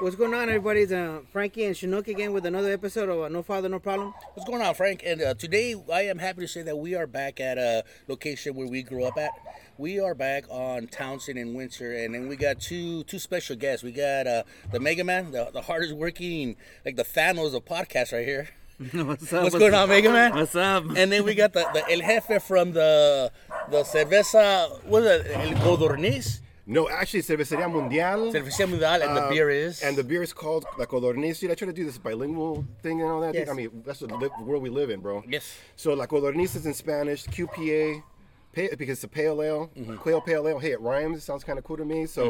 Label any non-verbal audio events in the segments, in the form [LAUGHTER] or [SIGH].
What's going on, everybody? It's uh, Frankie and Chinook again with another episode of uh, No Father, No Problem. What's going on, Frank? And uh, today I am happy to say that we are back at a location where we grew up at. We are back on Townsend and Windsor, and then we got two two special guests. We got uh, the Mega Man, the, the hardest working, like the Thanos of podcast right here. [LAUGHS] What's up? What's going on, Mega Man? What's up? And then we got the, the El Jefe from the the cerveza, what is it? El Codorniz? No, actually, Cervecería Mundial. Cerveza Mundial, and the Uh, beer is. And the beer is called La Codorniz. Dude, I try to do this bilingual thing and all that. Yes. I mean, that's the world we live in, bro. Yes. So La Codorniz is in Spanish, QPA, pa- because it's a pale ale, Mm-hmm. quail pale ale. Hey, it rhymes. It sounds kind of cool to me. So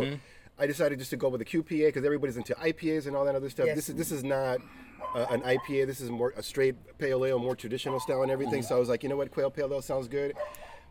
I decided just to go with the QPA because everybody's into IPAs and all that other stuff. Yes. This is this is not uh, an IPA. This is more a straight pale ale, more traditional style and everything. Mm-hmm. So I was like, you know what, quail pale ale sounds good.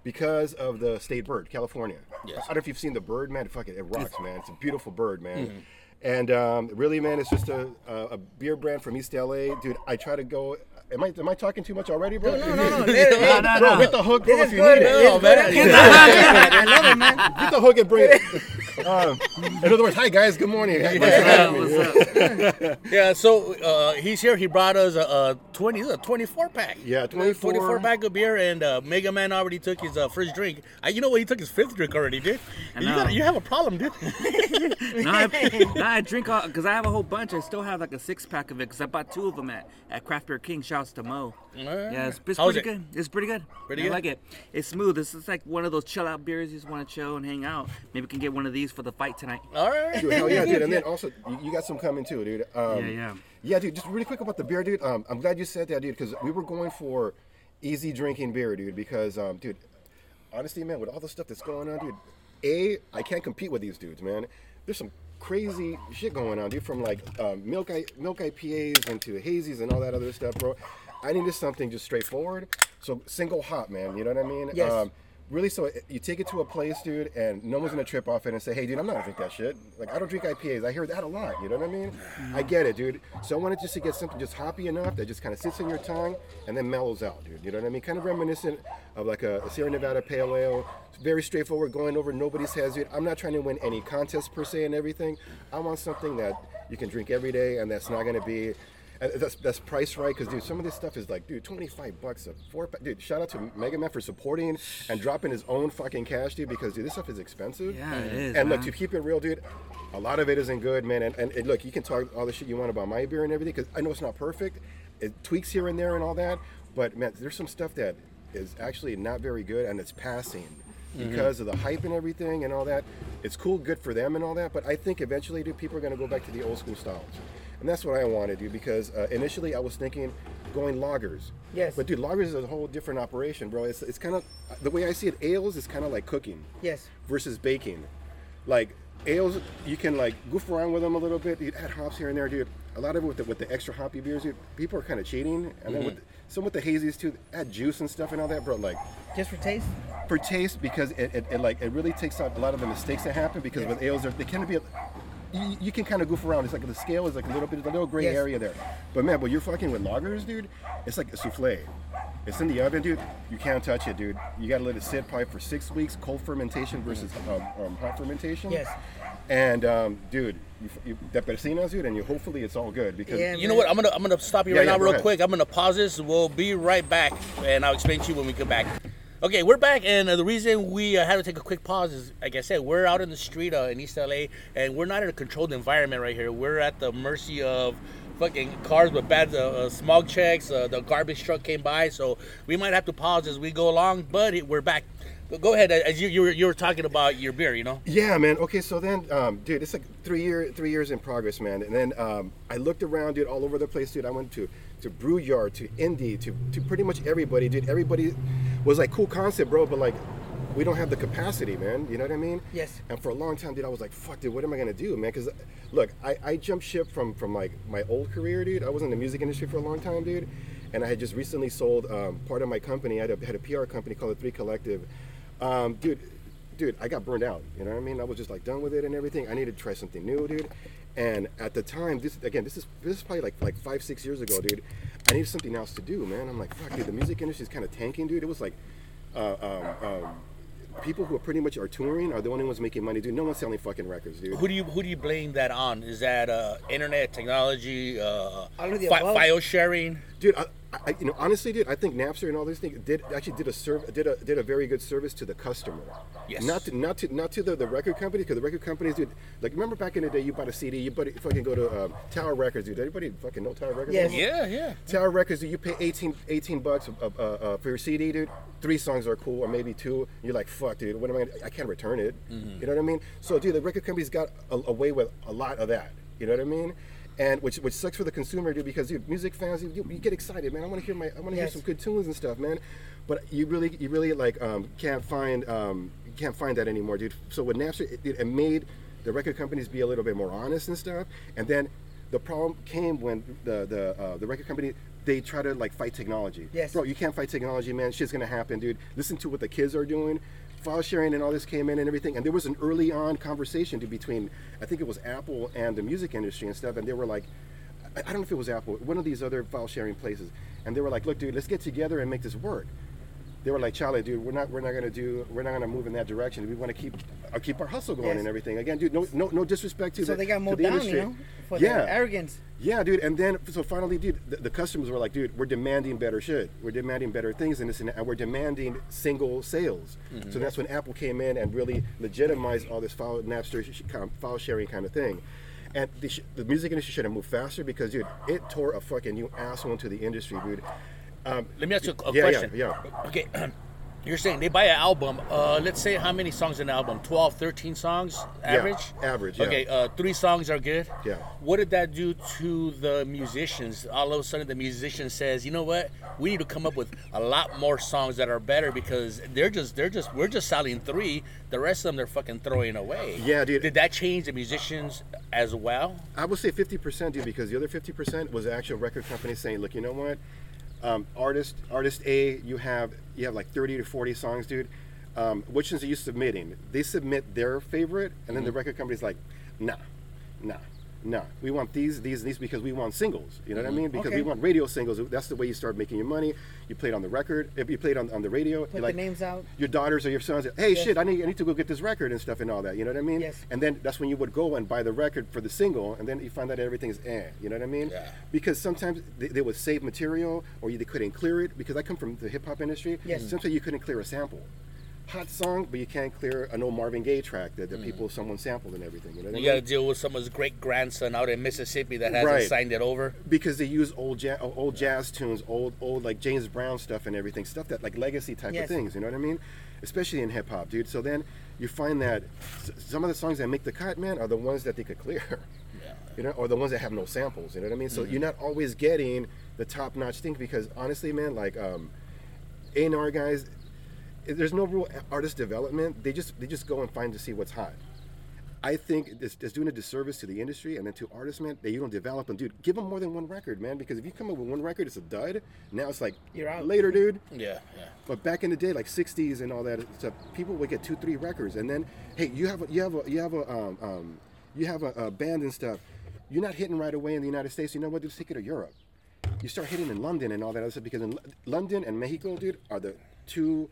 Because of the state bird, California. Yes. I don't know if you've seen the bird, man. Fuck it, it rocks, man. It's a beautiful bird, man. Mm-hmm. And um, really, man, it's just a, a, a beer brand from East LA, dude. I try to go. Am I am I talking too much already, bro? No, no, no. No, [LAUGHS] no, Bro, no. get the hook, bro, This if is you good. need it. Man. I love it, man. [LAUGHS] Get the hook and bring it. [LAUGHS] Um, in other words, hi guys, good morning. Thanks for having me. What's up? Yeah, so uh, he's here. He brought us a, a twenty, a twenty-four pack. Yeah, 24. 24 pack of beer, and uh, Mega Man already took his uh, first drink. I, you know what? He took his fifth drink already, dude. I You, know. got, you have a problem, dude. [LAUGHS] no, I, no, I drink all because I have a whole bunch. I still have like a six pack of it because I bought two of them at, at Craft Beer King. Shouts to Mo. Yeah, it's, it's pretty it? good. It's pretty good. Pretty I good? like it. It's smooth. This is like one of those chill out beers. You just want to chill and hang out. Maybe we can get one of these for the fight tonight. All right. Dude, hell yeah, dude. And then [LAUGHS] also, you, you got some coming too, dude. Um, Yeah, yeah. Yeah, dude. Just really quick about the beer, dude. Um, I'm glad you said that, dude, because we were going for easy drinking beer, dude. Because, um, dude, honestly, man, with all the stuff that's going on, dude, a I can't compete with these dudes, man. There's some crazy shit going on, dude. From like um, milk I, milk IPAs into hazies and all that other stuff, bro. I needed something just straightforward. So single hop, man. You know what I mean? Yes. Um, really so you take it to a place dude and no one's gonna trip off it and say hey dude i'm not gonna drink that shit. Like i don't drink ipas. I hear that a lot you know what i mean? I get it dude. So i wanted just to get something just hoppy enough that just kind of sits in your tongue and then mellows out dude you know what i mean? Kind of reminiscent of like a, a sierra nevada pale ale. It's very straightforward going over nobody's heads dude i'm not trying to win any contest per se and everything. I want something that you can drink every day and that's not gonna be and that's that's priced right because dude, some of this stuff is like, dude, twenty five bucks a four pack. Dude, shout out to Mega Man for supporting and dropping his own fucking cash, dude, because dude, this stuff is expensive. Yeah, it is, And look, to keep it real, dude, a lot of it isn't good, man. And, and, and look, you can talk all the shit you want about my beer and everything, because I know it's not perfect. It tweaks here and there and all that, but man, there's some stuff that is actually not very good and it's passing. Mm-hmm. Because of the hype and everything and all that, it's cool, good for them and all that. But I think eventually, dude, people are gonna go back to the old school styles, and that's what I want to do. Because uh, initially, I was thinking going lagers. Yes. But dude, lagers is a whole different operation, bro. It's, it's kind of the way I see it. Ales is kind of like cooking Yes. versus baking. Like ales, you can like goof around with them a little bit. You add hops here and there, dude. A lot of it with the, with the extra hoppy beers, dude. People are kind of cheating, and then with Mm-hmm. some with the hazies too. Add juice and stuff and all that, bro. Like Just for taste? for taste because it, it, it like it really takes out a lot of the mistakes that happen because with ales they can be a, you, you can kind of goof around it's like the scale is like a little bit of a little gray Yes. area there but man when you're fucking with lagers dude it's like a souffle it's in the oven dude you can't touch it dude you gotta let it sit probably for six weeks cold fermentation versus um, um, hot fermentation Yes. and um, dude you, you, that persinas dude and you hopefully it's all good because Yeah, You know what? I'm gonna I'm gonna stop you Yeah, right yeah, now real ahead. quick. I'm gonna pause this. We'll be right back, and I'll explain to you when we come back. Okay, we're back, and uh, the reason we uh, had to take a quick pause is, like I said, we're out in the street uh, in East LA, and we're not in a controlled environment right here. We're at the mercy of fucking cars with bad uh, uh, smog checks. Uh, the garbage truck came by, so we might have to pause as we go along. But it- we're back. But go ahead, as you you were, you were talking about your beer, you know. Yeah, man. Okay, so then, um, dude, it's like three year, three years in progress, man. And then um, I looked around, dude, all over the place, dude. I went to to Brew Yard, to Indie, to to pretty much everybody, dude. Everybody was like, cool concept, bro, but like, we don't have the capacity, man. You know what I mean? Yes. And for a long time, dude, I was like, fuck, dude, what am I gonna do, man? Because look, I, I jumped ship from from like my old career, dude. I was in the music industry for a long time, dude. And I had just recently sold um, part of my company. I had a, had a PR company called the Three Collective. Um, dude, dude, I got burned out. You know what I mean? I was just like done with it and everything. I needed to try something new, dude. And at the time, this again, this is this is probably like like five six years ago, dude. I needed something else to do, man. I'm like, fuck, dude, the music industry is kind of tanking, dude. It was like, uh, um, um, people who are pretty much are touring are the only ones making money, dude. No one's selling fucking records, dude. Who do you who do you blame that on? Is that uh, internet technology, uh, All of the fi- file sharing? Dude, I, I, you know, honestly, dude, I think Napster and all these things did actually did a serv- did a did a very good service to the customer. Yes. Not to not to not to the, the record company because the record companies, dude. Like remember back in the day, you bought a CD, you bought it, fucking go to um, Tower Records, dude. Anybody fucking know Tower Records? Yes. Yeah, yeah. Tower Records, dude, you pay 18, 18 bucks uh, uh, uh, for your CD, dude. Three songs are cool, or maybe two. You're like, fuck, dude. What am I? Gonna, I can't return it. You know what I mean? So, dude, the record companies got a, away with a lot of that. You know what I mean? And which which sucks for the consumer, dude, because dude, music fans, you, you get excited, man. I want to hear my, I want to hear some good tunes and stuff, man. But you really, you really like um, can't find, um, can't find that anymore, dude. So with Napster, it, it made the record companies be a little bit more honest and stuff. And then the problem came when the the uh, the record company they try to like fight technology. Yes. Bro, you can't fight technology, man. Shit's gonna happen, dude. Listen to what the kids are doing. File sharing and all this came in and everything. And there was an early on conversation between I think it was Apple and the music industry and stuff. And they were like, I don't know if it was Apple, one of these other file sharing places. And they were like, look, dude, let's get together and make this work. They were like, Charlie, dude, we're not, we're not gonna do, we're not gonna move in that direction. We want to keep, uh, keep our hustle going Yes. and everything. Again, dude, no, no, no disrespect to So the, they got mowed the down, industry. you know, for yeah, their arrogance. yeah, dude. And then, so finally, dude, the, the customers were like, dude, we're demanding better shit. We're demanding better things, and this, and, that, and we're demanding single sales. So that's when Apple came in and really legitimized all this file Napster sh- kind of file sharing kind of thing. And the, sh- the music industry should have moved faster because, dude, it tore a fucking new asshole into the industry, dude. Um, Let me ask you a, a Yeah, yeah, question. yeah. Okay. [CLEARS THROAT] You're saying they buy an album. Uh, let's say how many songs in an album? 12, 13 songs average? average, yeah. Okay, uh, three songs are good. Yeah. What did that do to the musicians? All of a sudden, the musician says, "You know what? We need to come up with a lot more songs that are better because they're just they're just we're just selling three. The rest of them they're fucking throwing away." Yeah, dude. Did that change the musicians as well? I would say 50%, dude, because the other 50% was the actual record company saying, look, you know what? Um, artist, artist A, you have you have like 30 to 40 songs, dude. Um, which ones are you submitting? They submit their favorite, and then the record company's like, nah, nah, nah. We want these, these, these because we want singles. You know what I mean? Because Okay. we want radio singles. That's the way you start making your money. You play it on the record. If you play it on, on the radio, Put you're the like, names out. your daughters or your sons, hey, Yes. shit, I need, I need to go get this record and stuff and all that. You know what I mean? Yes. And then that's when you would go and buy the record for the single, and then you find out everything's eh. You know what I mean? Yeah. Because sometimes they, they would save material, or you, they couldn't clear it. Because I come from the hip hop industry. Yes. Sometimes you couldn't clear a sample. Hot song, but you can't clear an old Marvin Gaye track that, that people someone sampled and everything. You know You got to deal with someone's great grandson out in Mississippi that hasn't Right. signed it over. because they use old jazz, old jazz tunes, old old like James Brown stuff and everything, stuff that like legacy type Yes. of things. You know what I mean? Especially in hip hop, dude. So then you find that some of the songs that make the cut, man, are the ones that they could clear. [LAUGHS] You know, or the ones that have no samples. You know what I mean? So you're not always getting the top notch thing because honestly, man, like um, A&R guys, there's no real artist development. They just they just go and find to see what's hot. I think it's, it's doing a disservice to the industry and then to artists, man. That you don't develop them, dude. Give them more than one record, man. Because if you come up with one record, it's a dud. Now it's like You're out. later, dude. Yeah, yeah. But back in the day, like '60s and all that stuff, people would get two, three records, and then hey, you have a, you have a, you have a um, um, you have a, a band and stuff. You're not hitting right away in the United States. You know what? Just take it to Europe. You start hitting in London and all that other stuff because in L- London and Mexico, dude, are the two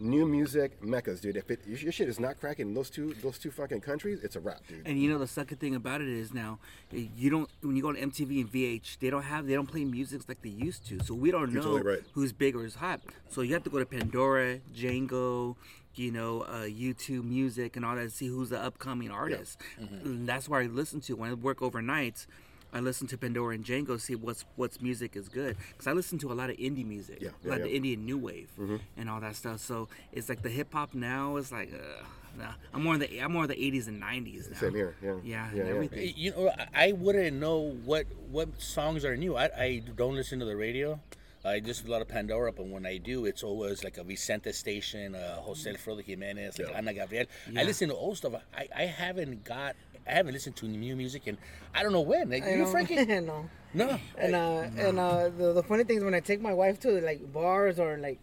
new music meccas, dude. If it, your shit is not cracking in those two those two fucking countries, it's a wrap, dude. And you know the second thing about it is now you don't when you go to MTV and VH they don't have they don't play music like they used to so we don't know totally right. who's big or is hot so you have to go to Pandora, Django, you know uh, YouTube Music and all that to see who's the upcoming artist. Mm-hmm. And that's where I listen to when I work overnight. I listen to Pandora and Django see what's what's music is good because I listen to a lot of indie music, Yeah, yeah, like yeah. the Indian new wave and all that stuff. So it's like the hip hop now is like, uh, nah. I'm more in the I'm more in the 80s and 90s now. Same here, yeah. Yeah, Yeah, and yeah. everything. You know, I- I wouldn't know what what songs are new. I, I don't listen to the radio. I just a lot of Pandora, but when I do, it's always like a Vicente station, uh, Jose Alfredo Jimenez, like Yeah. Ana Gabriel. Yeah. I listen to old stuff. I, I haven't got, I haven't listened to new music, and I don't know when. Like, you, know. Frankie? [LAUGHS] no. No. And uh, and uh, the, the funny thing is when I take my wife to like bars or like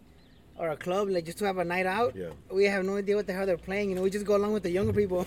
or a club, like just to have a night out, Yeah. we have no idea what the hell they're playing. You know, we just go along with the younger people.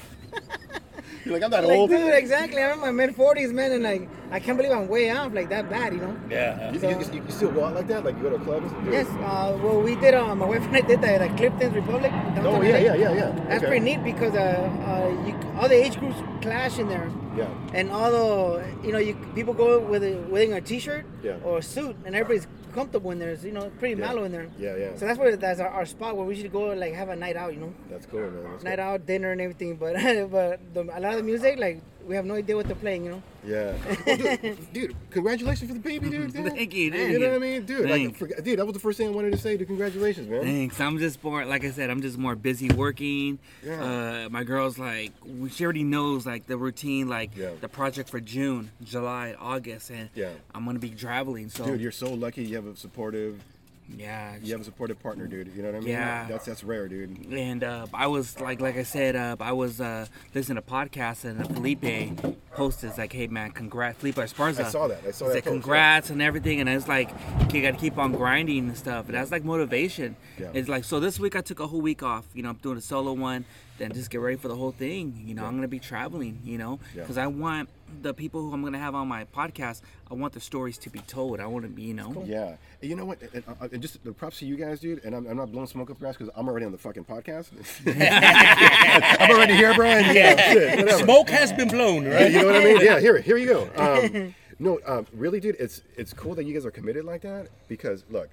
You're like, I'm not [LAUGHS] like, old. dude, exactly. I'm in my mid 40s, man, and like, I can't believe I'm way off like that bad, you know? Yeah. You, you, you, you still go out like that? Like you go to clubs? Dude. Yes. Uh, well, we did. Uh, my wife and I did that at Clifton's Republic. Oh yeah, LA. yeah, yeah, yeah. That's Okay. pretty neat because uh, uh, you, all the age groups clash in there. Yeah. And all the, you know, you people go with a, wearing a t-shirt Yeah. or a suit, and everybody's comfortable in there. It's, you know, pretty Yeah. mellow in there. Yeah, yeah. So that's where that's our, our spot where we should go like have a night out, you know, That's cool, man. That's night cool. out, dinner and everything. But [LAUGHS] but the, a lot of the music, like we have no idea what they're playing, you know. Yeah. Well, [LAUGHS] dude, dude, congratulations for the baby, dude. [LAUGHS] Thank you, dude. You know what I mean, dude? Like, Thanks. for, dude, that was the first thing I wanted to say. Dude, congratulations, man. Thanks. I'm just more, like I said, I'm just more busy working. Yeah. Uh, my girl's like, she already knows like the routine, like Yeah. the project for June, July, August, and Yeah. I'm gonna be traveling. So Dude, you're so lucky. You have a supportive, yeah, you have a supportive partner, dude. You know what I mean? Yeah. That's that's rare, dude. and uh, I was like, like I said, uh, I was uh, listening to podcasts and Felipe posted like, "Hey man, congrats, Felipe Esparza." I saw that. I saw that like, post, congrats and everything, and it's like you got to keep on grinding and stuff. And that's like motivation. Yeah. It's like so. This week I took a whole week off. You know, I'm doing a solo one. Then just get ready for the whole thing. You know, I'm gonna be traveling. You know, Yeah. because I want the people who I'm gonna have on my podcast. I want the stories to be told. I want to be, you know. Yeah. And you know what? And, uh, and just the props to you guys, dude. And I'm, I'm not blowing smoke up your ass because I'm already on the fucking podcast. [LAUGHS] [LAUGHS] I'm already here, bro. And, yeah. shit, whatever. Smoke has been blown, right? you know what I mean? Yeah, here, here you go. [LAUGHS] Um, no, um, really, dude, it's it's cool that you guys are committed like that because look,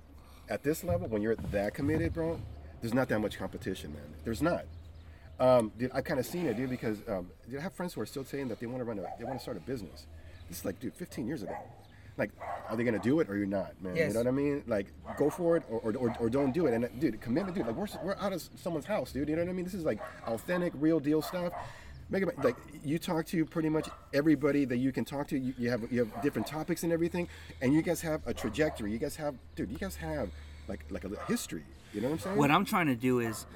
at this level, when you're that committed, bro, there's not that much competition, man. There's not. Um, dude, I've kind of seen it, dude, because um, dude, I have friends who are still saying that they want to run a, they want to start a business. This is like, dude, 15 years ago. Like, are they gonna do it or you're not, man? Yes. You know what I mean? Like, go for it or, or, or, or don't do it. And dude, commitment, dude. Like, we're we're out of someone's house, dude. You know what I mean? This is like authentic, real deal stuff. Make it like you talk to pretty much everybody that you can talk to. You, you have you have different topics and everything, and you guys have a trajectory. You guys have, dude. You guys have like like a history. You know what I'm saying? What I'm trying to do is,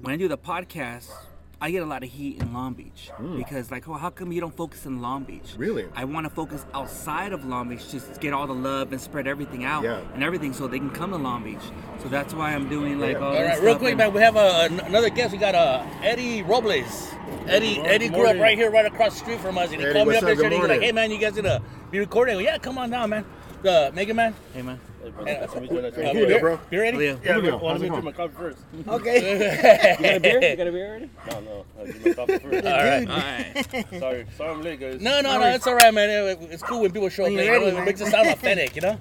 when I do the podcast, I get a lot of heat in Long Beach because, like, oh, how come you don't focus in Long Beach? Really? I want to focus outside of Long Beach to get all the love and spread everything out Yeah. and everything, so they can come to Long Beach. So that's why I'm doing like Yeah. all All this right, real stuff quick, and- man. We have uh, an- another guest. We got uh, Eddie Robles. Eddie, Good Eddie grew up right here, right across the street from us, and he Eddie, called me up up? Good yesterday. He's like, "Hey, man, you guys gonna be recording?" I go, yeah, come on down, man. The Mega Man. Hey man, Hey, brother, nice to meet you. Nice to Uh, meet Julio, you. bro. You ready? Julio. Yeah, Julio, well, how's let it me do my coffee first. [LAUGHS] Okay. [LAUGHS] You got a beer? You got a beer already? No, no. I do my coffee [LAUGHS] first. All right. all right. Sorry, sorry I'm late, guys. No, no, no. It's all right, man. It's cool when people show up. Late, you're you know, ready, it makes it sound authentic, you know.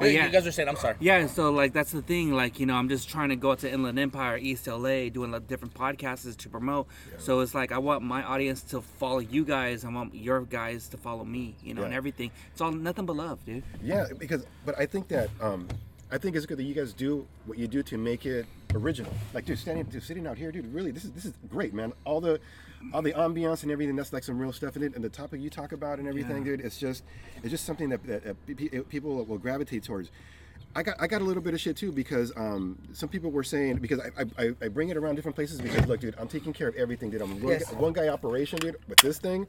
But yeah. You guys are saying, I'm sorry. Yeah, so like that's the thing. Like you know, I'm just trying to go out to Inland Empire, East LA, doing like different podcasts to promote. So it's like I want my audience to follow you guys. I want your guys to follow me. You know, and everything. It's all nothing but love, dude. Yeah, because but I think that um, I think it's good that you guys do what you do to make it original. Like, dude, standing, dude, sitting out here, dude, really, this is this is great, man. All the all the ambiance and everything, that's like some real stuff in it, and the topic you talk about and everything, Yeah. dude. It's just it's just something that, that, that pe- pe- people will gravitate towards. I got I got a little bit of shit too because um, some people were saying because I, I- I, bring it around different places because look, dude, I'm taking care of everything, dude. I'm one, Yes. one guy operation, dude. With this thing,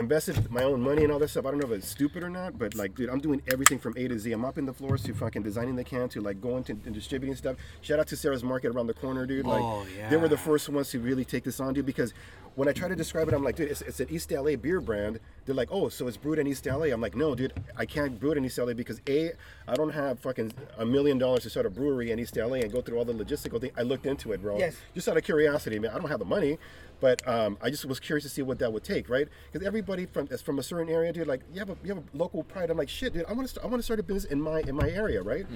invested my own money and all that stuff. I don't know if it's stupid or not, but like, dude, I'm doing everything from A to Z. I'm mopping the floors to fucking designing the can to like going to and distributing stuff. Shout out to Sarah's Market around the corner, dude. Like, Oh, they were the first ones to really take this on, dude. Because when I try to describe it, I'm like, dude, it's, it's an East LA beer brand. They're like, oh, so it's brewed in East LA. I'm like, no, dude, I can't brew it in East LA because a, I don't have fucking a million dollars to start a brewery in East LA and go through all the logistical thing. I looked into it, bro. Yes. Just out of curiosity, man. I don't have the money, but um, I just was curious to see what that would take, right? Because everybody from is from a certain area, dude, like you have a you have a local pride. I'm like, shit, dude, I want to I want to start a business in my in my area, right?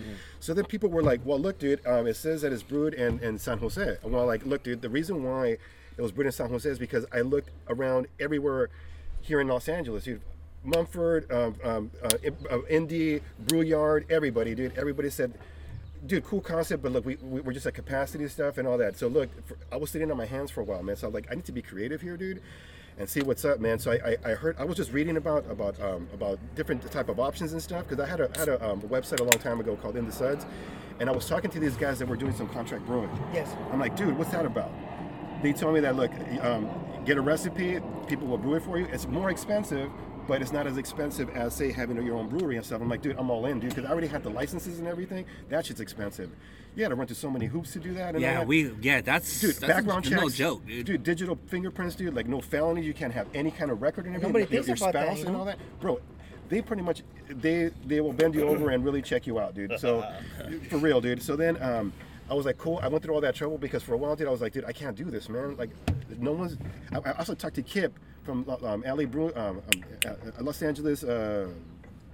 So then people were like, well, look, dude, um, it says that it's brewed in in San Jose. And well, like, look, dude, the reason why it was brewed San Jose because I looked around everywhere here in Los Angeles, dude. Mumford, um, um, uh, uh, Indie, Brewyard, everybody, dude. Everybody said dude, cool concept, but look, we, we we're just at capacity stuff and all that. So look, for, I was sitting on my hands for a while, man. So I'm like, I need to be creative here, dude, and see what's up, man. So I, I, I heard I was just reading about about um, about different type of options and stuff because I had a had a, um, website a long time ago called In the Suds, and I was talking to these guys that were doing some contract brewing. Yes. I'm like, dude, what's that about? They told me that look, um, get a recipe, people will brew it for you. It's more expensive, but it's not as expensive as say having your own brewery and stuff. I'm like, dude, I'm all in, dude, because I already have the licenses and everything. That shit's expensive. You had to run through so many hoops to do that. And Yeah, that. we yeah, that's Dude, that's background checks. no joke, dude. digital fingerprints, dude. Like no felonies. You can't have any kind of record and everything. Nobody your, thinks your about that, spouse you and all that, bro. They pretty much they they will bend you over and really check you out, dude. So [LAUGHS] for real, dude. So then um, I was like, cool. I went through all that trouble because for a while, dude, I was like, dude, I can't do this, man. Like, no one's. I, I also talked to Kip from um, LA Brew, um, um, uh, Los Angeles. Uh,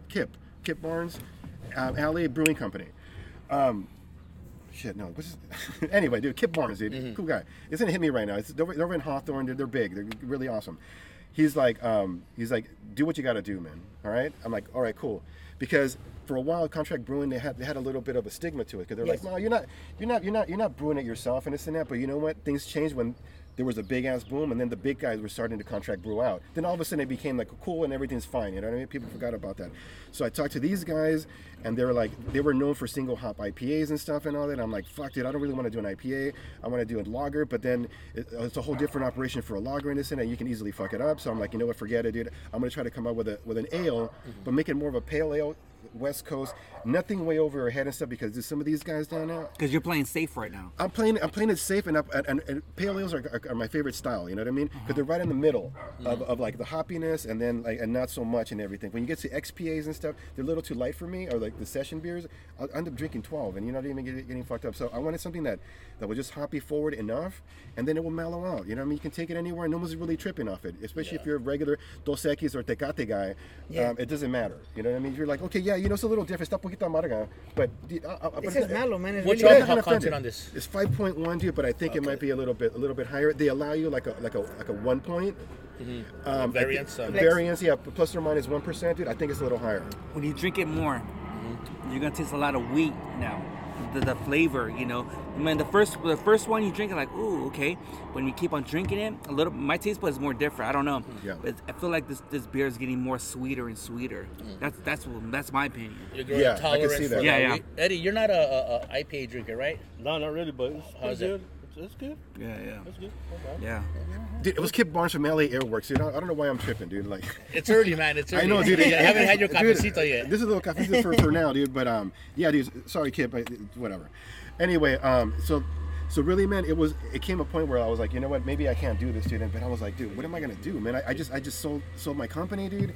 Kip, Kip Barnes, um, LA Brewing Company. Um, Shit, no. What's his... [LAUGHS] anyway, dude, Kip Barnes, dude, cool guy. It's gonna hit me right now. It's they're, over- they're in Hawthorne. They're, they're big. They're really awesome. He's like, um, he's like, do what you got to do, man. All right. I'm like, all right, cool. Because for a while, contract brewing, they had they had a little bit of a stigma to it because they're Yes. like, no, you're not, you're not, you're not, you're not brewing it yourself and this and that. But you know what? Things changed when there was a big ass boom, and then the big guys were starting to contract brew out. Then all of a sudden, it became like cool and everything's fine. You know what I mean? People forgot about that. So I talked to these guys, and they were like, they were known for single hop IPAs and stuff and all that. I'm like, fuck, dude, I don't really want to do an IPA. I want to do a lager, but then it, it's a whole different operation for a lager and this and that. You can easily fuck it up. So I'm like, you know what? Forget it, dude. I'm gonna try to come up with a with an ale, mm-hmm. but make it more of a pale ale. West Coast, nothing way over your head and stuff because there's some of these guys down there. Because you're playing safe right now. I'm playing. I'm playing it safe, and, up, and, and, pale ales are, are, are my favorite style. You know what I mean? Because they're right in the middle of, of like the hoppiness, and then like and not so much and everything. When you get to XPAs and stuff, they're a little too light for me. Or like the session beers, I'll end up drinking 12, and you're not even getting, getting fucked up. So I wanted something that that will just hoppy forward enough, and then it will mellow out. You know what I mean? You can take it anywhere, and no one's really tripping off it. Especially if you're a regular Dos Equis or Tecate guy, Yeah. um, it doesn't matter. You know what I mean? You're like, okay, yeah, you know, it's a little different. Está poquito amarga, but. dude, I- I- but It says it's- mellow, man. It's What's really your not hop content on this? It's 5.1, dude, but I think it might be a little bit a little bit higher. They allow you like a like a like a one point. Um, I thi- Variance, uh, variance, yeah, plus or minus one percent, dude. I think it's a little higher. When you drink it more, you're gonna taste a lot of wheat now. The, the flavor, you know. Man, the first the first one you drink, like, ooh, okay. When you keep on drinking it, a little, my taste buds is more different. I don't know. Yeah. But I feel like this this beer is getting more sweeter and sweeter. Mm. That's that's that's my opinion. You're growing Yeah, I can tolerance see that. Yeah, yeah. Eddie, you're not a, a, a IPA drinker, right? No, not really, but it's How's pretty it? It's good. Yeah, yeah, It's good. Bad. yeah. Dude, it was Kip Barnes from LA Ale Works, dude. I I don't know why I'm tripping, dude. Like, [LAUGHS] It's early, man. It's [LAUGHS] early. I know, dude. You haven't had your Dude, cafecito yet. This is a little cafecito for, for now, dude. But um, yeah, dude. Sorry, Kip. but Whatever. Anyway, um, so. So really, man, it was. It came a point where I was like, you know what? Maybe I can't do this, dude. But I was like, dude, what am I gonna do, man? I, I just, I just sold, sold my company, dude.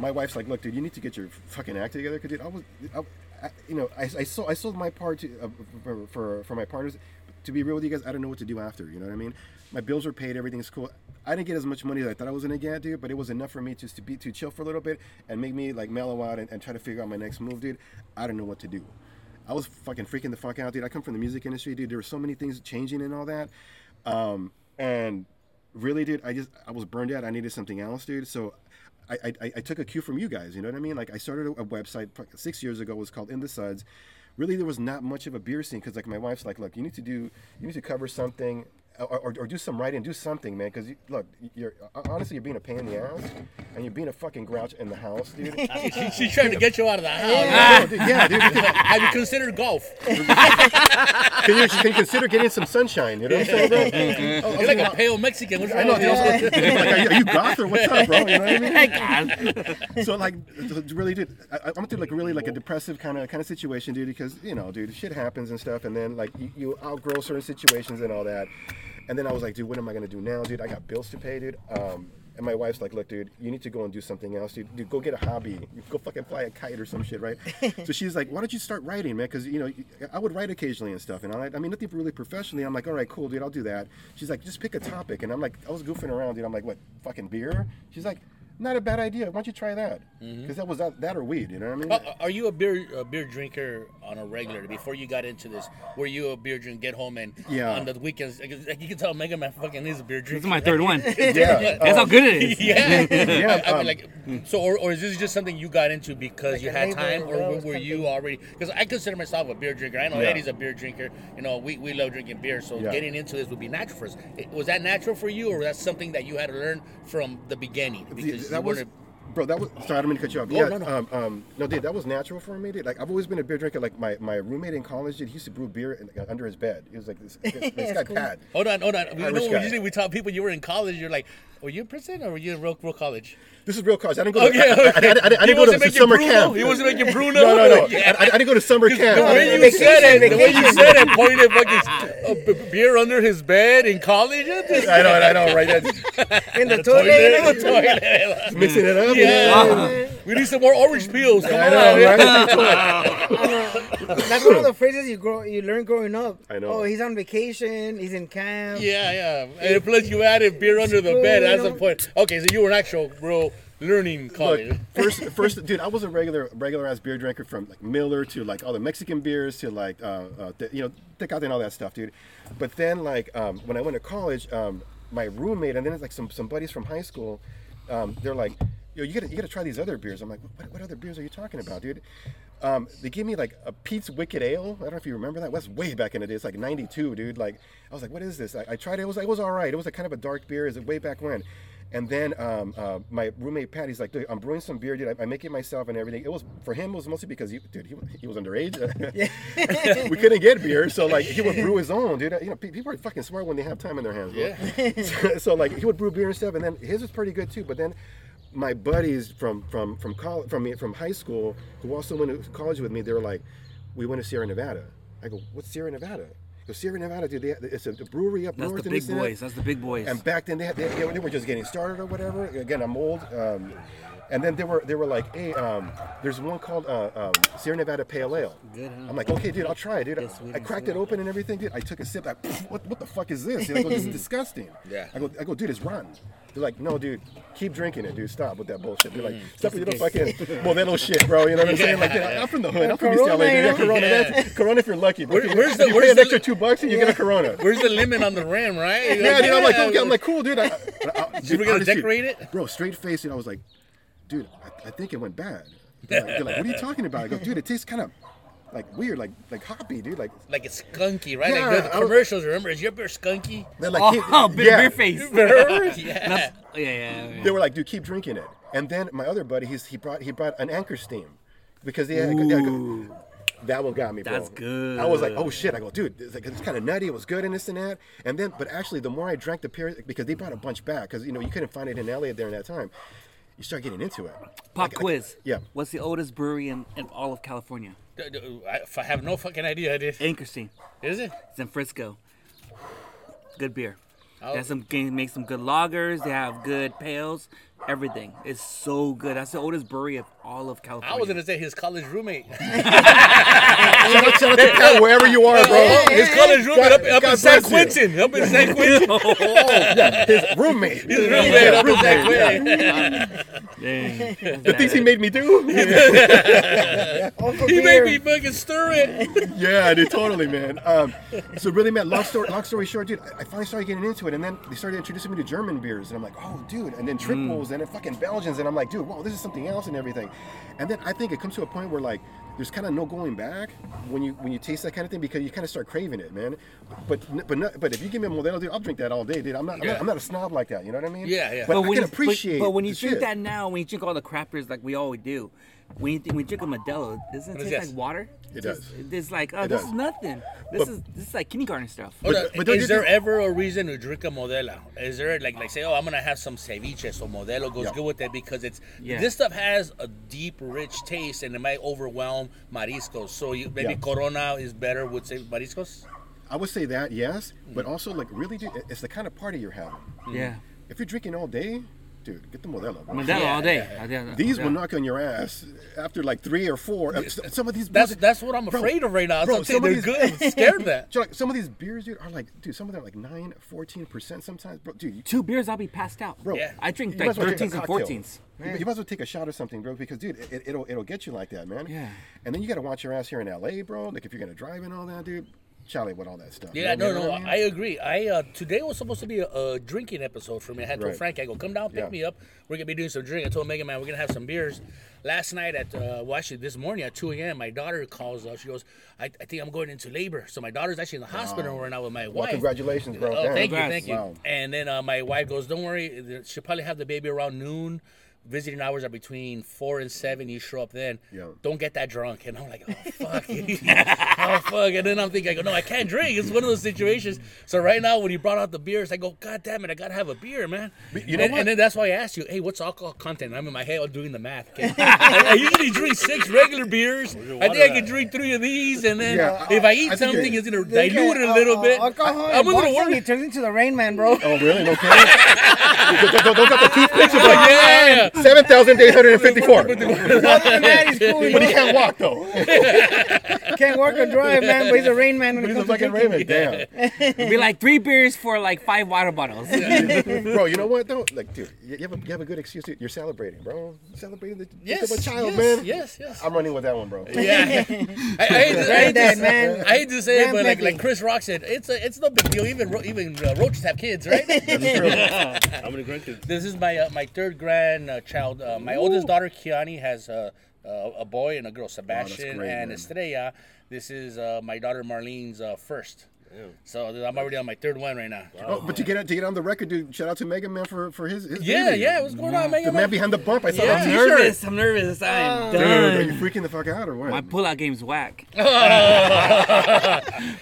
My wife's like, look, dude, you need to get your fucking act together, cause dude, I was, I, I, you know, I, I sold, I sold my part to, uh, for, for, for my partners. To be real with you guys, I don't know what to do after. You know what I mean? My bills were paid, everything's cool. I didn't get as much money as I thought I was gonna get, dude, but it was enough for me just to be to chill for a little bit and make me like mellow out and, and try to figure out my next move, dude. I don't know what to do. I was fucking freaking the fuck out, dude. I come from the music industry, dude. There were so many things changing and all that. Um, and really, dude, I just I was burned out. I needed something else, dude. So I, I, I took a cue from you guys. You know what I mean? Like I started a, a website six years ago. It was called In the Suds. Really, there was not much of a beer scene because like my wife's like, look, you need to do, you need to cover something. Or, or, or do some writing, do something, man. Because you, look, you're uh, honestly you're being a pain in the ass, and you're being a fucking grouch in the house, dude. [LAUGHS] She- She's trying to get you out of the house. yeah, dude, yeah, dude. [LAUGHS] Have you considered golf? [LAUGHS] Can you, can you consider getting some sunshine? You know what I'm saying, bro? Mm-hmm. Oh, You're like a pale Mexican. What's I know, with dude. you? I was like, are you, are you goth or what's up, bro? You know what I mean? so like, really did. I, went through like really like a depressive kind of kind of situation, dude. Because you know, dude, shit happens and stuff, and then like you, you outgrow certain situations and all that. And then I was like, dude, what am I gonna do now, dude? I got bills to pay, dude. Um, and my wife's like, look, dude, you need to go and do something else, dude. dude go get a hobby. You go fucking fly a kite or some shit, right? [LAUGHS] so she's like, why don't you start writing, man? Because you know, I would write occasionally and stuff, and I, I mean, nothing really professionally. I'm like, all right, cool, dude, I'll do that. She's like, just pick a topic, and I'm like, I was goofing around, dude. I'm like, what, fucking beer? She's like, not a bad idea. Why don't you try that? Because that was that, that or weed, you know what I mean? Uh, Are you a beer a beer drinker on a regular? Before you got into this, were you a beer drink? Get home and Yeah. on the weekends, like, like you can tell Mega Man fucking is a beer drinker. This is my third one. [LAUGHS] yeah, That's how good it is. [LAUGHS] Yeah, [LAUGHS] Yeah, I, I mean, um, like, so, or, or is this just something you got into because Like you had time, or or else were you already? Because I consider myself a beer drinker. I know Yeah. Eddie's a beer drinker. You know, we, we love drinking beer, so Yeah. getting into this would be natural for us. Was that natural for you, or was that something that you had to learn from the beginning? See, Because that was Bro, that was sorry, I don't mean to cut you off. Oh, yeah, no, no. Um, um, no, dude, that was natural for me, dude. Like I've always been a beer drinker. Like my, my roommate in college, dude, he used to brew beer in, uh, under his bed. He was like this, this, this [LAUGHS] guy cool. Pat. Hold on, hold on. You know, guy. usually we tell people you were in college. You're like, were you in prison or were you in real, real college? This is real college. I didn't go. Okay, To, I, I, I, I, I, didn't- I he didn't go to wasn't the making summer pruno. camp. He wasn't making pruno. No, no, no. Yeah. I, I didn't go to summer camp. The I- way you said it, the way you said it, pointed fucking uh, beer under his bed in college. I know, I know, right? That's, In the [LAUGHS] Toilet, toilet. toilet. mixing it up. Yeah. We need some more orange peels. Come I on. know, right? [LAUGHS] [LAUGHS] That's one of the phrases you grow, you learn growing up. I know. Oh, he's on vacation. He's in camp. Yeah, yeah. And plus, you added beer under the bed. That's the point. Okay, so you were an actual real learning Look, college. first, [LAUGHS] first, dude, I was a regular, regular ass beer drinker from like Miller to like all the Mexican beers to like, uh, uh th- you know, Tecate and all that stuff, dude. But then, like, um, when I went to college, um, my roommate and then it's like some some buddies from high school, um, they're like, yo, you gotta you gotta try these other beers. I'm like, what, what other beers are you talking about, dude? Um, they gave me like a Pete's Wicked Ale. I don't know if you remember that. That's way back in the day. It's like '92, dude. Like, I was like, what is this? I, I tried it. It was it was all right. It was like kind of a dark beer. Is it way back when? And then um, uh, my roommate Pat, he's like, dude, I'm brewing some beer, dude. I, I make it myself and everything. It was for him. It was mostly because he, dude, he, was- he was underage. [LAUGHS] we couldn't get beer, so like he would brew his own, dude. You know, people are fucking smart when they have time in their hands. bro. Yeah. [LAUGHS] so, so, like he would brew beer and stuff, and then his was pretty good too. But then my buddies from from from college from me from high school who also went to college with me, they were like, we went to Sierra Nevada. I go, what's Sierra Nevada? Go Sierra Nevada, dude. They, it's a, brewery up That's north. the and big this and that." boys. That's the big boys. And back then they, had, they, they were just getting started or whatever. Again, I'm old. Um, and then they were they were like, hey, um, there's one called uh, um, Sierra Nevada Pale Ale. Good, huh? I'm like, okay, dude, I'll try it, dude. Yeah, sweet I cracked it open and everything, dude. I took a sip. Like, what what the fuck is this? Dude, I go, this is [LAUGHS] disgusting. Yeah. I go, I go, dude, it's rotten. They're like, no, dude, keep drinking it, dude. Stop with that bullshit. They're like, Mm. stop with your fucking Modelo shit, bro. You know what I'm saying? Like, dude, I'm from the hood. I'm from East Corona, LA. Dude. you Yeah. Corona. Yeah. That's, Corona if you're lucky. Bro. Where- where's the- you pay where's an the- extra two bucks and you get a Corona. Where's the lemon on the rim, right? Yeah, dude, I'm like, okay, I'm like, cool, dude. I, I, I, So we're gonna honestly, decorate it? bro. Straight face, and I was like, dude, I, I think it went bad. [LAUGHS] They're like, they're like, what are you talking about? I go, dude, it tastes kind of like weird, like like hoppy, dude. Like like it's skunky, right? Yeah, like the I was- commercials. Remember, is your beer skunky? they're like, [LAUGHS] oh, keep- big yeah. beer face. [LAUGHS] yeah. That's- oh, yeah, yeah, yeah. They were like, dude, keep drinking it. And then my other buddy, he's he brought he brought an Anchor Steam because they had. Ooh. that one got me, bro. That's good. I was like, oh shit. I go, dude, it's, like, it's kind of nutty. It was good and this and that. And then, but actually, the more I drank the beer, because they brought a bunch back, because you know you couldn't find it in LA during that time. You start getting into it. Pop Like- like- quiz. yeah. What's the oldest brewery in, in all of California? I have no fucking idea. This Anchor Steam. is it? It's in Frisco. Good beer. Oh. They have some make some good lagers. They have good pales. Everything is so good. That's the oldest brewery of all of California. I was gonna say his college roommate. [LAUGHS] Shout out, shout out to Pat, wherever you are, bro. His college roommate up, up in San. Quentin. Up in San Quentin. [LAUGHS] Oh, yeah, his roommate. His roommate up in San Roommate, Quentin. Dang. The things he made me do. All [LAUGHS] He beer. made me fucking stir it. yeah, dude, totally, man. Um, so really, man, long story, long story short, dude, I I finally started getting into it, and then they started introducing me to German beers, and I'm like, oh, dude, and then triples, and then fucking Belgians, and I'm like, dude, whoa, this is something else and everything. And then I think it comes to a point where like there's kind of no going back when you when you taste that kind of thing because you kind of start craving it, man. But but not, but if you give me a Modelo, dude, I'll drink that all day, dude. I'm not I'm, not I'm not a snob like that, you know what I mean? Yeah, yeah. But, I when can you, appreciate. But, but when you drink shit. that now, when you drink all the crap beers like we always do, when you, when you drink a Modelo, doesn't it taste this? like water? It just- does. It's like oh, It this does. is nothing. This But- is this is like kindergarten stuff. Hold But- but uh, is there think- ever a reason to drink a Modelo? Is there like like say, oh, I'm gonna have some ceviche, so Modelo goes Yeah. good with that because it's Yeah. this stuff has a deep, rich taste and it might overwhelm mariscos. So you, maybe Yeah. Corona is better with say mariscos. I would say that yes, but mm. also like really, dude, it's the kind of party you're having. Yeah, If you're drinking all day, dude, get the Modelo. bro. Modelo Yeah, all day. yeah. I did- These yeah. will knock on your ass after like three or four. Some of these That's beers- that's what I'm Bro, afraid of right now. bro, I'm some of they're good. these- I'm scared of that. [LAUGHS] Like, some of these beers, dude, are like, dude, some of them are like 9, 14 percent sometimes, bro. Dude, you, Two beers, I'll be passed out. bro, Yeah. I drink like might as well take 13s and cocktail. 14s. You, you might as well take a shot or something, bro, because dude, it, it'll it'll get you like that, man. Yeah. And then you got to watch your ass here in L.A., bro. Like if you're gonna drive and all that, dude. Charlie with all that stuff. you Yeah, know no, no, I mean? I agree. I uh, today was supposed to be a, a drinking episode for me. I had told Right. Frank, I go, come down, pick Yeah. me up. We're gonna be doing some drink. I told Megan, man, we're gonna have some beers. Last night at uh, well, actually this morning at 2 a.m., my daughter calls up. She goes, I, I think I'm going into labor. So my daughter's actually in the hospital right now with my Well, wife. congratulations, bro. Oh, thank you, thank you. Wow. And then uh, my wife goes, "Don't worry, she'll probably have the baby around noon." Visiting hours are between four and seven. You show up then. Yeah. Don't get that drunk. And I'm like, oh fuck, [LAUGHS] oh fuck. And then I'm thinking, I go, no, I can't drink. It's one of those situations. So right now, when you brought out the beers, I go, god damn it, I gotta have a beer, man. you know and, what? and then that's why I asked you, hey, what's alcohol content? I'm in my head doing the math. okay? [LAUGHS] I, I usually drink six regular beers. I think I can drink three of these, and then Yeah, if I eat I something, you're- it's gonna They dilute get, it a little uh, bit. Alcohol I'm and a little worried. It turns into the Rain Man, bro. Oh, really? No kidding? [LAUGHS] those, those- those are the toothpicks of like yeah, yeah. 7,854. Other than that, he's [LAUGHS] cool. You But he know? can't walk, though. [LAUGHS] Can't work or drive, man. But he's a Rain Man when it He's a comes to fucking drinking. Raymond. Damn. [LAUGHS] It'd be like three beers for like five water bottles. Bro, you know what, though? Like, dude, you you have a, you have a good excuse. To, you're celebrating, bro. Celebrating the Yes, death of a child, yes, man. yes, yes. I'm running with that one, bro. Yeah, I, I hate to, I hate to, Granddad, man. I hate to say it, but like Grandpappy. like Chris Rock said, it's a, it's no big deal. Even ro- even uh, roaches have kids, right? That's true. How many grandkids? this is my uh, my third grandchild. Uh, my oldest daughter Kiani has uh, uh, a boy and a girl, Sebastian great, and man. Estrella. This is uh, my daughter Marlene's uh, first. So I'm already on my third one right now. Oh, but to get to get on the record, dude, shout out to Mega Man for, for his, his Yeah, baby. yeah. What's going on, The Mega man Man? behind the bump. I saw Yeah. that I'm t-shirt. nervous. I'm nervous. I'm Dude, are you freaking the fuck out or what? My pullout game's whack. [LAUGHS]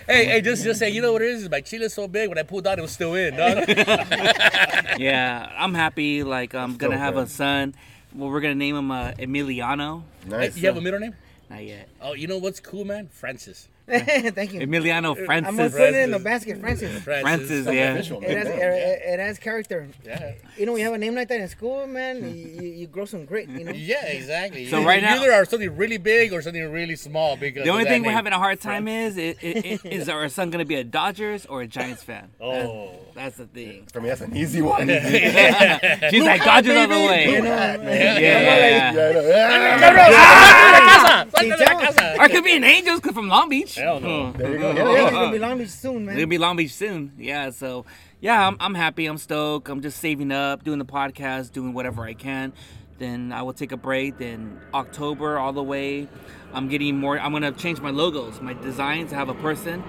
Hey, hey, just just say, you know what it is? My chila's so big. When I pulled out, it was still in. dog. [LAUGHS] Yeah, I'm happy. Like I'm gonna dope, have man. a son. Well, we're gonna name him uh, Emiliano. nice. you have a middle name? Not yet. Oh, you know what's cool, man? Francis. [LAUGHS] Thank you. Emiliano Francis. I'm gonna put it in the basket, Francis. Francis, yeah. Official, It has, man. it, it has character. Yeah. You know, when you have a name like that in school, man, you, you, you grow some grit, you know? Yeah, exactly. So You- right you now- either are something really big or something really small because The only of that thing we're having a hard time is it, it, it, is our son gonna be a Dodgers or a Giants fan? Oh, That's the thing. For me, that's an easy one. [LAUGHS] She's like Dodgers all the way. You know, Yeah. Yeah, I know. Ah! See, tell- Or it could be an Angels 'cause from Long Beach. hell no. There you go. Hey, [LAUGHS] Yeah, it's yeah. gonna be [LAUGHS] Long Beach soon, It'll man. be Long Beach soon. Yeah, so yeah, I'm, I'm happy. I'm stoked. I'm just saving up, doing the podcast, doing whatever I can. Then I will take a break. Then October all the way. I'm getting more. I'm gonna change my logos, my designs. I have a person,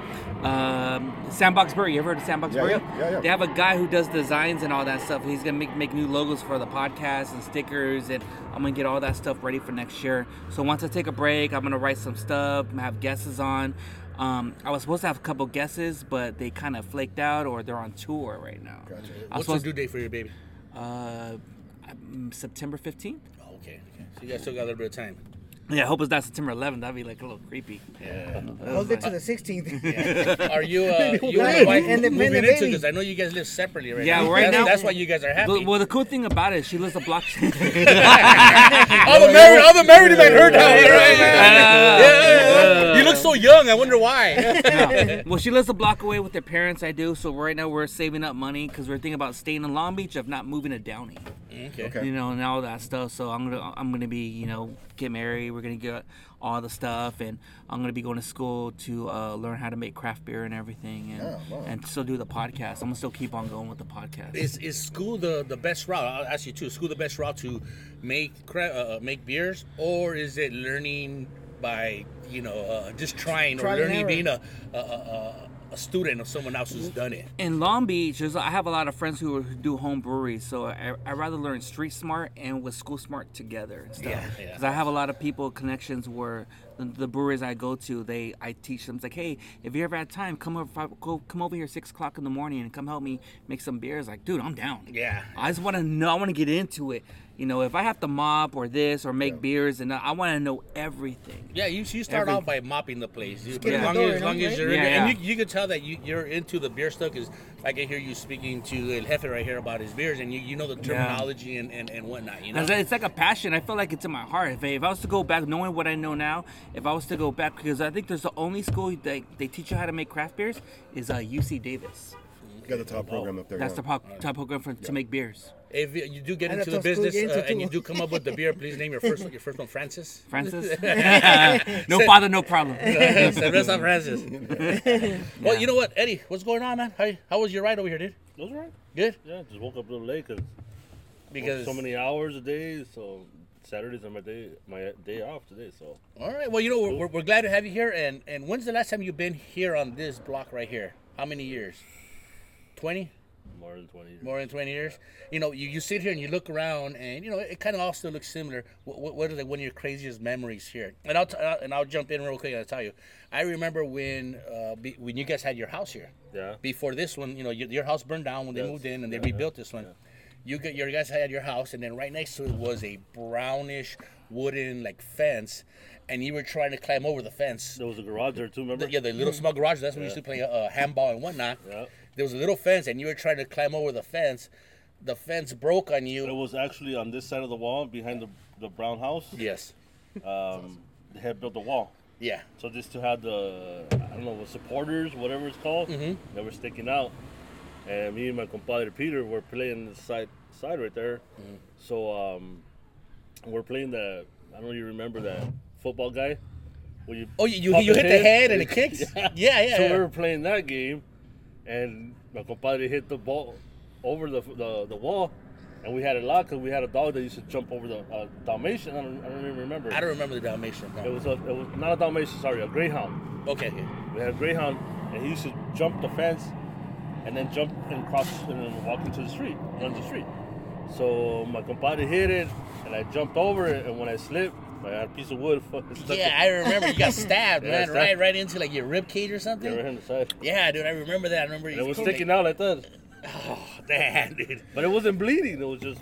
um, Sandbox Burry. You ever heard of Sandbox Yeah, Burry? yeah, yeah, yeah. They have a guy who does designs and all that stuff. He's gonna make make new logos for the podcast and stickers, and I'm gonna get all that stuff ready for next year. So once I take a break, I'm gonna write some stuff, have guesses on. Um, I was supposed to have a couple guesses, but they kind of flaked out or they're on tour right now. Gotcha. I was What's the supposed due date for your baby? uh, um, September 15th. Oh, okay, okay. So you guys still got a little bit of time. Yeah, I hope it's not September 11th. That'd be like a little creepy. Yeah. Hold it to the 16th. [LAUGHS] Are you, uh, [LAUGHS] you and Right. your wife Independent moving into? baby. Because I know you guys live separately right Yeah, now. Yeah, right that's, now- That's why you guys are happy. Well, well, the cool thing about it, she lives a block. [LAUGHS] all the married, all the married men heard that, right? Yeah, yeah, yeah. You look so young. I wonder why. well, she lives a block away with her parents. I do. So right now we're saving up money because we're thinking about staying in Long Beach, if not moving to Downey. Okay. Okay. You know, and all that stuff. So I'm gonna, I'm gonna be, you know, get married. We're gonna get all the stuff, and I'm gonna be going to school to uh, learn how to make craft beer and everything, and Oh, wow. and still do the podcast. I'm gonna still keep on going with the podcast. Is is school the, the best route? I'll ask you too. School the best route to make cra- uh, make beers, or is it learning by you know uh, just trying Trial or learning being a a, a a student of someone else who's done it? in Long Beach, I have a lot of friends who, do home breweries, so I I rather learn street smart and with school smart together. Yeah, yeah. Because I have a lot of people connections where the, the breweries I go to, they I teach them it's like, hey, if you ever had time, come over five, go, come over here six o'clock in the morning and come help me make some beers. Like, dude, I'm down. Yeah. I just want to know. I want to get into it. You know, if I have to mop or this or make beers, and I want to know everything. Yeah, you, you start Every- out by mopping the place. You, get as long, door, as, you as know, long as right? you're in Yeah, there, yeah. and you, you can tell that you, you're into the beer stuff because I can hear you speaking to El Jefe right here about his beers, and you, you know the terminology and, and, and whatnot. You know, 'Cause It's like a passion. I feel like it's in my heart. If I, if I was to go back, knowing what I know now, if I was to go back, because I think there's the only school that they teach you how to make craft beers is uh, UC Davis. You got the top program up there. That's yeah. the pop, top program for, to make beers. If you you do get into the business uh, and you do come up with the beer, please name your first your first one Francis. [LAUGHS] Francis, [LAUGHS] [LAUGHS] no father, no problem. Cerveza Francis. Well, you know what, Eddie? What's going on, man? How, how was your ride over here, dude? Those right? Good. Yeah, just woke up a little late because Because so many hours a day. So Saturdays are my day, my day off today. So all right. Well, you know we're, we're, we're glad to have you here. And and when's the last time you've been here on this block right here? How many years? Twenty. More than 20 years. More than 20 years. You know, you, you sit here and you look around, and you know it kind of all still looks similar. What, what, what are like one of your craziest memories here? And I'll t- uh, and I'll jump in real quick and I'll tell you. I remember when uh, be, when you guys had your house here. Yeah. Before this one, you know, your, your house burned down when they Yes. moved in and they Yeah. rebuilt this one. You got your guys had your house, and then right next to it was a brownish wooden like fence, and you were trying to climb over the fence. There was a garage there too, remember? Yeah, the little [CLEARS THROAT] small garage. That's when we used to play uh, handball and whatnot. Yeah. There was a little fence, and you were trying to climb over the fence. The fence broke on you. It was actually on this side of the wall behind the, the brown house. Yes. Um, they had built a wall. Yeah. So just to have the, I don't know, the supporters, whatever it's called, Mhm. they were sticking out. And me and my compadre Peter were playing the side side right there. Mm-hmm. So um, we're playing the, I don't know if you remember that football guy. Where you Oh, you you, hit the head and it kicks. [LAUGHS] Yeah. Yeah, yeah. So yeah. we were playing that game, and my compadre hit the ball over the the, the wall, and we had it locked because we had a dog that used to jump over the uh, Dalmatian. I don't, I don't even remember. I don't remember the Dalmatian. It was a, it was not a Dalmatian, sorry, a Greyhound. Okay. We had a Greyhound, and he used to jump the fence, and then jump and cross and then walk into the street, run the street. So my compadre hit it, and I jumped over it, and when I slipped, I had a piece of wood. fucking stuck Yeah, [LAUGHS] I remember you got stabbed, Yeah, man, stabbed. right, right into like your rib cage or it right something. in the side. Yeah, dude, I remember that. I remember And it was told me. sticking out like that, Oh, damn, dude. but it wasn't bleeding. It was just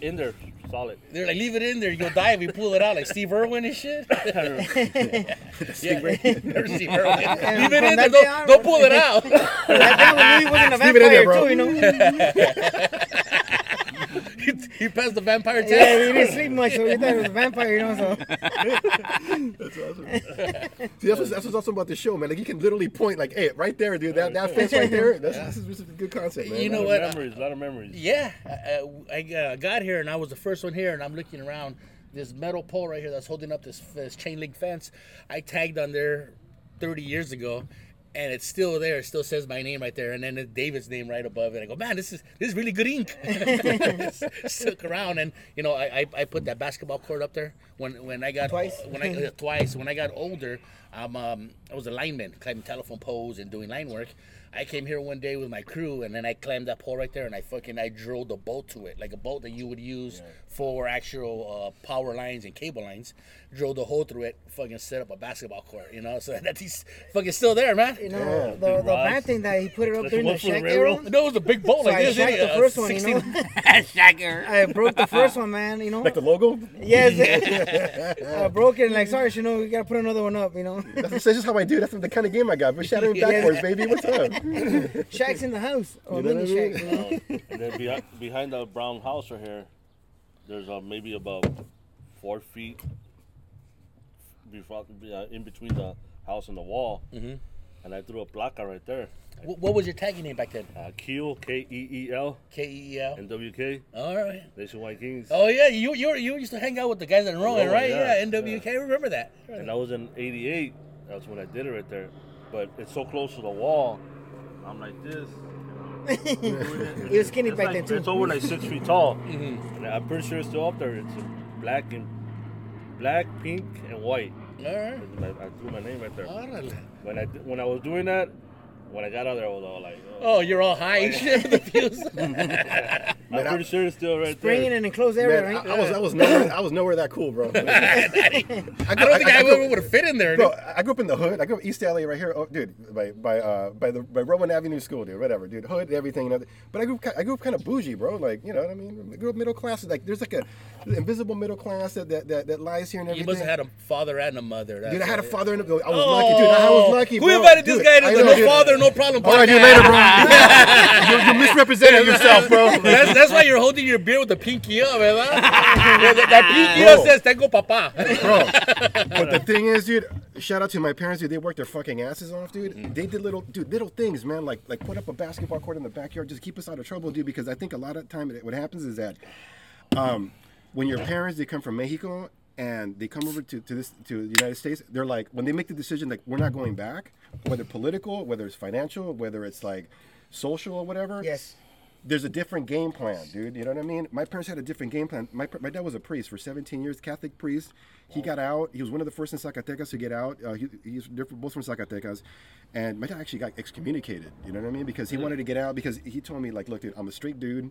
in there, solid. They're like, leave it in there. You'll die if you pull it out, like Steve Irwin and shit. [LAUGHS] [LAUGHS] yeah, There's Steve Irwin. Leave it from in there. that day Don't, don't pull it out. That day when Louis wasn't a Leave it in there, vampire bro. too, you know. He, [LAUGHS] he passed the vampire test. Yeah, he didn't sleep much, so he thought he was a vampire, you know. So [LAUGHS] That's awesome. See, that's what's, that's what's awesome about the show, man. Like you can literally point, like, hey, right there, dude. That, that fence right there. That's this is, this is a good concept, man. You know A lot what? of memories, a lot of memories. Yeah, uh, I uh, got here and I was the first one here, and I'm looking around this metal pole right here that's holding up this, this chain link fence. I tagged on there 30 years ago, and it's still there. It still says my name right there, and then David's name right above it. I go, man, this is this is really good ink. [LAUGHS] [LAUGHS] Stuck around, and you know, I, I, I put that basketball court up there when when I got Twice? when I [LAUGHS] uh, twice when I got older. I'm um, I was a lineman, climbing telephone poles and doing line work. I came here one day with my crew, and then I climbed that pole right there, and I fucking I drilled a bolt to it, like a bolt that you would use for actual uh, power lines and cable lines. Drilled a hole through it, fucking set up a basketball court, you know. [LAUGHS] So that he's fucking still there, man. you know, Yeah, the big the bad thing that he put it up That's there in the one the shack railroad. era. No, it was a big bolt So like I this. shacked the first one, you 16 know. [LAUGHS] [LAUGHS] Shagger. I broke the first one, man. You know. Like the logo? Yes. I broke it. and Like, sorry, you know, we gotta put another one up. You know. That's, that's just how I do. That's the kind of game I got. But shattering Yeah. backwards, baby. What's up? Shaq's in the house. Or You know mini what I mean? Shaq. You know. Um, and then behind, behind the brown house right here, there's uh, maybe about four feet before, uh, in between the house and the wall. Mhm. And I threw a placa right there. Wh- What was your tagging name back then? Uh, Keel, K E E L, K E E L. and W K, All right. Nationwide Kings. Oh yeah, you you were- you used to hang out with the guys in Rowan, Rowan, right? yeah, Yeah, NWK. I remember that. And that was in 88. That's when I did it right there. But it's so close to the wall. I'm like this. You know. He was skinny It's back like- then too. It's over like six feet tall. Mhm. I'm pretty sure it's still up there. It's black and black, pink, and white. All right. I, I threw my name right there. Órale. When I when I was doing that, when I got out there, I was all like, Oh, you're all high and shit with the fuse. [LAUGHS] I'm Man, I- pretty sure it's still right Bringing there. in an enclosed area, Man, right? I, I was I was nowhere I was nowhere that cool, bro. [LAUGHS] I don't think I, grew- would have fit in there. Bro, dude. I grew up in the hood. I grew up East LA right here, oh, dude, by by uh, by the by Rowan Avenue School, dude. Whatever, dude. Hood, everything. You know, but I grew up, I grew up kind of bougie, bro. Like, you know what I mean? I grew up middle class. Like, there's like a invisible middle class that that, that, that lies here and everything. You must have had a father and a mother. Dude, I had a father and a. I was lucky, dude. I was lucky, Who bro. invited this guy to the No dude. Father, No Problem All right, dude, podcast? later, bro. you, you misrepresented yourself, bro. That's, that's why you're holding your beer with the pinky up, ¿verdad? that, that pinky up Bro. says, tengo papá. bro. [LAUGHS] But the thing is, dude, shout out to my parents, dude. They worked their fucking asses off, dude. They did little, dude, little things, man. Like, like put up a basketball court in the backyard, just keep us out of trouble, dude. Because I think a lot of time, it- what happens is that, um, when your parents they come from Mexico and they come over to, to this to the United States, they're like when they make the decision like we're not going back, whether political, whether it's financial, whether it's like social or whatever. Yes. there's a different game plan, dude. You know what I mean? My parents had a different game plan. My, my dad was a priest for 17 years, Catholic priest. He got out. He was one of the first in Zacatecas to get out. Uh, he, he's different, both from Zacatecas, and my dad actually got excommunicated. You know what I mean? Because he wanted to get out. Because he told me like, look, dude, I'm a straight dude.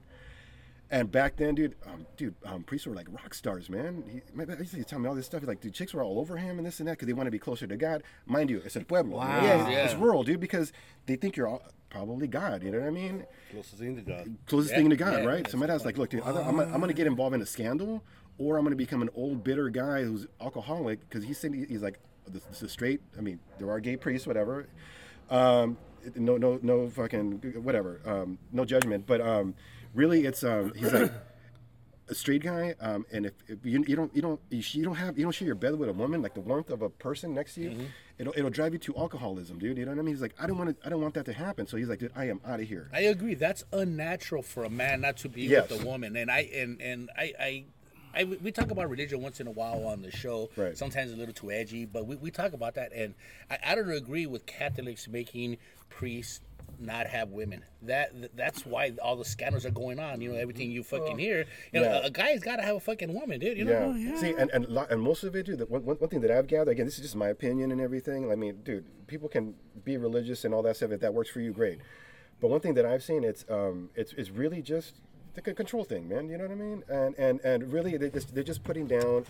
And back then, dude, um, dude, um, priests were like rock stars, man. He, my dad used to tell me all this stuff. He's like, dude, chicks were all over him and this and that because they want to be closer to God. Mind you, it's a pueblo. Wow. Yeah, Yeah. it's rural, dude, because they think you're all, probably God. You know what I mean? Closest thing to God. closest Yeah, thing to God, yeah, right? So my dad's like, look, dude, either I'm, I'm gonna get involved in a scandal, or I'm gonna become an old bitter guy who's alcoholic because he's saying he's like, this, this is straight. I mean, there are gay priests, whatever. Um, no, no, no, fucking whatever. Um, no judgment, but um, really, it's um, he's like. [CLEARS THROAT] A straight guy, um, and if, if you, you don't you don't you, don't have you don't share your bed with a woman like the warmth of a person next to you, it'll it'll drive you to alcoholism, dude. You know what I mean? He's like, I don't want to I don't want that to happen. So he's like, dude, I am out of here. I agree. That's unnatural for a man not to be Yes. with a woman. And I and and I. I I, we talk about religion once in a while on the show. Right. Sometimes a little too edgy, but we, we talk about that. And I, I don't agree with Catholics making priests not have women. That that's why all the scandals are going on. You know, everything you fucking hear. You know, Yeah. a, a guy's got to have a fucking woman, dude. You know. Yeah. See, and and, and most of it, dude. The one, one one thing that I've gathered, again, this is just my opinion and everything. I mean, dude, people can be religious and all that stuff. If that works for you, great. But one thing that I've seen, it's um, it's it's really just the control thing, man. You know what I mean? And and and really, they just, they're just putting down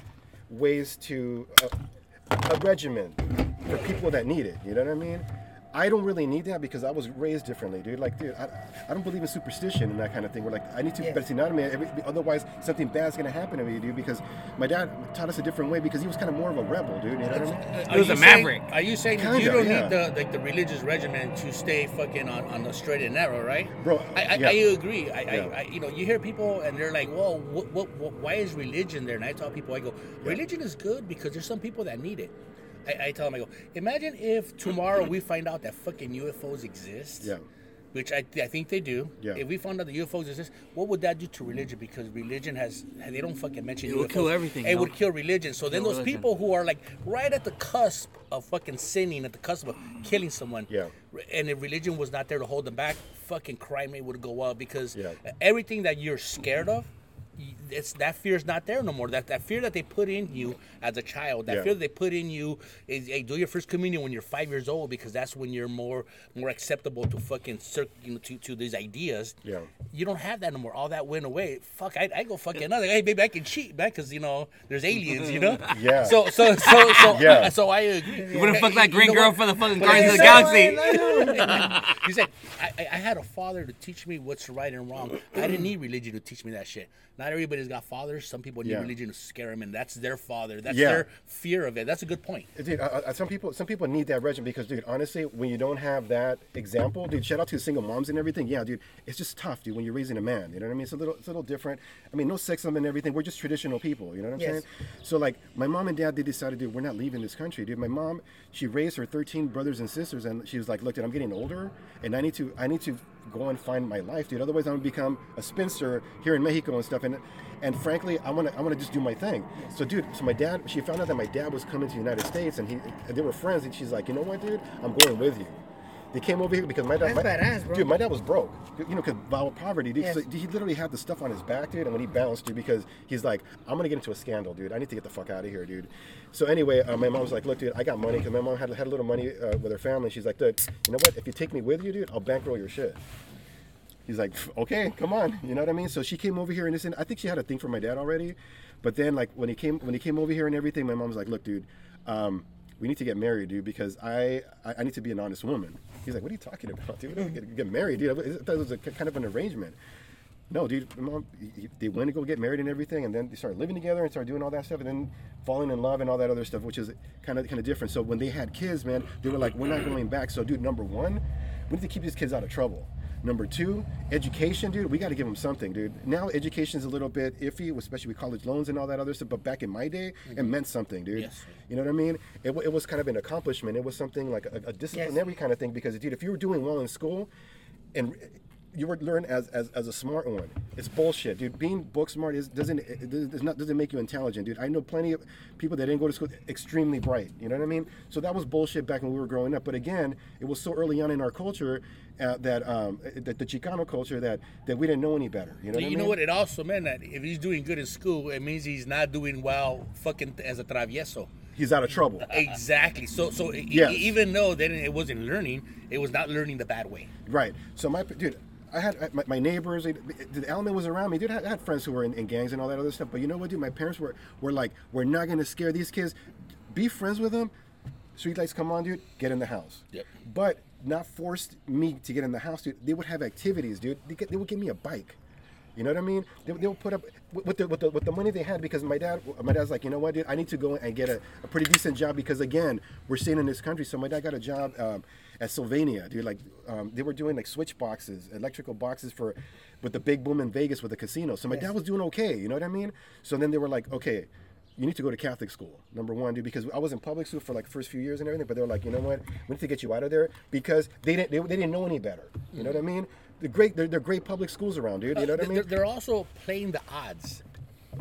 ways to uh, a regimen for people that need it. You know what I mean? I don't really need that because I was raised differently, dude. Like, dude, I, I don't believe in superstition and that kind of thing. We're like, I need to, Yeah. but see, not me. Otherwise, something bad's gonna happen to me, dude. Because my dad taught us a different way because he was kind of more of a rebel, dude. You know what I mean? Are was you a saying- maverick. Are you saying Kinda, you don't yeah. need the like the religious regimen to stay fucking on, on the straight and narrow, right? Bro, I, I, yeah. I agree. I, Yeah. I, I you know you hear people and they're like, well, what, what, what, why is religion there? And I tell people, I go, religion is good because there's some people that need it. I, I tell them, I go, imagine if tomorrow we find out that fucking UFOs exist. Yeah. Which I, I think they do. Yeah. If we found out the UFOs exist, what would that do to religion? Because religion has, they don't fucking mention It UFOs. would kill everything, It no? would kill religion. So then those religion. people who are like right at the cusp of fucking sinning, at the cusp of killing someone, Yeah. and if religion was not there to hold them back, fucking crime rate would go up because Yeah. everything that you're scared of, y- it's that is not there no more. That that fear that they put in you as a child, that Yeah. fear that they put in you is hey, do your first communion when you're five years old because that's when you're more more acceptable to fucking cir- you know to, to these ideas. Yeah. You don't have that no more. All that went away. Fuck, I, I go fucking another. Hey, baby, I can cheat, man, because you know there's aliens. You know. [LAUGHS] Yeah. So so so so [LAUGHS] Yeah. so I agree. You wouldn't fuck that You green know girl what? for the fucking But [LAUGHS] Guardians of the Galaxy. he said, I, I- I had a father to teach me what's right and wrong. I didn't need religion to teach me that shit. Not everybody's got fathers. Some people need Yeah. religion to scare them, and that's their father. That's Yeah. their fear of it. That's a good point. Dude, uh, uh, some people some people need that regimen because, dude, honestly, when you don't have that example, dude, shout out to single moms and everything. Yeah, dude, it's just tough, dude, when you're raising a man. You know what I mean? It's a little it's a little different. I mean, no sexism and everything. We're just traditional people. You know what I'm Yes. saying? So like, my mom and dad, they decided, dude, we're not leaving this country, dude. My mom, she raised her 13 brothers and sisters, and she was like, look, dude, I'm getting older, and I need to I need to go and find my life, dude. Otherwise, I'm gonna become a spinster here in Mexico and stuff. And and frankly, I wanna I wanna just do my thing. So, dude, so my dad, she found out that my dad was coming to the United States, and he and they were friends, and she's like, you know what, dude, I'm going with you. They came over here because my dad, That's my, badass, bro. dude, my dad was broke, you know, because violent poverty, dude. Yes. So he literally had the stuff on his back, dude. And when he bounced, dude, because he's like, I'm gonna get into a scandal, dude. I need to get the fuck out of here, dude. So anyway, uh, my mom was like, look, dude, I got money because my mom had had a little money uh, with her family. She's like, dude, you know what? If you take me with you, dude, I'll bankroll your shit. He's like, okay, come on, you know what I mean? So she came over here and this, and I think she had a thing for my dad already, but then like when he came when he came over here and everything, my mom was like, look, dude, um, we need to get married, dude, because I, I I need to be an honest woman. He's like, what are you talking about, dude? We get, get married, dude. I thought it was a kind of an arrangement. No, dude, mom, he- he- they went to go get married and everything, and then they started living together and started doing all that stuff, and then falling in love and all that other stuff, which is kind of kind of different. So when they had kids, man, they were like, we're not going back. So, dude, number one, we need to keep these kids out of trouble. Number two, education, dude. We got to give them something, dude. Now education's a little bit iffy, especially with college loans and all that other stuff. But back in my day, it mm-hmm. meant something, dude. Yes. You know what I mean? It, it was kind of an accomplishment. It was something like a, a disciplinary kind of thing. Because, dude, if you were doing well in school, and you were learned as, as as a smart one. It's bullshit, dude. Being book smart is doesn't it does not doesn't make you intelligent, dude. I know plenty of people that didn't go to school extremely bright. You know what I mean? So that was bullshit back when we were growing up. But again, it was so early on in our culture uh, that um that the Chicano culture that that we didn't know any better. You know what I you mean? know what? It also meant that if he's doing good in school, it means he's not doing well fucking as a travieso. He's out of trouble. Exactly. So, so e- Yes. even though then it wasn't learning, it was not learning the bad way. Right. So my dude, I had my, my neighbors. They, the element was around me. Dude, I had, friends who were in, in gangs and all that other stuff. But you know what, dude? My parents were were like, we're not gonna scare these kids. Be friends with them. Street lights come on, dude. Get in the house. Yep. But not forced me to get in the house, dude. They would have activities, dude. They, get, they would give me a bike. You know what I mean? They, they would put up with the, with the with the money they had because my dad my dad's like, you know what, dude, I need to go and get a, a pretty decent job because again, we're staying in this country. So my dad got a job um, at Sylvania, dude. Like um, they were doing like switch boxes, electrical boxes for with the big boom in Vegas with the casino. So my dad was doing okay. You know what I mean? So then they were like, okay. You need to go to Catholic school, number one, dude, because I was in public school for like first few years and everything. But they were like, you know what, we need to get you out of there because they didn't, they, they didn't know any better. You know what I mean? They're great. They're, they're great public schools around, dude. You know what I mean? They're also playing the odds.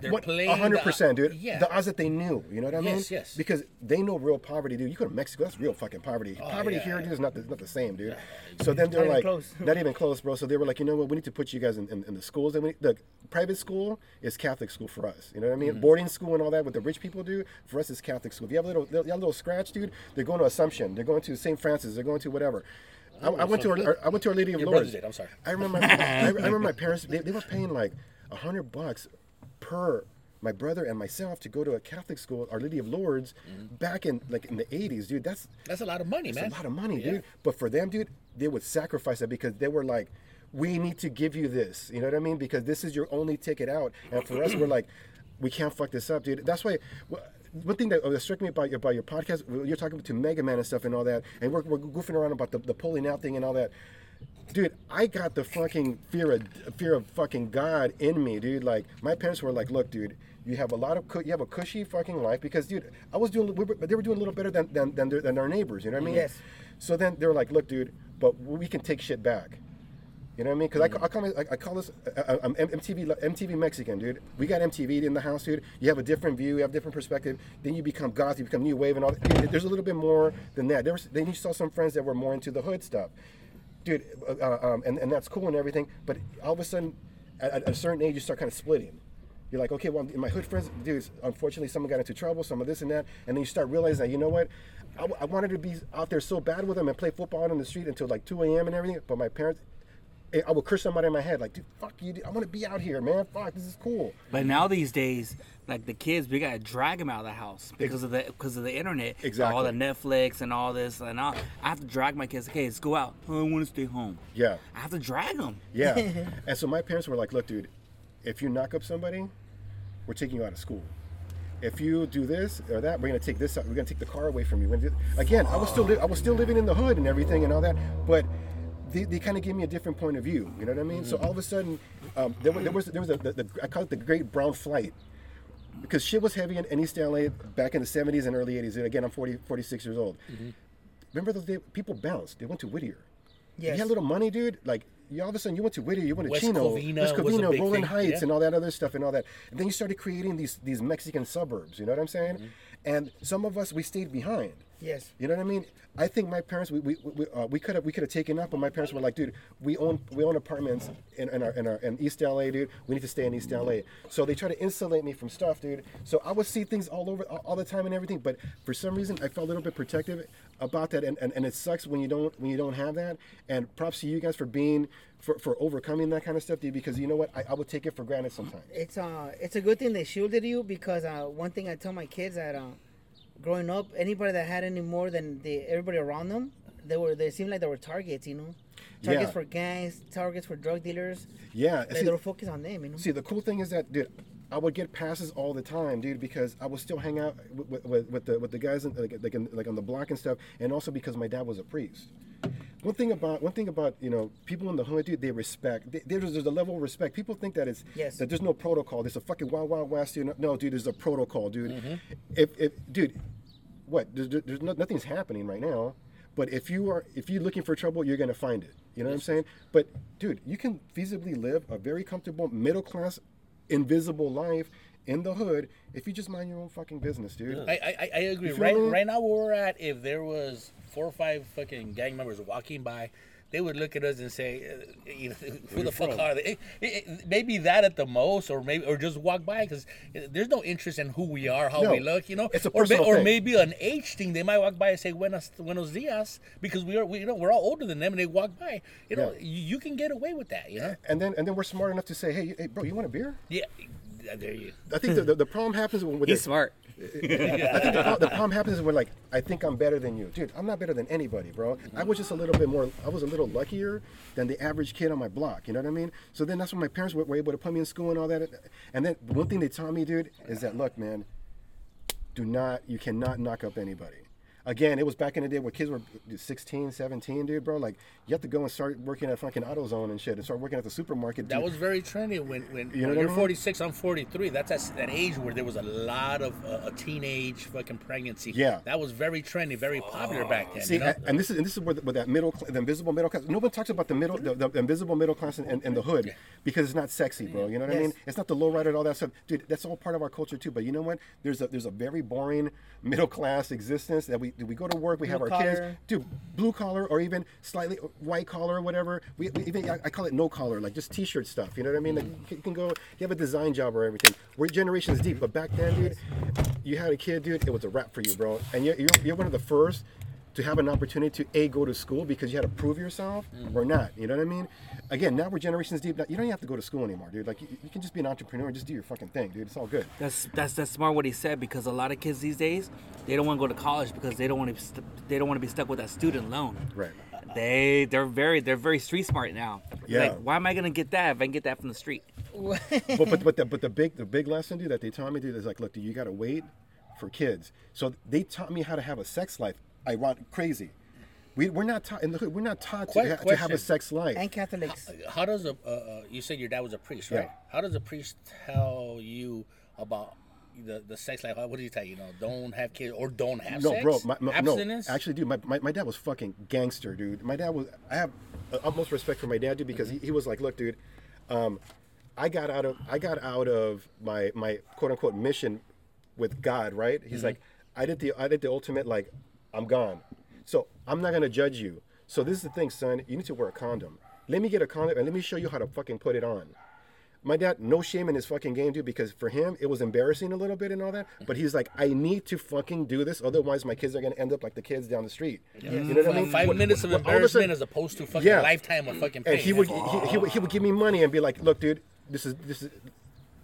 They're What, playing a hundred the- percent, dude. Yeah. The odds that they knew, you know what I mean? Yes, yes. Because they know real poverty, dude. You go to Mexico, that's real fucking poverty. poverty Oh, yeah. here, dude, is not the, not the same, dude. So then they're like, close. not even close, bro. So they were like, you know what? We need to put you guys in, in, in the schools. And we, the private school is Catholic school for us. You know what I mean? Mm-hmm. Boarding school and all that, what the rich people do, for us is Catholic school. If you have a little, a little scratch, dude, they're going to Assumption. They're going to St. Francis. They're going to whatever. I, I went to our, I went to Our Lady of Your Lourdes. did, I'm sorry. I remember, my, I, I remember my [LAUGHS] parents. They, they were paying like a hundred bucks per my brother and myself to go to a Catholic school, Our Lady of Lourdes, back in like in the '80s, dude. That's That's a lot of money, that's man. a lot of money, Yeah. dude. But for them, dude, they would sacrifice that because they were like, we need to give you this. You know what I mean? Because this is your only ticket out. And for us, we're like, we can't fuck this up, dude. That's why. One thing that uh, struck me about your about your podcast, you're talking to Mega Man and stuff and all that, and we're, we're goofing around about the, the pulling out thing and all that. Dude, I got the fucking fear of fear of fucking God in me, dude. Like my parents were like, "Look, dude, you have a lot of you have a cushy fucking life because, dude, I was doing we were, they were doing a little better than than than, their, than our neighbors. You know what I mean? Yes. So then they were like, "Look, dude, but we can take shit back." You know what I mean? Because I, ca- I call it, I, I call this uh, I'm MTV MTV Mexican, dude. We got MTV in the house, dude. You have a different view, you have a different perspective. Then you become goth, you become new wave, and all. that. There's a little bit more than that. There was, then you saw some friends that were more into the hood stuff, dude. Uh, uh, um, and and that's cool and everything. But all of a sudden, at, at a certain age, you start kind of splitting. You're like, okay, well, my hood friends, dude, unfortunately, someone got into trouble, some of this and that. And then you start realizing that, you know what? I, wanted to be out there so bad with them and play football out on the street until like 2 a.m. and everything. But my parents, I would curse somebody in my head, like, dude, fuck you, dude. I want to be out here, man. Fuck, this is cool. But now these days, like the kids, we gotta drag them out of the house because of the because of the internet, Exactly. all the Netflix and all this and all. I have to drag my kids. Okay, let's go out. I want to stay home. Yeah. I have to drag them. Yeah. [LAUGHS] and so my parents were like, look, dude, if you knock up somebody, we're taking you out of school. If you do this or that, we're gonna take this. We're gonna take the car away from you. Again, I was still li- I was still living in the hood and everything and all that, but they, they kind of gave me a different point of view. You know what I mean? So all of a sudden, um, there, there was there was a, the, the, I call it the Great Brown Flight because shit was heavy in, in East LA back in the 70s and early 80s. And again, I'm 40, 46 years old. Remember those days? People bounced. They went to Whittier. If Yes. you had a little money, dude, like you all of a sudden you went to Whittier, you went to West Chino, Covina West Covina, Rolling thing, Heights, yeah. and all that other stuff and all that. And then you started creating these these Mexican suburbs. You know what I'm saying? Mm-hmm. And some of us we stayed behind. Yes. You know what I mean? I think my parents we we we, uh, we could have we could have taken up, but my parents were like, dude, we own we own apartments in, in our in our in East LA, dude. We need to stay in East LA. So they try to insulate me from stuff, dude. So I would see things all over all, all the time and everything, but for some reason I felt a little bit protective about that, and, and, and it sucks when you don't when you don't have that. And props to you guys for being for, for overcoming that kind of stuff, dude. Because you know what, I, I would take it for granted sometimes. It's uh, it's a good thing they shielded you because uh, one thing I tell my kids that uh, growing up, anybody that had any more than the everybody around them, they were they seemed like they were targets, you know, targets Yeah. for gangs, targets for drug dealers. Yeah, Like see- they were focused on them, you know. See, the cool thing is that, dude, I would get passes all the time, dude, because I would still hang out with, with, with the with the guys in, like like, in, like on the block and stuff, and also because my dad was a priest. One thing about one thing about you know people in the hood, dude, they respect. They, there's there's a level of respect. People think that it's Yes. that there's no protocol. There's a fucking wild wild west, dude. No, dude, there's a protocol, dude. Mm-hmm. If if dude, what? There's, there's no, nothing's happening right now. But if you are if you're looking for trouble, you're gonna find it. You know what I'm saying? But dude, you can feasibly live a very comfortable middle class, invisible life in the hood if you just mind your own fucking business, dude. I, I, I agree. You feel Right me? right now where we're at, if there was four or five fucking gang members walking by, they would look at us and say, uh, you know, [LAUGHS] "Who the fuck are they?" It- it- maybe that at the most, or maybe or just walk by because eh, there's no interest in who we are, how No, we look, you know. it's a or, personal or thing. maybe an age thing. They might walk by and say "Buenos, buenos dias" because we are, we, you know, we're all older than them, and they walk by. You know, Yeah. you, you can get away with that, you know. And then and then we're smart enough to say, hey, hey bro, you want a beer? Yeah, there you. I think the, the, the problem happens when with He's the, smart. [LAUGHS] I think the, the problem happens when like I think I'm better than you, dude. I'm not better than anybody, bro. I was just a little bit more. I was a little luckier than the average kid on my block. You know what I mean? So then that's when my parents were, were able to put me in school and all that. And then one thing they taught me, dude, is that look, man, do not you cannot knock up anybody. Again, it was back in the day where kids were 16, 17, dude, bro. Like, you have to go and start working at fucking AutoZone and shit and start working at the supermarket. That was very trendy when when you know when you're mean? 46, I'm 43. That's at that age where there was a lot of uh, a teenage fucking pregnancy. Yeah. that was very trendy, very popular back then. See, you know? and this is and this is where, the, where that middle, cl- the invisible middle class. No one talks about the middle, the, the invisible middle class in, in, in the hood because it's not sexy, bro. You know what I mean? It's not the lowrider and all that stuff, dude. That's all part of our culture too. But you know what? There's a there's a very boring middle class existence that we we go to work, we have our Blue kids, collar. dude, blue collar or even slightly white collar or whatever. We, we even I, I call it no collar, like just t-shirt stuff. You know what I mean? Like you can go, you have a design job or everything. We're generations deep, but back then, dude, you had a kid, dude. It was a wrap for you, bro. And you're, you're, you're one of the first to have an opportunity to a go to school because you had to prove yourself mm. or not. You know what I mean? Again, now we're generations deep. Now, you don't even have to go to school anymore, dude. Like you, you can just be an entrepreneur and just do your fucking thing, dude. It's all good. That's that's that's smart what he said because a lot of kids these days they don't want to go to college because they don't want to st- they don't want to be stuck with that student loan. Right. They they're very they're very street smart now. Yeah. Like why am I gonna get that if I can get that from the street? but but but the, but the big the big lesson, dude, that they taught me, dude, is like, look, dude, you gotta wait for kids. So they taught me how to have a sex life. I want crazy. We, we're not taught in the hood. We're not taught to, Quick ha- to have a sex life. and Catholics. How does a uh, uh, you said your dad was a priest, right? Yeah. How does a priest tell you about the the sex life? What do you tell you? You know, don't have kids or don't have no, sex. bro, my, my, no. Abstinence. Actually, dude, my, my, my dad was fucking gangster, dude. My dad was. I have uh, utmost respect for my dad, dude, because he, he was like, look, dude, um, I got out of I got out of my my quote unquote mission with God, right? He's Mm-hmm. like, I did the I did the ultimate like, I'm gone, so I'm not gonna judge you. So this is the thing, son. You need to wear a condom. Let me get a condom and let me show you how to fucking put it on. My dad, no shame in his fucking game, dude, because for him it was embarrassing a little bit and all that. But he's like, I need to fucking do this, otherwise my kids are gonna end up like the kids down the street. You know what I mean? Five What- minutes of what- all a embarrassment sudden- as opposed to fucking Yeah. lifetime of fucking pain. and he would That's- he, he, would he would give me money and be like, look, dude, this is this is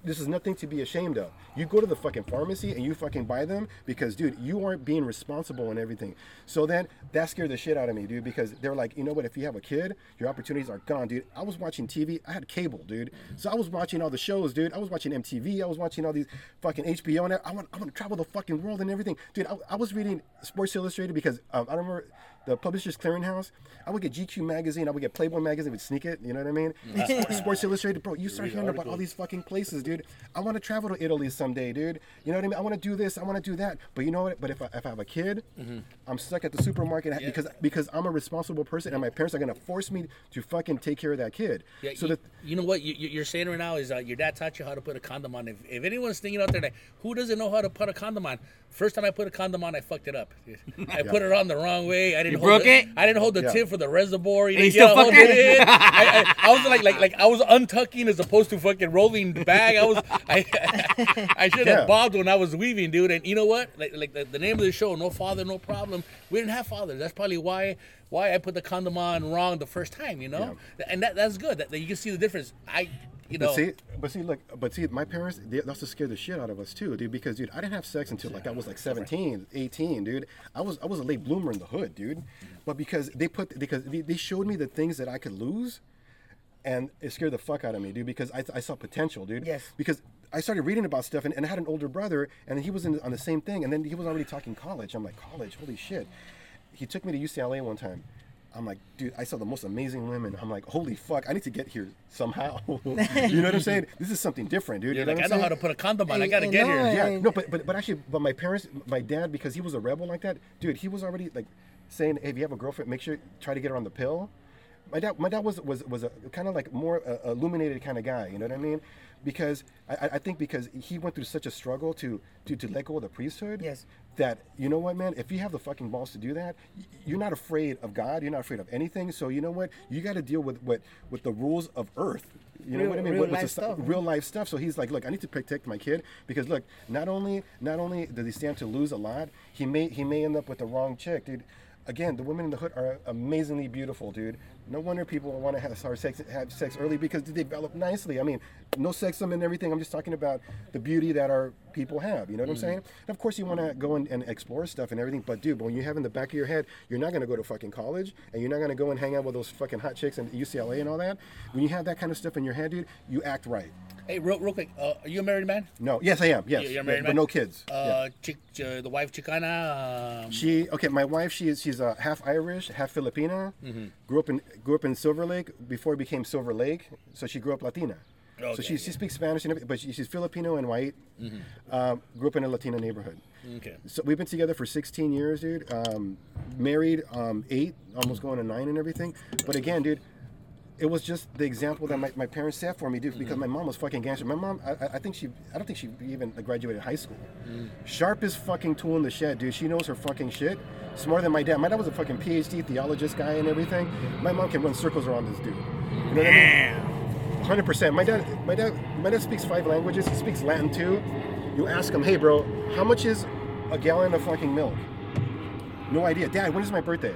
this is nothing to be ashamed of. You go to the fucking pharmacy and you fucking buy them because, dude, you aren't being responsible and everything. So then that scared the shit out of me, dude, because they're like, you know what? If you have a kid, your opportunities are gone, dude. I was watching TV. I had cable, dude. So I was watching all the shows, dude. I was watching MTV. I was watching all these fucking HBO and I want I want to travel the fucking world and everything, dude. I, I was reading Sports Illustrated because um, I remember the Publishers Clearinghouse. I would get GQ magazine. I would get Playboy magazine. Would sneak it. You know what I mean? [LAUGHS] Sports, Sports Illustrated, bro. You start hearing about all these fucking places, dude. I want to travel to Italy someday, dude. You know what I mean? I want to do this. I want to do that. But you know what? But if I, if I have a kid, I'm stuck at the supermarket because because I'm a responsible person, and my parents are gonna force me to fucking take care of that kid. Yeah, so you, that you know what you, you're saying right now is uh, your dad taught you how to put a condom on. If, if anyone's thinking out there that who doesn't know how to put a condom on, first time I put a condom on, I fucked it up. [LAUGHS] I put it on the wrong way. I didn't You hold broke the, it? I didn't hold the Yeah. tip for the reservoir. You, And you still hold fucked it? [LAUGHS] I, I, I was like, like, like I was untucking as opposed to fucking rolling back. I was, I, [LAUGHS] I should have Yeah. bobbed when I was weaving, dude. And you know what? Like, like the, the name of the show, no father, no problem. We didn't have fathers. That's probably why why I put the condom on wrong the first time. You know, and that that's good. That, that you can see the difference. I, you know, But see, but see, look, but see, my parents, they also scared the shit out of us too, dude. Because, dude, I didn't have sex until like I was like 17, 18, dude. I was I was a late bloomer in the hood, dude. But because they put because they, they showed me the things that I could lose, and it scared the fuck out of me, dude. Because I, I saw potential, dude. Yes. Because I started reading about stuff, and, and I had an older brother, and he was in, on the same thing, and then he was already talking college. I'm like, college, holy shit. He took me to UCLA one time. I'm like, dude, I saw the most amazing women. I'm like, holy fuck, I need to get here somehow. [LAUGHS] you know what I'm [LAUGHS] saying? This is something different, dude. you're you know like, I I'm know how to put a condom on. I Hey, gotta hey, get no, here. Yeah, no, but but but actually, but my parents, my dad, because he was a rebel like that, dude, he was already like saying, hey, if you have a girlfriend, make sure try to get her on the pill. My dad, my dad was was was a kind of like more uh, illuminated kind of guy. You know what I mean? Because I, I think because he went through such a struggle to to to let go of the priesthood. Yes. That you know what, man? If you have the fucking balls to do that, you're not afraid of God. You're not afraid of anything. So you know what? You got to deal with what with the rules of Earth. You know what I mean? real What- life stuff, real life stuff. So he's like, look, I need to protect my kid because look, not only not only does he stand to lose a lot, he may he may end up with the wrong chick, dude. Again, the women in the hood are amazingly beautiful, dude. No wonder people want to have sex have sex early because they develop nicely. I mean, no sexism and everything. I'm just talking about the beauty that our people have. You know what I'm saying? And of course, you want to go and, and explore stuff and everything, but dude, but when you have in the back of your head, you're not going to go to fucking college and you're not going to go and hang out with those fucking hot chicks and UCLA and all that. When you have that kind of stuff in your head, dude, you act right. Hey, real, real quick, uh, are you a married man? No, yes, I am. Yes, You're a married but man? no kids. Yeah. Uh, chick, uh, the wife Chicana. Um, She okay. My wife, she is she's uh, half Irish, half Filipina. Mm-hmm. Grew up in grew up in Silver Lake before it became Silver Lake. So she grew up Latina. So Okay, she, she speaks Spanish and everything, but she, she's Filipino and white. Um, grew up in a Latina neighborhood. okay. So we've been together for 16 years, dude. Um, married um, eight, almost going to nine and everything. But again, dude, it was just the example that my, my parents set for me, dude. Because my mom was fucking gangster. My mom, I, I- think she, I don't think she even graduated high school. Sharpest fucking tool in the shed, dude. She knows her fucking shit. Smarter than my dad. My dad was a fucking PhD theologist guy and everything. My mom can run circles around this dude. You know what I mean? Hundred percent. My dad, my dad, my dad speaks five languages. He speaks Latin too. You ask him, hey, bro, how much is a gallon of fucking milk? No idea. Dad, when is my birthday?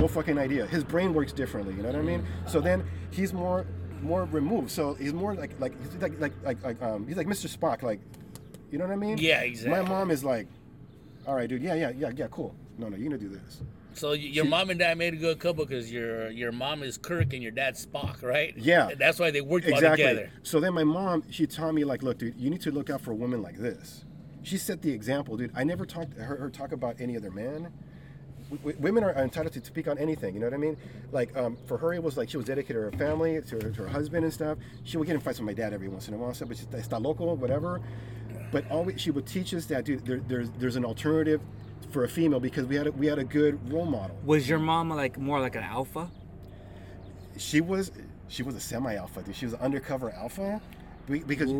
No fucking idea. His brain works differently. You know what I mean? So then he's more, more removed. So he's more like, like, he's like, like, like, like um, he's like Mr. Spock. Like, you know what I mean? Yeah, exactly. My mom is like, all right, dude. Yeah, yeah, yeah, yeah. Cool. No, no, you're gonna do this. So your mom and dad made a good couple because your your mom is Kirk and your dad's Spock, right? Yeah. That's why they worked well exactly. together. So then my mom, she taught me like, look, dude, you need to look out for a woman like this. She set the example, dude. I never talked heard her talk about any other man. W- w- women are entitled to speak on anything. You know what I mean? Like um, for her, it was like she was dedicated to her family, to her, to her husband and stuff. She would get in fights with my dad every once in a while, stuff, but she's está local, whatever. But always, she would teach us that, dude. There, there's there's an alternative for a female because we had a, we had a good role model. Was your mom like more like an alpha? she was she was a semi alpha dude she was an undercover alpha because,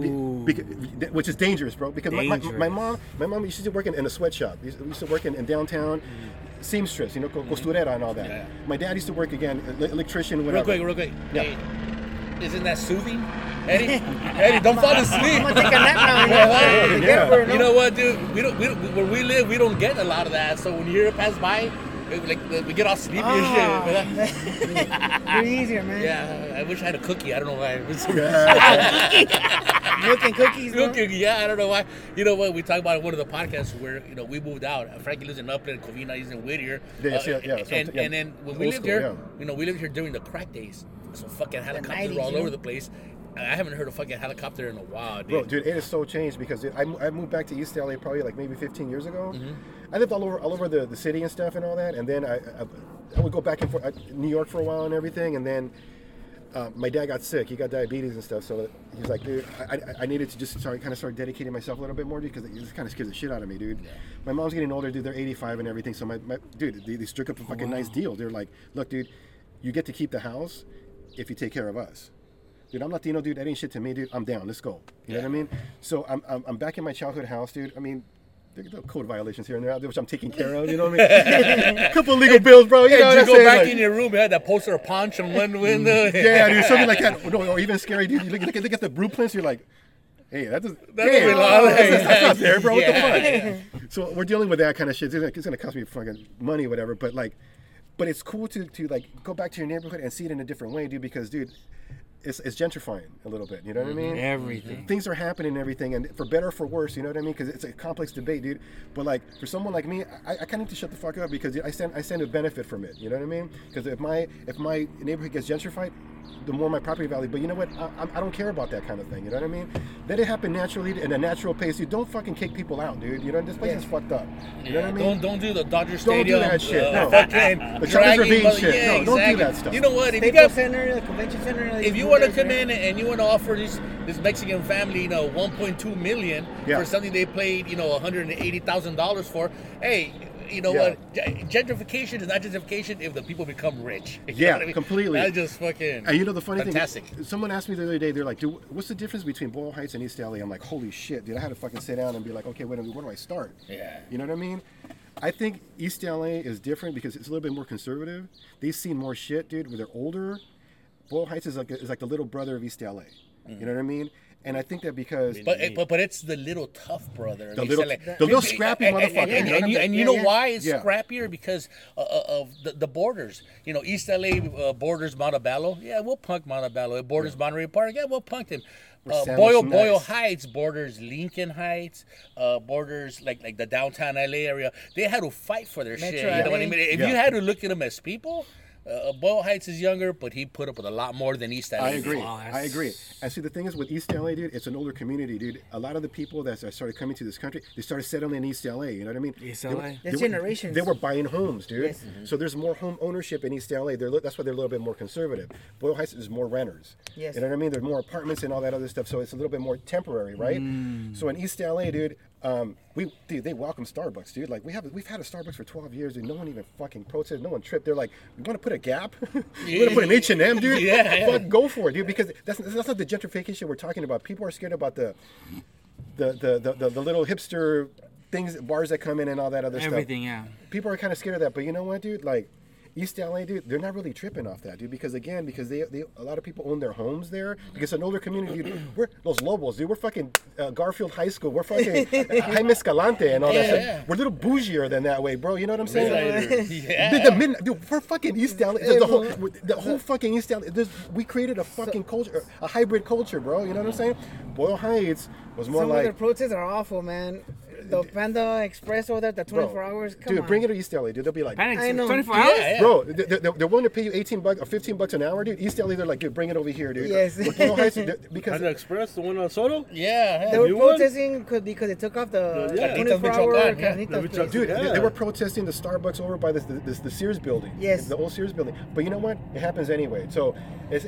because which is dangerous bro because my, my, my mom my mom used to work in, in a sweatshop we used to work in, in downtown mm. seamstress you know co- mm-hmm. costurera and all that Yeah. my dad used to work again ele- electrician Real quick, real quick. Yeah. Hey, isn't that soothing? Eddie, Eddie, don't fall asleep. I'm gonna take a nap now. You know, Yeah. Get her, You know what, dude? We don't, we don't. Where we live, we don't get a lot of that. So when you hear it pass by, it- like we get all sleepy Ah. and shit. Pretty [LAUGHS] easier, man. Yeah, I wish I had a cookie. I don't know why. [LAUGHS] [LAUGHS] Milk and cookies. bro. Cookie, yeah, I don't know why. You know what? We talked about in one of the podcasts where you know we moved out. Frankie lives in Upland, Covina, he's in Whittier. Yeah, yeah, yeah, yeah, so- and, yeah. and then when we lived school, here, yeah. you know, we lived here during the crack days. So fucking helicopters 90s, were all over the place. I haven't heard a fucking helicopter in a while, dude. Bro, dude, it is so changed because I, I moved back to East LA probably like maybe 15 years ago. Mm-hmm. I lived all over all over the, the city and stuff and all that, and then I, I, I would go back and forth uh, New York for a while and everything, and then uh, my dad got sick. He got diabetes and stuff, so he was like, dude, I, I, I needed to just start kind of start dedicating myself a little bit more dude, because it just kind of scares the shit out of me, dude. My mom's getting older, dude. They're 85 and everything, so my, my dude, they, they struck up a fucking nice deal. They're like, look, dude, you get to keep the house if you take care of us. Dude, I'm Latino, dude. That ain't shit to me, dude. I'm down. Let's go. You know what I mean? So I'm, I'm, I'm back in my childhood house, dude. I mean, there are code violations here and there, which I'm taking care of. You know what I mean? a [LAUGHS] couple legal bills, bro. You Hey, know what did I'm you go saying? back Like- in your room? You had that poster of Punch on one window. Mm. yeah, dude, something like that. No, or even scary, dude. You look, look, at, look at the blueprints. You're like, hey, that does. That that's, that's- that's not there, bro. What the fuck? So we're dealing with that kind of shit. It's gonna, it's gonna cost me fucking money, whatever. But like, but it's cool to to like go back to your neighborhood and see it in a different way, dude. Because, dude, it's it's gentrifying a little bit. You know what I mm-hmm. mean? Everything. Mm-hmm. things are happening everything, and for better or for worse, you know what I mean? Because it's a complex debate, dude. But like for someone like me, I, I kind of need to shut the fuck up because I stand I stand to benefit from it. You know what I mean? Because if my if my neighborhood gets gentrified, the more my property value. But you know what? I, I'm- don't care about that kind of thing. You know what I mean? Let it happen naturally in a natural pace. You don't fucking kick people out, dude. You know this place is fucked up. You know what I mean? Don't don't do the Dodger Don't Stadium. do that shit, uh, no. [LAUGHS] fucking The Chavez dragging Ravine shit. Yeah, No, don't do that stuff. You know what? If you got Center, the convention center. they if you want to come in and you want to offer this this Mexican family, you know, 1.2 million Yeah. for something they paid, you know, 180 thousand dollars for, hey, you know Yeah. what? Gentrification is not gentrification if the people become rich. [LAUGHS] You Yeah, I mean? completely. That's just fucking. And you know the funny fantastic. thing, someone asked me the other day, they're like, "Dude, what's the difference between Boyle Heights and East LA?" I'm like, "Holy shit, dude!" I had to fucking sit down and be like, "Okay, wait a minute, where do I start?" Yeah. You know what I mean? I think East LA is different because it's a little bit more conservative. They've seen more shit, dude. Where they're older, Boyle Heights is like is like the little brother of East LA. You mm-hmm. know what I mean? And I think that because But, but but it's the little tough brother. The They little- like- the little scrappy and- and- motherfucker, And, you and, know you, and you saying? know Yeah, why it's yeah. scrappier because uh, uh, of the, the borders. You know, East LA uh, borders Montebello. Yeah, we'll punk Montebello. It borders Monterey Park. Yeah, we'll punk them. Uh, Boyle some Boyle nice. Heights borders Lincoln Heights, uh, borders like like the downtown LA area. They had to fight for their shit. You know what I mean? If Yeah. you had to look at them as people, uh, Boyle Heights is younger, but he put up with a lot more than East LA. I agree. Wow, I agree. And see, the thing is with East LA, dude, it's an older community, dude. A lot of the people that started coming to this country, they started settling in East LA. You know what I mean? East They were- LA. they That's were- generations. They were buying homes, dude. Yes. So there's more home ownership in East LA. They're, that's why they're a little bit more conservative. Boyle Heights is more renters. Yes. You know what I mean? There's more apartments and all that other stuff. So it's a little bit more temporary, right? So in East LA, dude, um, we dude, they welcome Starbucks, dude. Like we have, we've had a Starbucks for 12 years, and no one even fucking protested. No one tripped. They're like, we want to put a Gap. we want to put an H and M, dude. [LAUGHS] Yeah, yeah. Fuck, go for it, dude. Because that's that's not the gentrification we're talking about. People are scared about the the the the, the, the little hipster things, bars that come in and all that other Everything, stuff. Everything, yeah. People are kind of scared of that, but you know what, dude? Like. East LA, dude, they're not really tripping off that, dude, because again, because they, they a lot of people own their homes there. Because it's an older community, dude. [CLEARS THROAT] We're those Lobos, dude. We're fucking uh, Garfield High School. We're fucking [LAUGHS] Jaime Escalante and all that Yeah, stuff. yeah. We're a little bougier than that way, bro. You know what I'm saying? Yeah. Dude, the midnight, dude, we're fucking East LA. The, the whole, the whole fucking East LA. We created a fucking culture, a hybrid culture, bro. You know what I'm saying? Boyle Heights was more like Some of their protests are awful, man. The Panda Express over there, the 24 bro, hours. Come dude, on. bring it to East LA, dude. They'll be like, Panic, I know. 24 hours? yeah. bro, they- they- they're willing to pay you 18 bucks or 15 bucks an hour, dude. East LA, they're like, dude, bring it over here, dude. Yes. With Boyle Heights, they- because Panda Express, the one on Soto? Yeah, They were protesting won? because they took off the Yeah. the Carnitas 24 hour yeah. Carnitas The Dude, they, they were protesting the Starbucks over by the, the, the, the Sears building. Yes. The old Sears building. But you know what? It happens anyway. So, it's,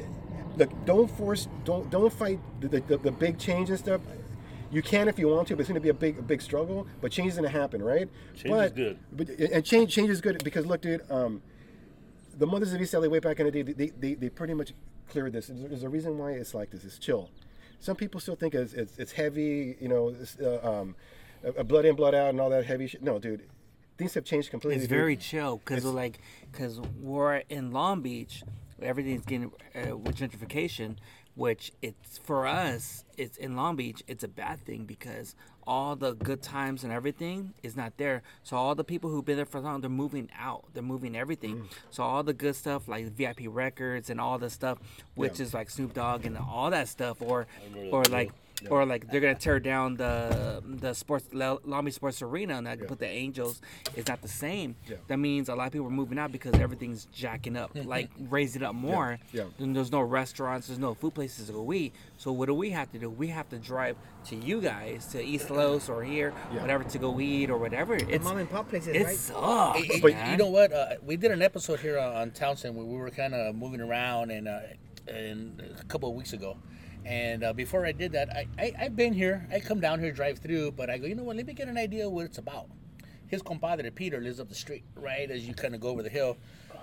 look, don't force, don't don't fight the, the, the, the big change and stuff. You can if you want to, but it's going to be a big a big struggle. But change is going to happen, right? Change but, is good. But, and change change is good because look, dude. Um, the mothers of East LA way back in the day, they, they, they pretty much cleared this. There's there's a reason why it's like this. It's chill. Some people still think it's, it's, it's heavy, you know, it's, uh, um, a- a blood in, blood out, and all that heavy shit. No, dude, things have changed completely. It's dude. very chill because like because we're in Long Beach, everything's getting uh, with gentrification, which it's for us. It's in Long Beach. It's a bad thing because all the good times and everything is not there. So all the people who've been there for long, they're moving out. They're moving everything. Mm. So all the good stuff like VIP records and all the stuff, which Yeah. is like Snoop Dogg and all that stuff, or or that like. Or like they're gonna tear down the the sports Long Beach Sports Arena and that put the Angels. It's not the same. Yeah. That means a lot of people are moving out because everything's jacking up, [LAUGHS] like raising up more. Yeah. And there's no restaurants, there's no food places to go eat. So what do we have to do? We have to drive to you guys to East Los or here, Yeah. whatever to go eat or whatever. The It's mom and pop places, it right? sucks. Hey, hey, man. you know what? Uh, we did an episode here on, on Townsend where we were kind of moving around and, uh, and a couple of weeks ago. And uh, before I did that, I, I I've been here. I come down here, drive through, but I go, you know what? Let me get an idea what it's about. His compadre Peter lives up the street, right as you kind of go over the hill.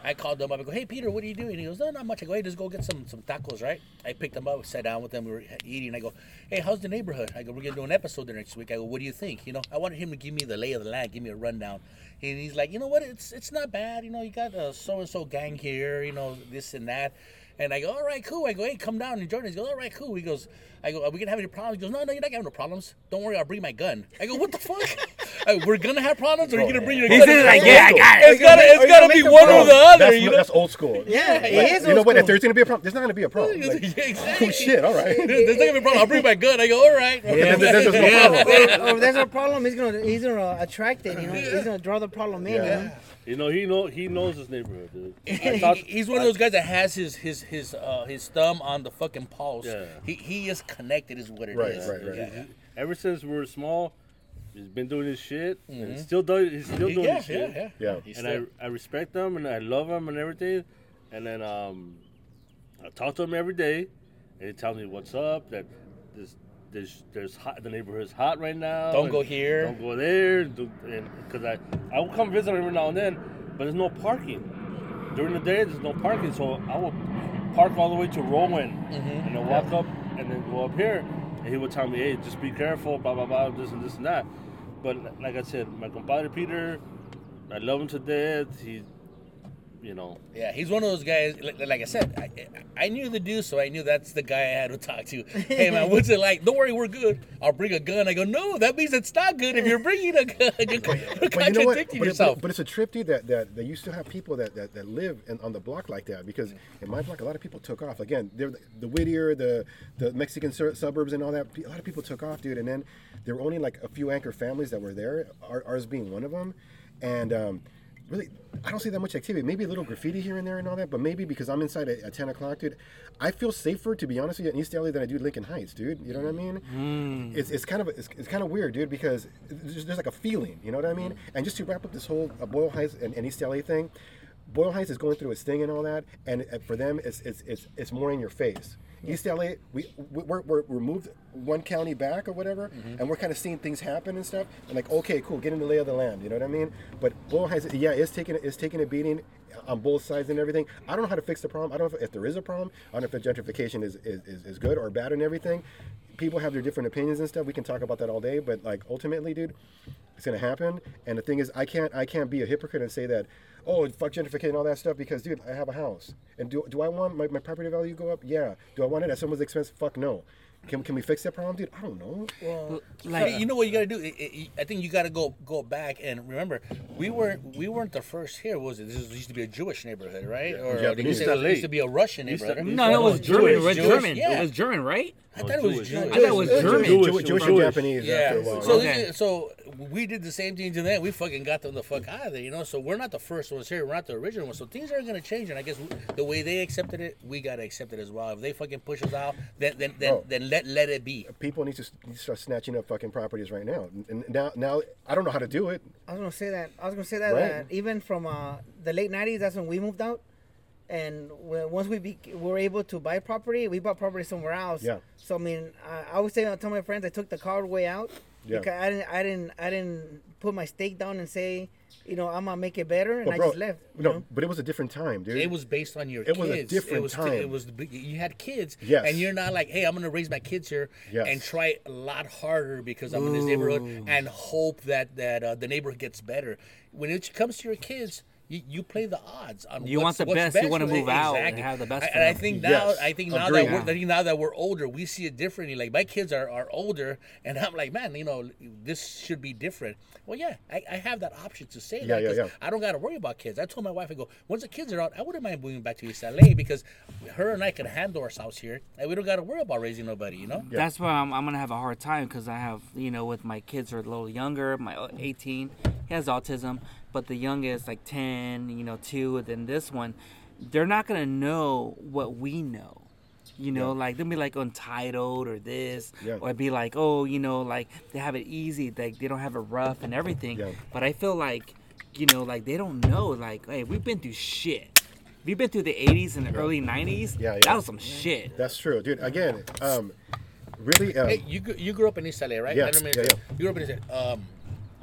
I called him up. I go, hey Peter, what are you doing? He goes, no, not much. I go, hey, just go get some some tacos, right? I picked him up, sat down with them. We were eating. I go, hey, how's the neighborhood? I go, we're gonna do an episode there next week. I go, what do you think? You know, I wanted him to give me the lay of the land, give me a rundown. And he's like, you know what? It's it's not bad. You know, you got a so and so gang here. You know, this and that. And I go, all right, cool. I go, hey, come down and join us. He goes, all right, cool. He goes, I go, are we gonna have any problems? He goes, no, no, you're not gonna have no problems. Don't worry, I'll bring my gun. I go, what the fuck? [LAUGHS] Uh, we're gonna have problems, or are you gonna bring your He gun? said, like, yeah, I got it. It's gotta, Are it's gotta gonna be one the or the other. That's, You know? that's old school. Yeah, Like, it is You know old what? If there's gonna be a problem, there's not gonna be a problem. [LAUGHS] Like, Yeah, [LAUGHS] exactly. oh shit! All right. There's not gonna be a problem. I'll bring my gun. I go, all right. Then there's no problem. or if there's a problem, he's gonna he's gonna attract it. You know, he's gonna draw the problem in. You Yeah. know? You know, he know he knows his neighborhood, dude. [LAUGHS] Thought- he's one of those guys that has his his his uh, his thumb on the fucking pulse. Yeah. He he is connected, is what it is. Right, right, right. Yeah. Ever since we were small, he's been doing his shit, and still does. He's still doing Yeah, his yeah, shit. yeah. Yeah. He's And still- I I respect him and I love him and everything. And then um, I talk to him every day, and he tells me what's up. That this there's there's hot. The neighborhood's hot right now. Don't go here. Don't go there. Because I I will come visit every now and then, but there's no parking. During the day, there's no parking, so I will park all the way to Rowan Mm-hmm. and then walk up and then go up here. And he would tell me, "Hey, just be careful, blah blah blah, this and this and that." But like I said, my compadre Peter, I love him to death. He, you know, Yeah, he's one of those guys. Like, like I said, I, I knew the dude, so I knew that's the guy I had to talk to. Hey man, what's it like? Don't worry, we're good. I'll bring a gun. I go, no, that means it's not good if you're bringing a gun. [LAUGHS] You're, you're But you know what? But, it- yourself. but, but it's a trip, dude. That, that that you still have people that, that, that live in, on the block like that. Because in my block, a lot of people took off. Again, they're the, the Whittier, the the Mexican sur- suburbs, and all that. A lot of people took off, dude. And then there were only like a few anchor families that were there. Ours being one of them. And um, really, I don't see that much activity. Maybe a little graffiti here and there and all that. But maybe because I'm inside at, at 10 o'clock, dude, I feel safer to be honest with you in East LA than I do Lincoln Heights, dude. You know what I mean? It's, it's kind of it's, it's kind of weird, dude, because there's, there's like a feeling. You know what I mean? And just to wrap up this whole uh, Boyle Heights and, and East LA thing, Boyle Heights is going through its thing and all that, and for them, it's it's it's, it's more in your face. East LA, we we're, we're, we're moved one county back or whatever, mm-hmm. and we're kind of seeing things happen and stuff. And like, okay, cool, get in the lay of the land. You know what I mean? But Boyle Heights, yeah, it's taking it's taking a beating on both sides and everything. I don't know how to fix the problem. I don't know if, if there is a problem. I don't know if the gentrification is, is, is, is good or bad and everything. People have their different opinions and stuff. We can talk about that all day, but like ultimately, dude, it's gonna happen. And the thing is, I can't I can't be a hypocrite and say that, oh, fuck gentrification and all that stuff because, dude, I have a house. And do, do I want my, my property value to go up? Yeah. Do I want it at someone's expense? Fuck no. Can, can we fix that problem, dude? I don't know. Well, like, you know what you got to do? I- I I think you got to go go back and remember we weren't we weren't the first here. Was it? This was- used to be a Jewish neighborhood, right? Or Japanese. it used to, it used to be a Russian neighborhood. East- no, it was Jewish, German. It was Jewish, German. yeah. It was German, right? I thought it oh, was Jewish. Jewish. I thought it was German. Jewish, Jewish, Jewish, and Japanese Yeah. after a while. So, Okay. so we did the same thing to them. We fucking got them the fuck out of there, you know. So we're not the first ones here. We're not the original ones. So things are gonna change, and I guess the way they accepted it, we gotta accept it as well. If they fucking push us out, then then then, Oh. then let let it be. people need to, start snatching up fucking properties right now. And now, now I don't know how to do it. I was gonna say that. I was gonna say that, Right. that even from uh, the late '90s, that's when we moved out, and once we be, were able to buy property, we bought property somewhere else. Yeah. So I mean, I, I would say I tell my friends I took the hard way out Yeah. because I didn't, I didn't, I didn't put my stake down and say, you know, I'm gonna make it better, and But I just left. you no, know? but it was a different time, dude. It was based on your kids. It kids. was a different it was, time. It was you had kids, Yes. and you're not like, hey, I'm gonna raise my kids here Yes. and try a lot harder because I'm in this neighborhood and hope that that uh, the neighborhood gets better. When it comes to your kids. You, you play the odds on You what's, want the what's best, you wanna for- move out and have the best I- for And I think now, Yes. I think now Agreed. that we're I think now that we're older, we see it differently. Like my kids are, are older, and I'm like, man, you know, this should be different. Well, yeah, I, I have that option to say Yeah, that yeah, 'cause yeah. I don't got to worry about kids. I told my wife, I go, once the kids are out, I wouldn't mind moving back to East LA because her and I can handle ourselves here, and we don't got to worry about raising nobody, you know? That's why I'm, I'm gonna have a hard time because I have, you know, with my kids are a little younger. My uh, 18, he has autism, but the youngest like 10, you know, two, and then this one, they're not gonna know what we know. You know, like they'll be like untitled or this, Yeah. or be like, oh, you know, like they have it easy, like they don't have it rough and everything. Yeah. But I feel like, you know, like they don't know, like, hey, we've been through shit. We've been through the 80s and the early 90s. Yeah, yeah. That was some shit. That's true, dude. Again, um, really, um, Hey, you you grew up in East LA, right? Yeah, I don't yeah, yeah. You grew up in East LA. Um,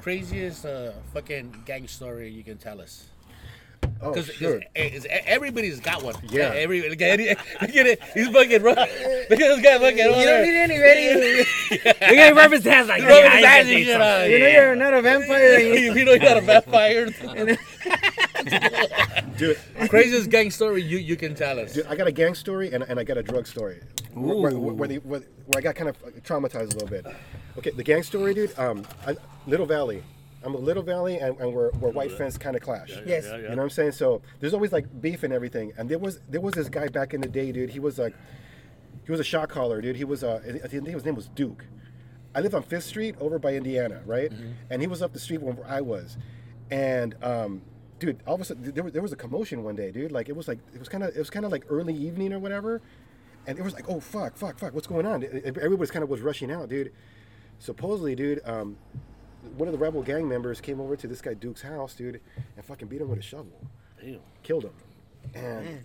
craziest uh, fucking gang story you can tell us. oh, sure. everybody's got one. Yeah. Every look at it. [LAUGHS] Look at it. He's fucking. Look at this guy fucking. You don't need any ready. We gotta rub his hands like, yeah, his hands can and shit on. you know you're not a vampire. you- know you're not a vampire. dude, Craziest gang story you, you can tell us. Dude, I got a gang story and, and I got a drug story. Where, where, where, the- where- where I got kind of traumatized a little bit. Okay, the gang story, dude. Um, I, Little Valley. I'm a Little Valley, and, and we're, we're white fence kind of clash. Yes. Yeah, yeah. You know what I'm saying? So there's always like beef and everything. And there was there was this guy back in the day, dude. He was like, he was a shot caller, dude. He was uh, I think his name was Duke. I lived on Fifth Street over by Indiana, right? And he was up the street where I was, and um, dude, all of a sudden there was, there was a commotion one day, dude. Like it was like it was kind of it was kind of like early evening or whatever, and it was like, oh fuck, fuck, fuck, what's going on? It- it- Everybody's kind of was rushing out, dude. Supposedly, dude, um, one of the rebel gang members came over to this guy Duke's house, dude, and fucking beat him with a shovel Damn. killed him. And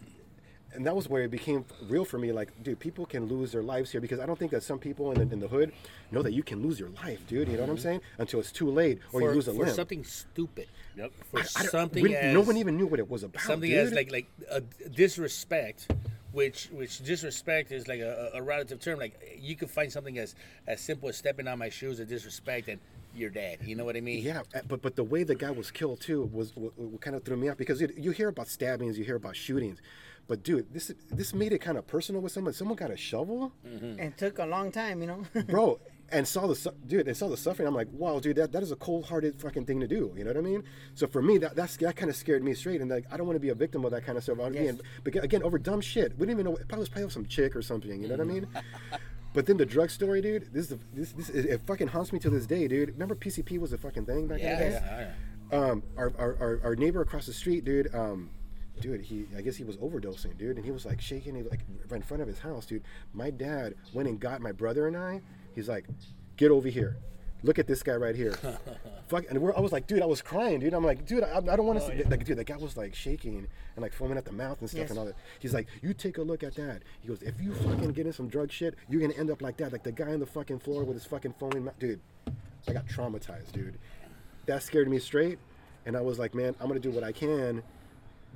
and that was where it became real for me. Like, dude, people can lose their lives here because I don't think that some people in the, in the hood know that you can lose your life, dude. You know what I'm mm-hmm. saying? Until it's too late or for, you lose a for limb. something stupid. Yep. For I don't- something we- as no one even knew what it was about. something dude. as like like a disrespect, which which disrespect is like a, a relative term. Like you could find something as as simple as stepping on my shoes as disrespect, and you're dead. You know what I mean? Yeah, uh, but but the way the guy was killed too was what, what kind of threw me off because you, you hear about stabbings, you hear about shootings, but dude, this this made it kind of personal with someone. Someone got a shovel, and took a long time, you know. bro, and saw the su- dude and saw the suffering. I'm like, wow, dude, that, that is a cold-hearted fucking thing to do. You know what I mean? So for me, that that's, that kind of scared me straight, and like I don't want to be a victim of that kind of stuff. Again, but again, over dumb shit. We didn't even know. It probably was probably some chick or something. You know what I mean? [LAUGHS] But then the drug story, dude. This is the, this this it, it fucking haunts me to this day, dude. Remember PCP was a fucking thing back in the Yeah, day yeah, yeah. um, our, our, our, our neighbor across the street, dude, um, dude, he, I guess he was overdosing, dude, and he was like shaking, he, like right in front of his house, dude. My dad went and got my brother and I. He's like, get over here. Look at this guy right here. [LAUGHS] Fuck, and we're, I was like, dude, I was crying, dude. I'm like, dude, I, I don't want to oh, see. Like, dude, that guy was like shaking and like foaming at the mouth and stuff Yes. and all that. He's like, you take a look at that. He goes, if you fucking get in some drug shit, you're gonna end up like that, like the guy on the fucking floor with his fucking foaming mouth, dude. I got traumatized, dude. That scared me straight, and I was like, man, I'm gonna do what I can.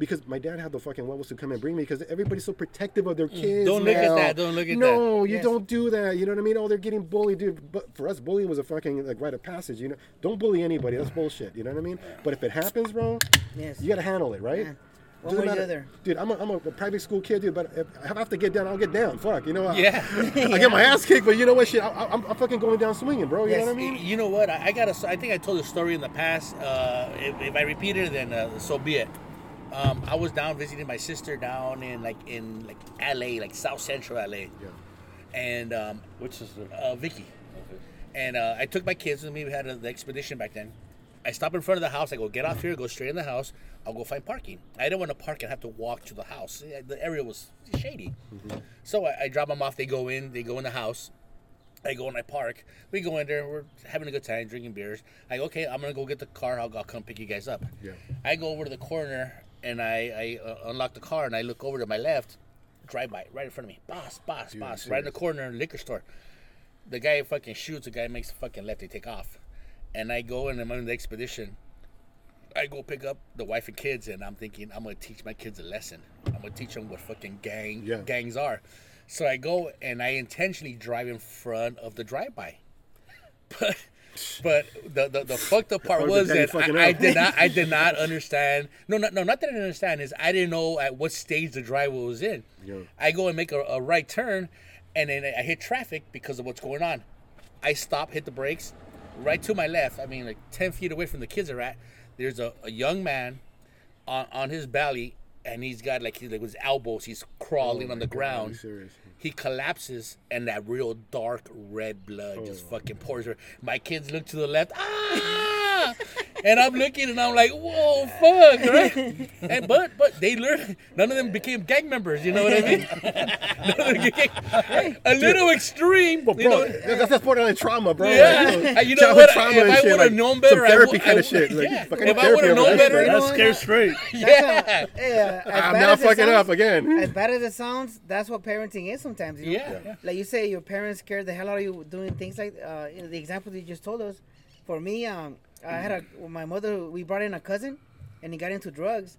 Because my dad had the fucking levels to come and bring me because everybody's so protective of their kids. Mm. Don't look at that, don't look at that. no, you Yes. don't do that. You know what I mean? Oh, they're getting bullied, dude. But for us, bullying was a fucking like rite of passage. You know, don't bully anybody. That's bullshit. You know what I mean? But if it happens, bro, Yes. you gotta handle it, right? Yeah. One way or the other. Dude, I'm a, I'm a private school kid, dude. But if I have to get down, I'll get down. Fuck, you know. I- Yeah. [LAUGHS] I get my ass kicked, but you know what? Shit, I, I'm fucking going down swinging, bro. You Yes. know what I mean? You know what? I, I got a. I think I told a story in the past. Uh, if, if I repeat it, then uh, so be it. Um, I was down visiting my sister down in like in like LA, like South Central LA, Yeah. and um, Which is the uh, Vicky. And uh, I took my kids with me. We had a, the expedition back then. I stop in front of the house. I go, get off here, go straight in the house. I'll go find parking. I didn't want to park and have to walk to the house. The area was shady. So I, I drop them off. They go in. They go in the house. I go and I park. We go in there. We're having a good time, drinking beers. I go, okay, I'm gonna go get the car. I'll, I'll come pick you guys up. Yeah. I go over to the corner and I, I uh, unlock the car and I look over to my left. Drive by right in front of me. Boss, boss, Dude, boss. Right in the corner, liquor store. The guy fucking shoots. The guy makes a fucking left. They take off, and I go and I'm on the expedition. I go pick up the wife and kids, and I'm thinking I'm gonna teach my kids a lesson. I'm gonna teach them what fucking gang Yeah. gangs are. So I go and I intentionally drive in front of the drive-by, [LAUGHS] but but the the, the fucked up part was that I, I did not I did not understand. No, no, no, not that I didn't understand. Is I didn't know at what stage the driveway was in. Yeah. I go and make a, a right turn, and then I hit traffic because of what's going on. I stop, hit the brakes. Right to my left, I mean like ten feet away from the kids are at. There's a, a young man on, on his belly, and he's got like, he's, like with his elbows, he's crawling Oh on the God, are ground. You serious? He collapses, and that real dark red blood just Oh. fucking pours. Her. My kids look to the left, ah, and I'm looking, and I'm like, whoa, fuck, right? [LAUGHS] And but but they learned. None of them became gang members. You know what I mean? [LAUGHS] None of them became, a little extreme. But you bro, know? that's, that's borderline trauma, bro. Yeah, Like, Uh, you know what? Trauma If and I would've like, known some better, I therapy would- kind I of shit. Like, yeah. If I would've known better, shit. that's know, scared straight. [LAUGHS] Yeah. Hey, uh, I'm bad now fucking sounds- up again. As bad as it sounds, that's what parenting is sometimes. You know? Yeah. yeah. Like you say, your parents scared the hell out of you doing things like uh, you know, the example you just told us. For me, um, I had a well, my mother. We brought in a cousin, and he got into drugs,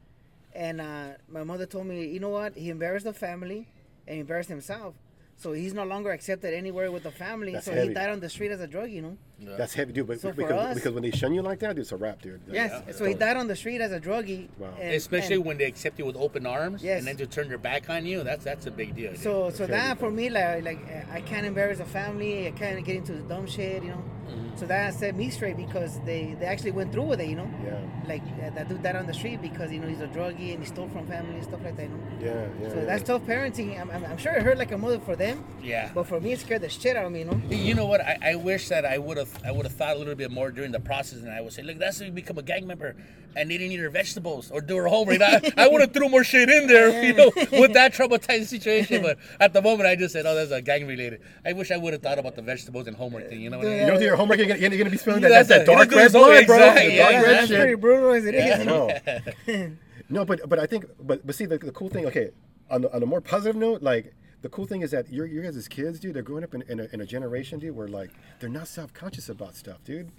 and uh, my mother told me, you know what? He embarrassed the family, and embarrassed himself. So he's no longer accepted anywhere with the family. That's so heavy. he died on the street as a drug, you know. That's heavy, dude. But So for because, us- because when they shun you like that, dude, it's a wrap, dude. Like, Yes. So he died on the street as a druggie. Wow. and- Especially and- when they accept you with open arms, Yes. and then to turn their back on you. That's that's a big deal. dude. So so that for me like like I can't embarrass the family. I can't get into the dumb shit, you know. Mm-hmm. So that set me straight because they they actually went through with it, you know. Yeah, Like uh, that dude died on the street because you know he's a druggie and he stole from family and stuff like that, you know. yeah, yeah. So yeah. that's tough parenting. I'm, I'm, I'm sure it hurt like a mother for them, yeah. but for me it scared the shit out of me, you know. You know what? I, I wish that I would have I would have thought a little bit more during the process, and I would say, look, that's when you become a gang member, and they didn't eat their vegetables or do her homework. I, I would have threw more shit in there, you know, with that traumatizing situation. But at the moment, I just said, oh, that's a gang related. I wish I would have thought about the vegetables and homework thing. You know what I mean? You don't do your homework, you're gonna, you're gonna be spilling that, That's that, that dark red is blood, bro. exact, The yeah, dark yeah, red that's shit. pretty brutal as it is. you know? No. [LAUGHS] no, but but I think but but see the, the cool thing. Okay, on the, on a more positive note, like the cool thing is that your your guys as kids, dude, they're growing up in, in, a, in a generation, dude, where like they're not self conscious about stuff, dude.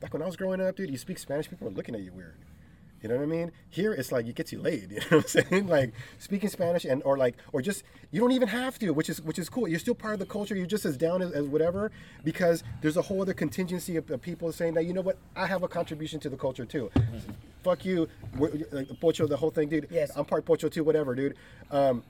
Back when I was growing up, dude, you speak Spanish, people are looking at you weird. You know what I mean? Here it's like it gets you laid. [LAUGHS] You know what I'm saying? Like speaking Spanish and or like or just you don't even have to, which is which is cool. You're still part of the culture. You're just as down as, as whatever because there's a whole other contingency of, of people saying that you know what I have a contribution to the culture too. Fuck you, we're- like Pocho, the whole thing, dude. Yes. I'm part Pocho too, whatever, dude. Um,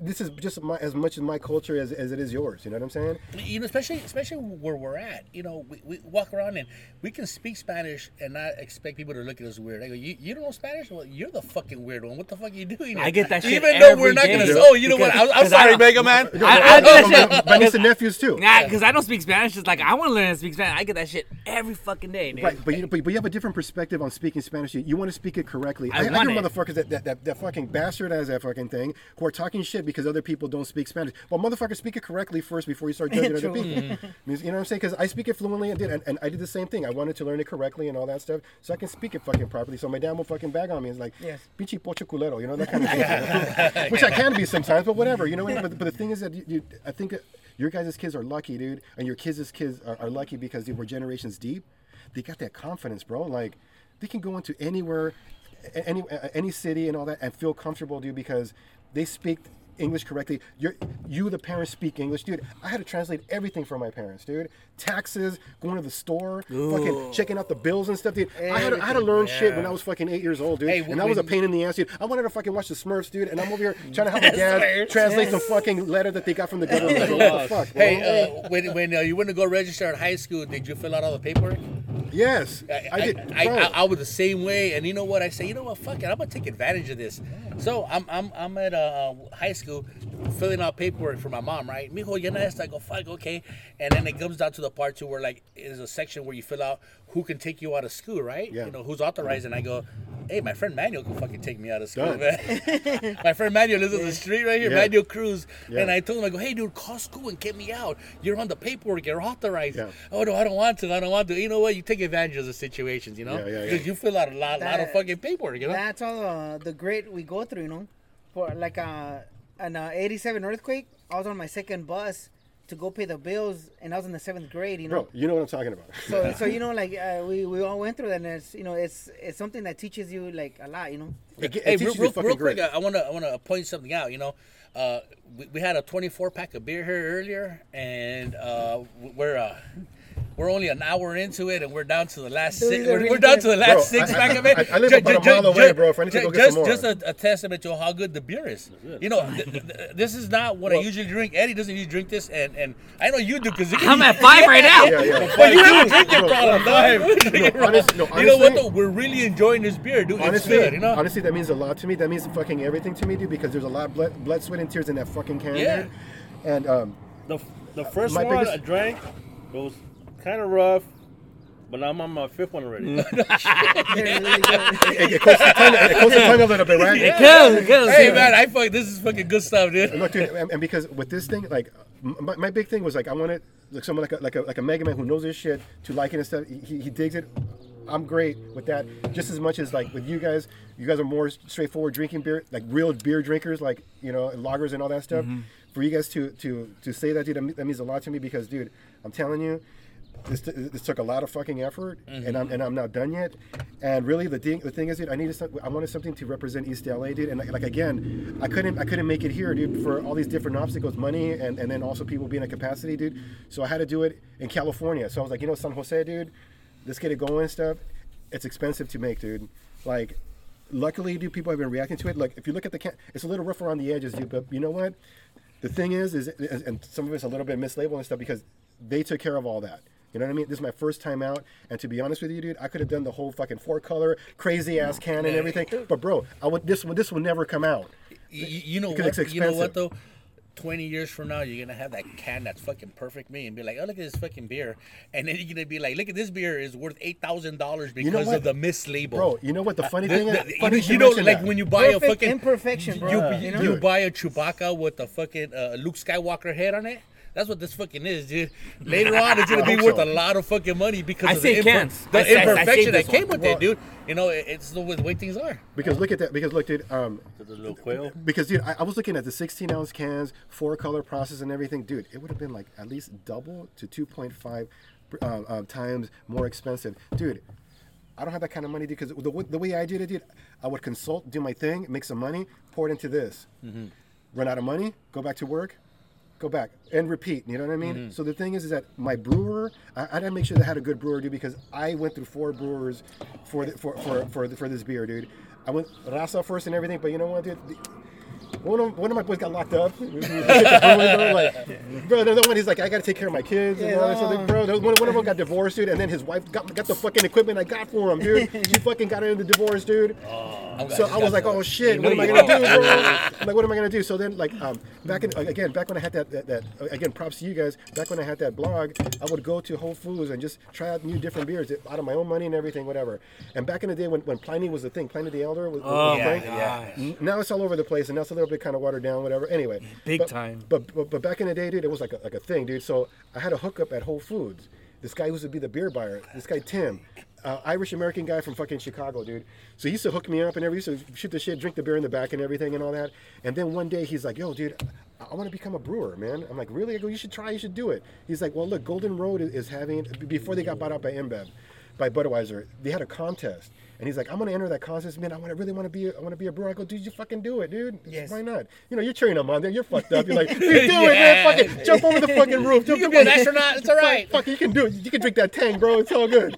this is just my, as much as my culture as, as it is yours. You know what I'm saying? you know, especially especially where we're at. You know, we, we walk around and we can speak Spanish and not expect people to look at us weird. I go, you, you don't know Spanish? Well, you're the fucking weird one. What the fuck are you doing? I get that shit Even though we're not day. gonna. Oh, you know what? I'm, I'm 'cause I sorry, don't- Mega Man. [LAUGHS] I, I get that shit. my niece and nephews too. Nah, because I don't speak Spanish. It's like I want to learn how to speak Spanish. I get that shit every fucking day, dude. Right, but you, but, but you have a different perspective on speaking Spanish. You, you want to speak it correctly. I I, I hear it. motherfuckers that, that, that, that fucking bastard as that fucking thing who are talking shit because other people don't speak Spanish. Well, motherfucker, speak it correctly first before you start [LAUGHS] judging other people. You know what I'm saying? Because I speak it fluently and did, and, and I did the same thing. I wanted to learn it correctly and all that stuff, so I can speak it fucking properly. So my dad will fucking bag on me. It's like, Yes. pinche pocho culero, you know that kind of thing. [LAUGHS] [LAUGHS] Which I can be sometimes, but whatever, you know. But, but the thing is that you, you, I think uh, your guys' kids are lucky, dude, and your kids' kids are, are lucky because they were generations deep. They got that confidence, bro. Like they can go into anywhere, any any city and all that, and feel comfortable, dude, because they speak English correctly. You're, you, the parents, speak English, dude. I had to translate everything for my parents, dude. Taxes, going to the store, fucking checking out the bills and stuff, dude. I had to, I had to learn shit when I was fucking eight years old, dude, Hey, and that was a pain in the ass, dude. I wanted to fucking watch the Smurfs, dude, and I'm over here [LAUGHS] trying to help my dad translate some fucking letter that they got from the [LAUGHS] government. bro. What the fuck? bro? Hey, uh, when when uh, you went to go register at high school, did you fill out all the paperwork? yes, I, I, did. I. I, I was the same way, and you know what? I say, you know what? Fuck it, I'm gonna take advantage of this. So I'm I'm I'm at uh, high school, filling out paperwork for my mom, right? Mijo, llena esta. I go, fuck, okay. And then it comes down to the part too where like there's a section where you fill out who can take you out of school, right? Yeah. You know who's authorized, and I go. Hey, my friend Manuel can fucking take me out of school, Done. man. [LAUGHS] my friend Manuel lives on the street right here, Yeah. Manuel Cruz. Yeah. And I told him, I go, hey, dude, call school and get me out. You're on the paperwork. You're authorized. Yeah. Oh, no, I don't want to. I don't want to. You know what? You take advantage of the situations, you know? Yeah, yeah, yeah. Because you fill out a lot, lot of fucking paperwork, you know? That's all uh, the great we go through, you know. For like uh, an uh, 87 earthquake, I was on my second bus to go pay the bills, and I was in the seventh grade, you know. bro, you know what I'm talking about. So, [LAUGHS] so you know, like uh, we, we all went through that, and it's you know, it's it's something that teaches you like a lot, you know. It, it hey, teaches real, real, real quick. I want to I want to point something out. You know, uh, we, we had a 24 pack of beer here earlier, and uh, we're uh, we're only an hour into it, and we're down to the last Those six. We're, really we're down to the last Bro, six I- pack I- of it. I- I live Ju- about a mile away, bro, if I need to ju- go get just, some more. Just a, a testament to how good the beer is. You know, th- th- th- this is not what I usually drink. Eddie doesn't usually drink this, and, and I know you do because I'm at five right [LAUGHS] now. Yeah, yeah. But you have a drinking Bro, problem, dog. No, [LAUGHS] honest- you know what though? We're really enjoying this beer, dude. It's honestly, good, you know. honestly, that means a lot to me. That means fucking everything to me, dude. Because there's a lot of blood, blood sweat, and tears in that fucking can, Yeah. dude. And um, The, the first My one biggest- I drank it was kind of rough, but now I'm on my fifth one already. They're really good. it, it coats the tongue, it coats the tongue a little bit, right? Kills, kills. Hey man, I fuck. This is fucking good stuff, dude. Look, dude, and, and because with this thing, like, my, my big thing was like, I wanted like someone like a, like a like a Mega Man who knows his shit to like it and stuff. He, he digs it. I'm great with that, just as much as like with you guys. You guys are more straightforward drinking beer, like real beer drinkers, like you know, lagers and all that stuff. Mm-hmm. For you guys to to to say that, dude, that means a lot to me because, dude, I'm telling you. This, this took a lot of fucking effort, and mm-hmm. I'm and I'm not done yet. And really, the thing the thing is, dude, I needed some, I wanted something to represent East LA, dude. And like, like again, I couldn't I couldn't make it here, dude, for all these different obstacles, money, and and then also people being at capacity, dude. So I had to do it in California. So I was like, you know, San Jose, dude, let's get it going and stuff. It's expensive to make, dude. Like, luckily, dude, people have been reacting to it. Like, if you look at the can, it's a little rough around the edges, dude. But you know what? The thing is, is and some of it's a little bit mislabeled and stuff because they took care of all that. You know what I mean? This is my first time out, and to be honest with you, dude, I could have done the whole fucking four color, crazy ass can and everything. But bro, I would this one this will never come out. You, you know Because what? it's You know what though? Twenty years from now, you're gonna have that can that's fucking perfect me, and be like, "Oh, look at this fucking beer," and then you're gonna be like, "Look at this beer is worth eight thousand dollars because know of the mislabel." Bro, you know what the funny The- thing the- is? you Funny know, you you know, like that. when you buy a fucking imperfection, bro. You, you, You know? you buy a Chewbacca with a fucking uh, Luke Skywalker head on it. That's what this fucking is, dude. Later on, it's gonna [LAUGHS] be worth so. a lot of fucking money because I of the, say cans. the I say- I say imperfection that came one. with it, dude. You know, it's the way, things are. Because look at that. Because look, dude. Um, The little quail. because dude, I, I was looking at the 16 ounce cans, four color process and everything. Dude, it would have been like at least double to 2.5 uh, uh, times more expensive. Dude, I don't have that kind of money dude because the, the way I did it, dude, I would consult, do my thing, make some money, pour it into this. Run out of money, go back to work, go back and repeat. You know what I mean? Mm-hmm. So the thing is, is that my brewer, I, I gotta make sure they had a good brewer, dude, because I went through four brewers for the, for for for, the, for this beer, dude. I went Rasa first and everything, but you know what, dude? The- one of, one of my boys got locked up. We- we hit the brewing, bro, like, bro, the other one, he's like, I gotta take care of my kids. And all that. So, like, bro, the- one, one of them got divorced, dude, and then his wife got, got the fucking equipment I got for him, dude. She fucking got into the divorce, dude. Oh. I'm So I was like, oh shit, You what am I gonna will. do, bro? [LAUGHS] Like, what am I gonna do? So then, like, um, back in again, back when I had that, that, that again, props to you guys. Back when I had that blog, I would go to Whole Foods and just try out new different beers out of my own money and everything, whatever. And back in the day when, when Pliny was the thing, Pliny the Elder was, was Oh the my thing. gosh. N- Now it's all over the place, and now it's a little bit kind of watered down, whatever. Anyway, Big but- time. But, but but back in the day, dude, it was like a, like a thing, dude. So I had a hookup at Whole Foods. This guy used to be the beer buyer. This guy Tim, uh, Irish American guy from fucking Chicago, dude. So he used to hook me up and everything. Used to shoot the shit, drink the beer in the back and everything and all that. And then one day he's like, "Yo, dude, I, I want to become a brewer, man." I'm like, "Really?" I go, "You should try. You should do it." He's like, "Well, look, Golden Road is, having before they got bought out by InBev, by Budweiser. They had a contest." And he's like, I'm gonna enter that contest, man. I want to really want to be, I want to be a brewer. I go, dude, you fucking do it, dude. Yes. Why not? You know, you're cheering them on. There, you're fucked up. You're like, [LAUGHS] you do it, Yeah. man. Fucking jump over the fucking roof. You Jump can be an astronaut. It's all right. Fuck, you can do it. You can drink that tang, bro. It's all good.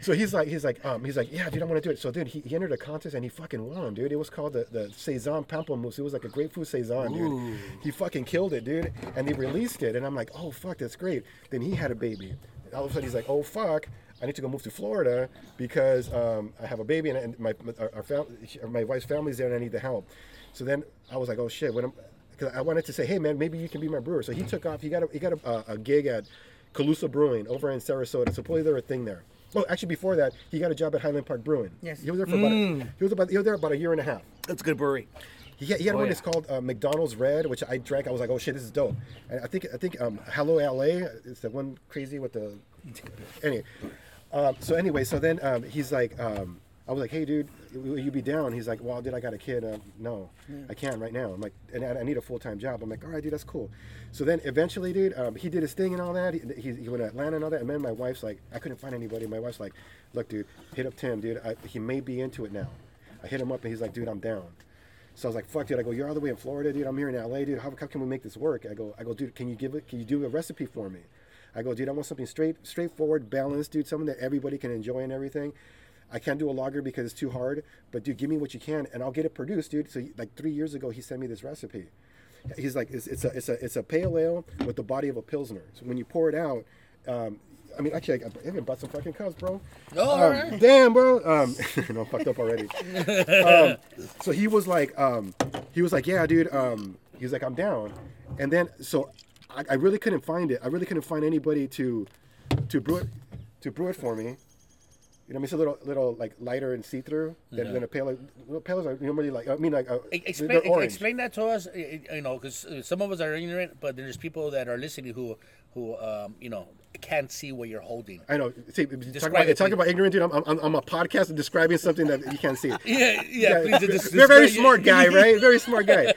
So he's like, he's like, um, he's like, yeah, dude, I want to do it. So dude, he, he entered a contest and he fucking won, dude. It was called the the Saison Pamplemousse. It was like a grapefruit saison, dude. Ooh. He fucking killed it, dude. And they released it, and I'm like, oh fuck, that's great. Then he had a baby. All of a sudden, he's like, oh fuck. I need to go move to Florida because um, I have a baby and, and my our, our fam- my wife's family's there and I need the help. So then I was like, oh shit. When I'm, cause I wanted to say, hey man, maybe you can be my brewer. So he took off. He got a, he got a, a, a gig at Calusa Brewing over in Sarasota. Supposedly they're a thing there. Oh, actually, before that, he got a job at Highland Park Brewing. Yes. he was there for about a, he was about he was there about a year and a half. That's a good brewery. He had, he had Oh, one yeah. that's called uh, McDonald's Red, which I drank. I was like, oh shit, this is dope. And I think I think um, Hello LA is the one crazy with the. Anyway, um, so anyway, so then um, he's like, um, I was like, hey dude, will you be down? He's like, well, dude, I got a kid. Um, no, I can't right now. I'm like, and I, I need a full time job. I'm like, all right, dude, that's cool. So then eventually, dude, um, he did his thing and all that. He, he, he went to Atlanta and all that. And then my wife's like, I couldn't find anybody. My wife's like, look, dude, hit up Tim, dude. I, he may be into it now. I hit him up and he's like, dude, I'm down. So I was like, "Fuck, dude!" I go, "You're all the way in Florida, dude. I'm here in LA, dude. How, how can we make this work?" I go, "I go, dude. Can you give it? Can you do a recipe for me?" I go, "Dude, I want something straight, straightforward, balanced, dude. Something that everybody can enjoy and everything. I can't do a lager because it's too hard, but dude, give me what you can, and I'll get it produced, dude." So like three years ago, he sent me this recipe. He's like, "It's, it's a it's a it's a pale ale with the body of a pilsner. So when you pour it out." Um, I mean, actually, I, I even bought some fucking cups, bro. Oh, Um, alright. Damn, bro. Um, [LAUGHS] no, I'm fucked up already. um, so he was like, um, he was like, yeah, dude. Um, he was like, I'm down. And then, so I, I really couldn't find it. I really couldn't find anybody to, to brew it, to brew it for me. You know, I mean, it's a little, little like lighter and see-through than, than a pale. Pales are normally like, I mean, like, uh, Explain, explain that to us. You know, because some of us are ignorant, but there's people that are listening who, who, um, you know, can't see what you're holding. I know. See, talk about, it, talk about ignorant, dude. I'm, I'm, I'm a podcast describing something that you can't see. [LAUGHS] Yeah, yeah. please, You're just- a [LAUGHS] very smart guy, right? Very smart guy.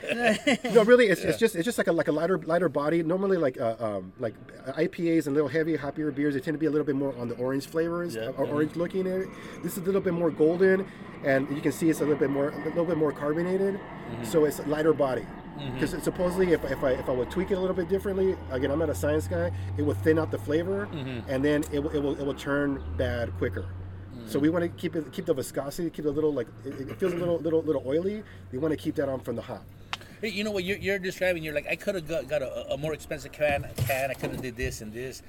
no, really, it's, it's just it's just like a like a lighter lighter body. Normally, like uh, um, like IPAs and little heavy hoppier beers, they tend to be a little bit more on the orange flavors, Yeah. or orange looking. It. This is a little bit more golden, and you can see it's a little bit more a little bit more carbonated. So it's a lighter body. Mm-hmm. Because supposedly, if, if I if I would tweak it a little bit differently, again, I'm not a science guy. It would thin out the flavor, mm-hmm. and then it, will- it will it will turn bad quicker. So mm. we want to keep it keep the viscosity, keep it a little like it, it feels a little little little oily. We want to keep that on from the hop. Hey, You know what you're, you're describing? You're like, I could have got, got a, a more expensive can. Can I could have did this and this.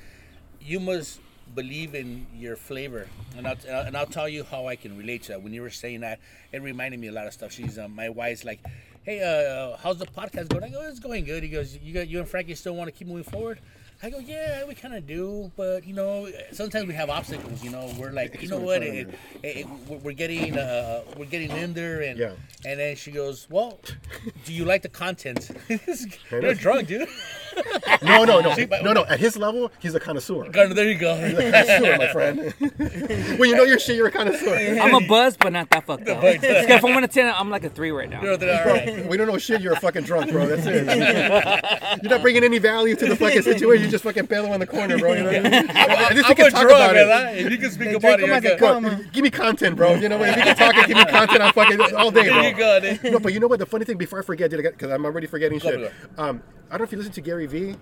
You must believe in your flavor, and I'll, and I'll- and I'll tell you how I can relate to that. When you were saying that, it reminded me a lot of stuff. She's um, my wife's like, Hey, uh, how's the podcast going? I go, it's going good. He goes, you got you and Frankie still want to keep moving forward? I go, yeah, we kind of do, but you know, sometimes we have obstacles. You know, we're like, you know what, it, it, it, we're- getting, uh, we're getting in there, and Yeah. and then she goes, well, do you like the content? [LAUGHS] You're drunk, dude. No, no, no, See, but- no, no. At his level, he's a connoisseur. Gunner, there you go. connoisseur, my friend. [LAUGHS] when you know your shit, you're a connoisseur. I'm a buzz, but not that fucked up. Scale from one to ten, I'm like a three right now. You're there, all right. We don't know shit. You're a fucking drunk, bro. That's it. you're not bringing any value to the fucking situation. You're just fucking bellow in the corner, bro. You know what I mean? At least I'm you can a talk drug, about it. ¿verdad? And you can speak They about it. them You're good. Bro, give me content, bro. You know what? If you can talk and give me content, I'm fucking all day, bro. There you go, dude. No, but you know what? The funny thing, before I forget, because I'm already forgetting shit. Um, I don't know if you listen to Gary Vee,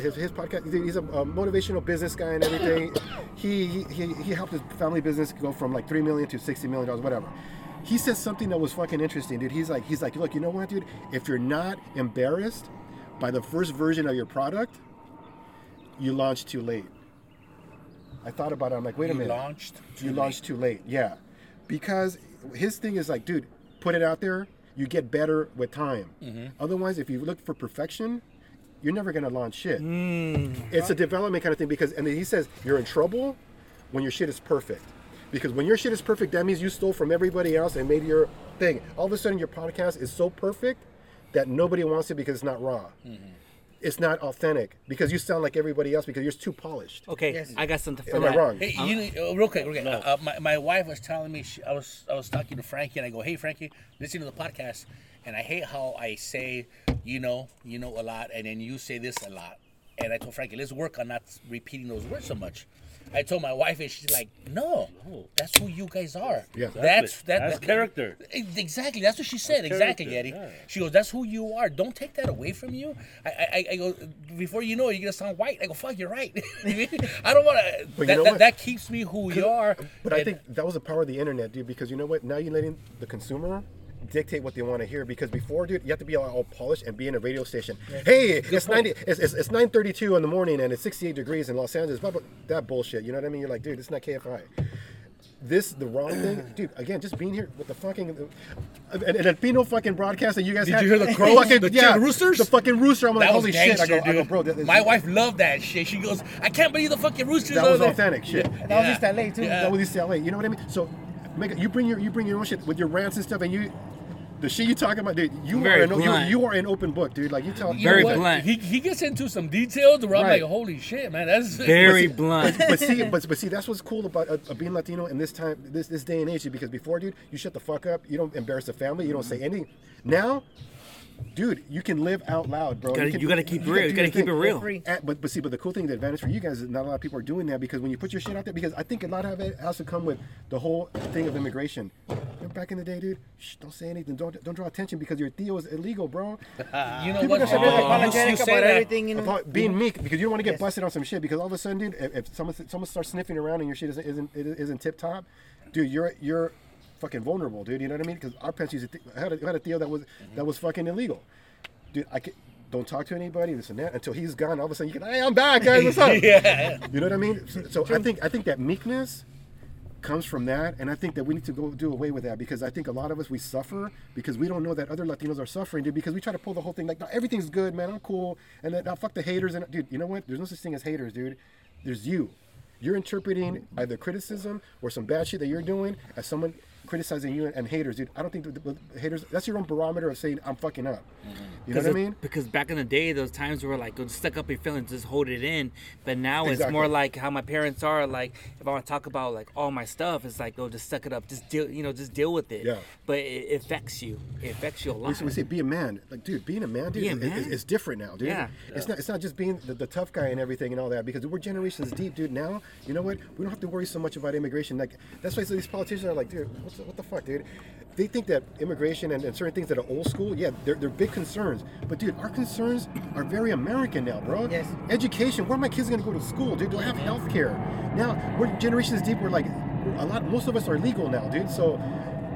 his, his podcast. He's a, a motivational business guy and everything. he, he he he helped his family business go from like three million to sixty million dollars, whatever. He said something that was fucking interesting, dude. He's like, he's like, look, you know what, dude? If you're not embarrassed by the first version of your product, you launch too late. I thought about it. I'm like, wait a You minute launched. too you late. launched too late. Yeah, because his thing is like, dude, put it out there. You get better with time. Mm-hmm. Otherwise, if you look for perfection, you're never gonna launch shit. Mm. It's a development kind of thing because, and then he says you're in trouble when your shit is perfect. Because when your shit is perfect, that means you stole from everybody else and made your thing. All of a sudden, your podcast is so perfect that nobody wants it because it's not raw. Mm-hmm. It's not authentic because you sound like everybody else because you're too polished. Okay, Yes. I got something for Am that. I wrong? Hey, you uh, real quick, real quick. Uh, my, my wife was telling me she, I was I was talking to Frankie and I go, hey Frankie, listen to the podcast, and I hate how I say, you know, you know a lot, and then you say this a lot, and I told Frankie, let's work on not repeating those words so much. I told my wife, and she's like, no, No. that's who you guys are. Yeah. that's that, That's that- character. Exactly, that's what she said. exactly, Eddie. yeah. She goes, "That's who you are. Don't take that away from you." I, I, I go, before you know it, you're gonna sound white. I go, "Fuck, you're right." [LAUGHS] I don't want to. But you That, know that, what? that keeps me who you are. But I think that was the power of the internet, dude. Because you know what? Now you're letting the consumer dictate what they want to hear. Because before, dude, you have to be all, all polished and be in a radio station. Hey, it's ninety. It's, it's, it's nine thirty-two in the morning and it's sixty-eight degrees in Los Angeles. Blah, blah, that bullshit. You know what I mean? You're like, dude, it's not KFI. This the wrong thing, [CLEARS THROAT] dude. Again, just being here with the fucking and, and a Pino fucking broadcast that you guys Did had. you hear the crow? Fucking, The yeah, chicken roosters? The fucking rooster. I'm like, that was holy shit! I go, gangster, I go, dude. bro. that- My wife loved that shit. She goes, "I can't believe the fucking roosters." That are was there." authentic shit. That was Yeah. East LA too. Yeah. That was East LA. You know what I mean? So, make it, you bring your you bring your own shit with your rants and stuff, and you, the shit you talking about, dude. You Very are an, you, you are an open book, dude. Like you tell. You know Very what? blunt. He, he gets into some details where I'm Right. like, "Holy shit, man!" That's [LAUGHS] Very blunt. but see, but, but see, that's what's cool about uh, uh, being Latino in this time, this this day and age. Because before, dude, you shut the fuck up. You don't embarrass the family. You don't say anything. Now, dude, you can live out loud, bro. Gotta- can- you gotta keep it real. You gotta keep thing. it real. Free. And- but but see, but the cool thing, the advantage for you guys is not a lot of people are doing that because when you put your shit out there, because I think a lot of it has to come with the whole thing of immigration. You know, back in the day, dude, shh, don't say anything, don't don't draw attention because your Theo is illegal, bro. [LAUGHS] You know People what? are so oh, You- you about everything. You know. About being meek because you don't want to get Yes. busted on some shit because all of a sudden, dude, if, if someone someone starts sniffing around and your shit isn't isn't isn't tip top, dude, you're you're fucking vulnerable, dude. You know what I mean? Because our parents used to. Th- I had a, I had a Theo that was that mm-hmm. was fucking illegal, dude. I could. Don't talk to anybody, this and that, until he's gone. All of a sudden, you can, hey, I'm back, guys. What's [LAUGHS] up? yeah. You know what I mean? So, so I think I think that meekness comes from that, and I think that we need to go do away with that because I think a lot of us we suffer because we don't know that other Latinos are suffering, dude. Because we try to pull the whole thing like, no, everything's good, man. I'm cool, and then now fuck the haters. And dude, you know what? There's no such thing as haters, dude. There's you. You're interpreting mm-hmm. either criticism or some bad shit that you're doing as someone criticizing you and, haters, dude. I don't think the, the, haters. That's your own barometer of saying I'm fucking up. Mm-hmm. You know what I mean? Because back in the day, those times were like, go stuck up your feelings, just hold it in. But now it's more like how my parents are. Like, if I want to talk about like all my stuff, it's like, oh, just suck it up, just deal, you know, just deal with it. Yeah. But it, affects you. It affects you a We lot. say, we say be a man, like dude, being a man, dude, a man. is, is different now, dude. Yeah. It's not. It's not just being the, the tough guy and everything and all that because we're generations deep, dude. Now, you know what? We don't have to worry so much about immigration. Like that's why so these politicians are like, dude, what's what the fuck, dude? They think that immigration and, and certain things that are old school, yeah, they're, they're big concerns. But dude, our concerns are very American now, bro. Yes. Education. Where are my kids gonna go to school, dude? Do I have health care? Now we're generations deep. We're like, a lot. Most of us are legal now, dude. So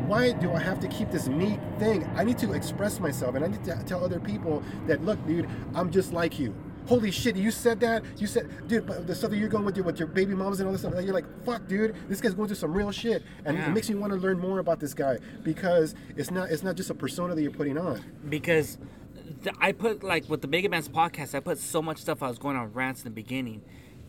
why do I have to keep this meek thing? I need to express myself and I need to tell other people that look, dude, I'm just like you. Holy shit, you said that? You said, dude, but the stuff that you're going with your with your baby moms and all this stuff, you're like, fuck, dude, this guy's going through some real shit, and Yeah. it makes me want to learn more about this guy because it's not it's not just a persona that you're putting on. because I put like with the Mega Man's podcast, I put so much stuff I was going on rants in the beginning,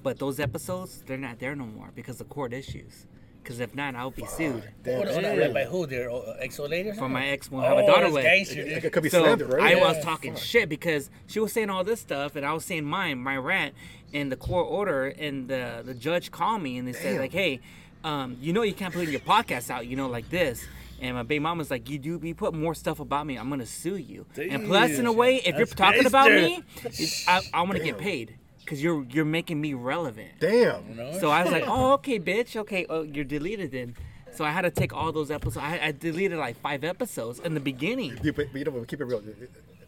but those episodes they're not there no more because of court issues. Because if not, I'll be sued. Damn, Hold on, hold on, by who? Their uh, ex old lady? or For my ex won't have a Oh, daughter with. gangster, It, it could be So slander, right? I Yeah. was talking shit because she was saying all this stuff, and I was saying mine, my rant, in the court order, and the the judge called me and they said Damn. like, hey, um, you know you can't put your podcast out, you know, like this. And my baby mama's like, you do, you put more stuff about me, I'm gonna sue you. and plus, in a way, if you're That's talking about gangster. me, I, I want to get paid because you're you're making me relevant. Damn. No? So I was like, [LAUGHS] oh, okay, bitch. Okay, oh, you're deleted then. So I had to take all those episodes. I, I deleted like five episodes in the beginning. Dude, but, but you know, what, keep it real.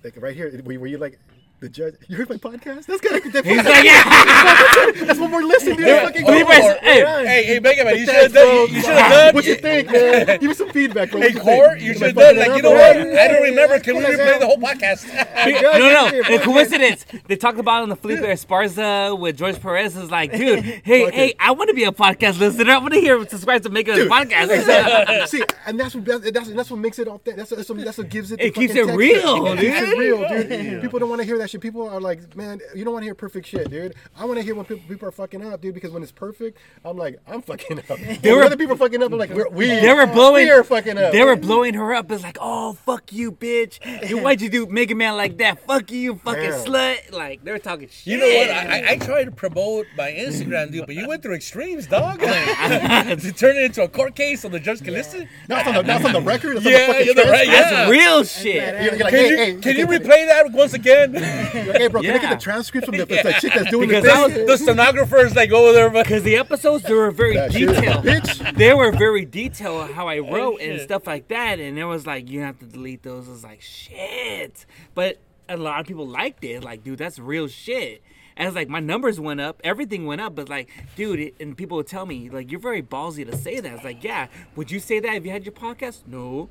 Like right here, were, were you like the judge? [LAUGHS] You heard my podcast? That's good. [LAUGHS] That, He's like, yeah. that's one more listen, dude. Yeah. Fucking go. hey. Hey, hey, Mega Man, you should have done. You should have done. What you think, man? [LAUGHS] Give me some feedback, bro. Hey, What you Court, you should have done. Like, you know what? I don't remember. Can we replay the whole podcast? no, no. The coincidence. They talked about on the Felipe Esparza with George Perez. Is like, dude, hey, hey. I want to be a podcast listener. I want to hear subscribe to make a podcast. See, and that's what that's, that's, what makes it authentic. That's that's what, that's what gives it. It keeps it real, It keeps it real, dude. People don't want to hear that shit. People are like, man, you don't want to hear perfect shit, dude. I want to hear when people, people are fucking up, dude. Because when it's perfect, I'm like, I'm fucking up. [LAUGHS] They were- other people fucking up. I'm like, we're, we They were blowing. we are fucking up. They were blowing her up. It's like, oh fuck you, bitch. [LAUGHS] You- Why'd you do Mega Man like that? Fuck you, you fucking Damn. slut. Like they were talking shit. You know what? I, I, I tried to promote my Instagram, dude, but you went through extremes, dog. [LAUGHS] to turn it into a court case so the judge can listen. That's on the that's on the record. That's Yeah, on the fucking you're the right- yeah. That's real shit. You're, you're Can hey, you, hey, can you replay that once again? You're like, hey, bro, can I get the transcript from the, [LAUGHS] the chick that's doing Because the I thing? was- the stenographer's like over there, Because the episodes they were very That detailed. bitch. They were very detailed how I wrote and stuff like that. And it was like you have to delete those. It was like shit. But a lot of people liked it. Like, dude, that's real shit. And it's like my numbers went up, everything went up, but like, dude, it, and people would tell me like, you're very ballsy to say that. It's like, yeah, would you say that if you had your podcast? No,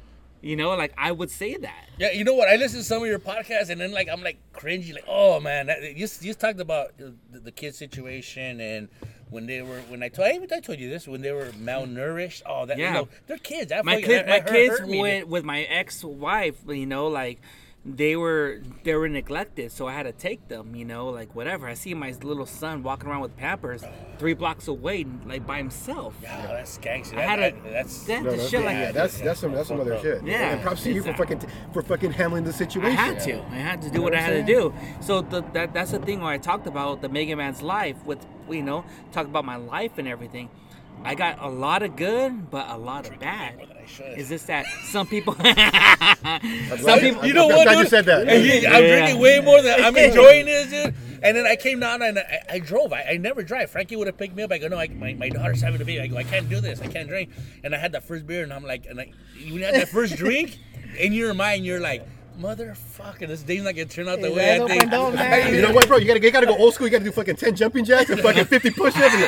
you know, like I would say that. yeah, you know what? I listened to some of your podcasts, and then like I'm like cringy, like, oh man, that, you just, you talked about the, the kid situation and. When they were, when I told, I I told you this, when they were malnourished. Oh, that Yeah. you know, they're kids. My kid, my kids with with my ex-wife, you know, like they were they were neglected, so I had to take them, you know, like whatever. I see my little son walking around with Pampers three blocks away, like by himself. Oh, that's gangster. I had that- a that's that, No, the no, shit like yeah, that. that's that's some that's some other shit. Yeah. and props to you for a- fucking for fucking handling the situation. I had to. I had to do what I had to do. So the, that that's the thing where I talked about the Mega Man's life with you know talk about my life and everything. I got a lot of good, but a lot of bad. more than I should. Is this that some people? [LAUGHS] some people. You know I'm what, glad dude? you said that. And he- I'm Yeah. drinking way more than I'm [LAUGHS] enjoying this, dude. And then I came down and I, I drove. I, I never drive. Frankie would have picked me up. I go, no, I, my, my daughter's having a baby. I go, I can't do this. I can't drink. And I had that first beer, and I'm like, and I, when you had that first drink, [LAUGHS] in your mind, you're like, motherfucker, this day's not gonna turn out the way I think. opened up, man. You know what, bro? You gotta, you gotta go old school. You gotta do fucking ten jumping jacks and fucking fifty push-ups. and-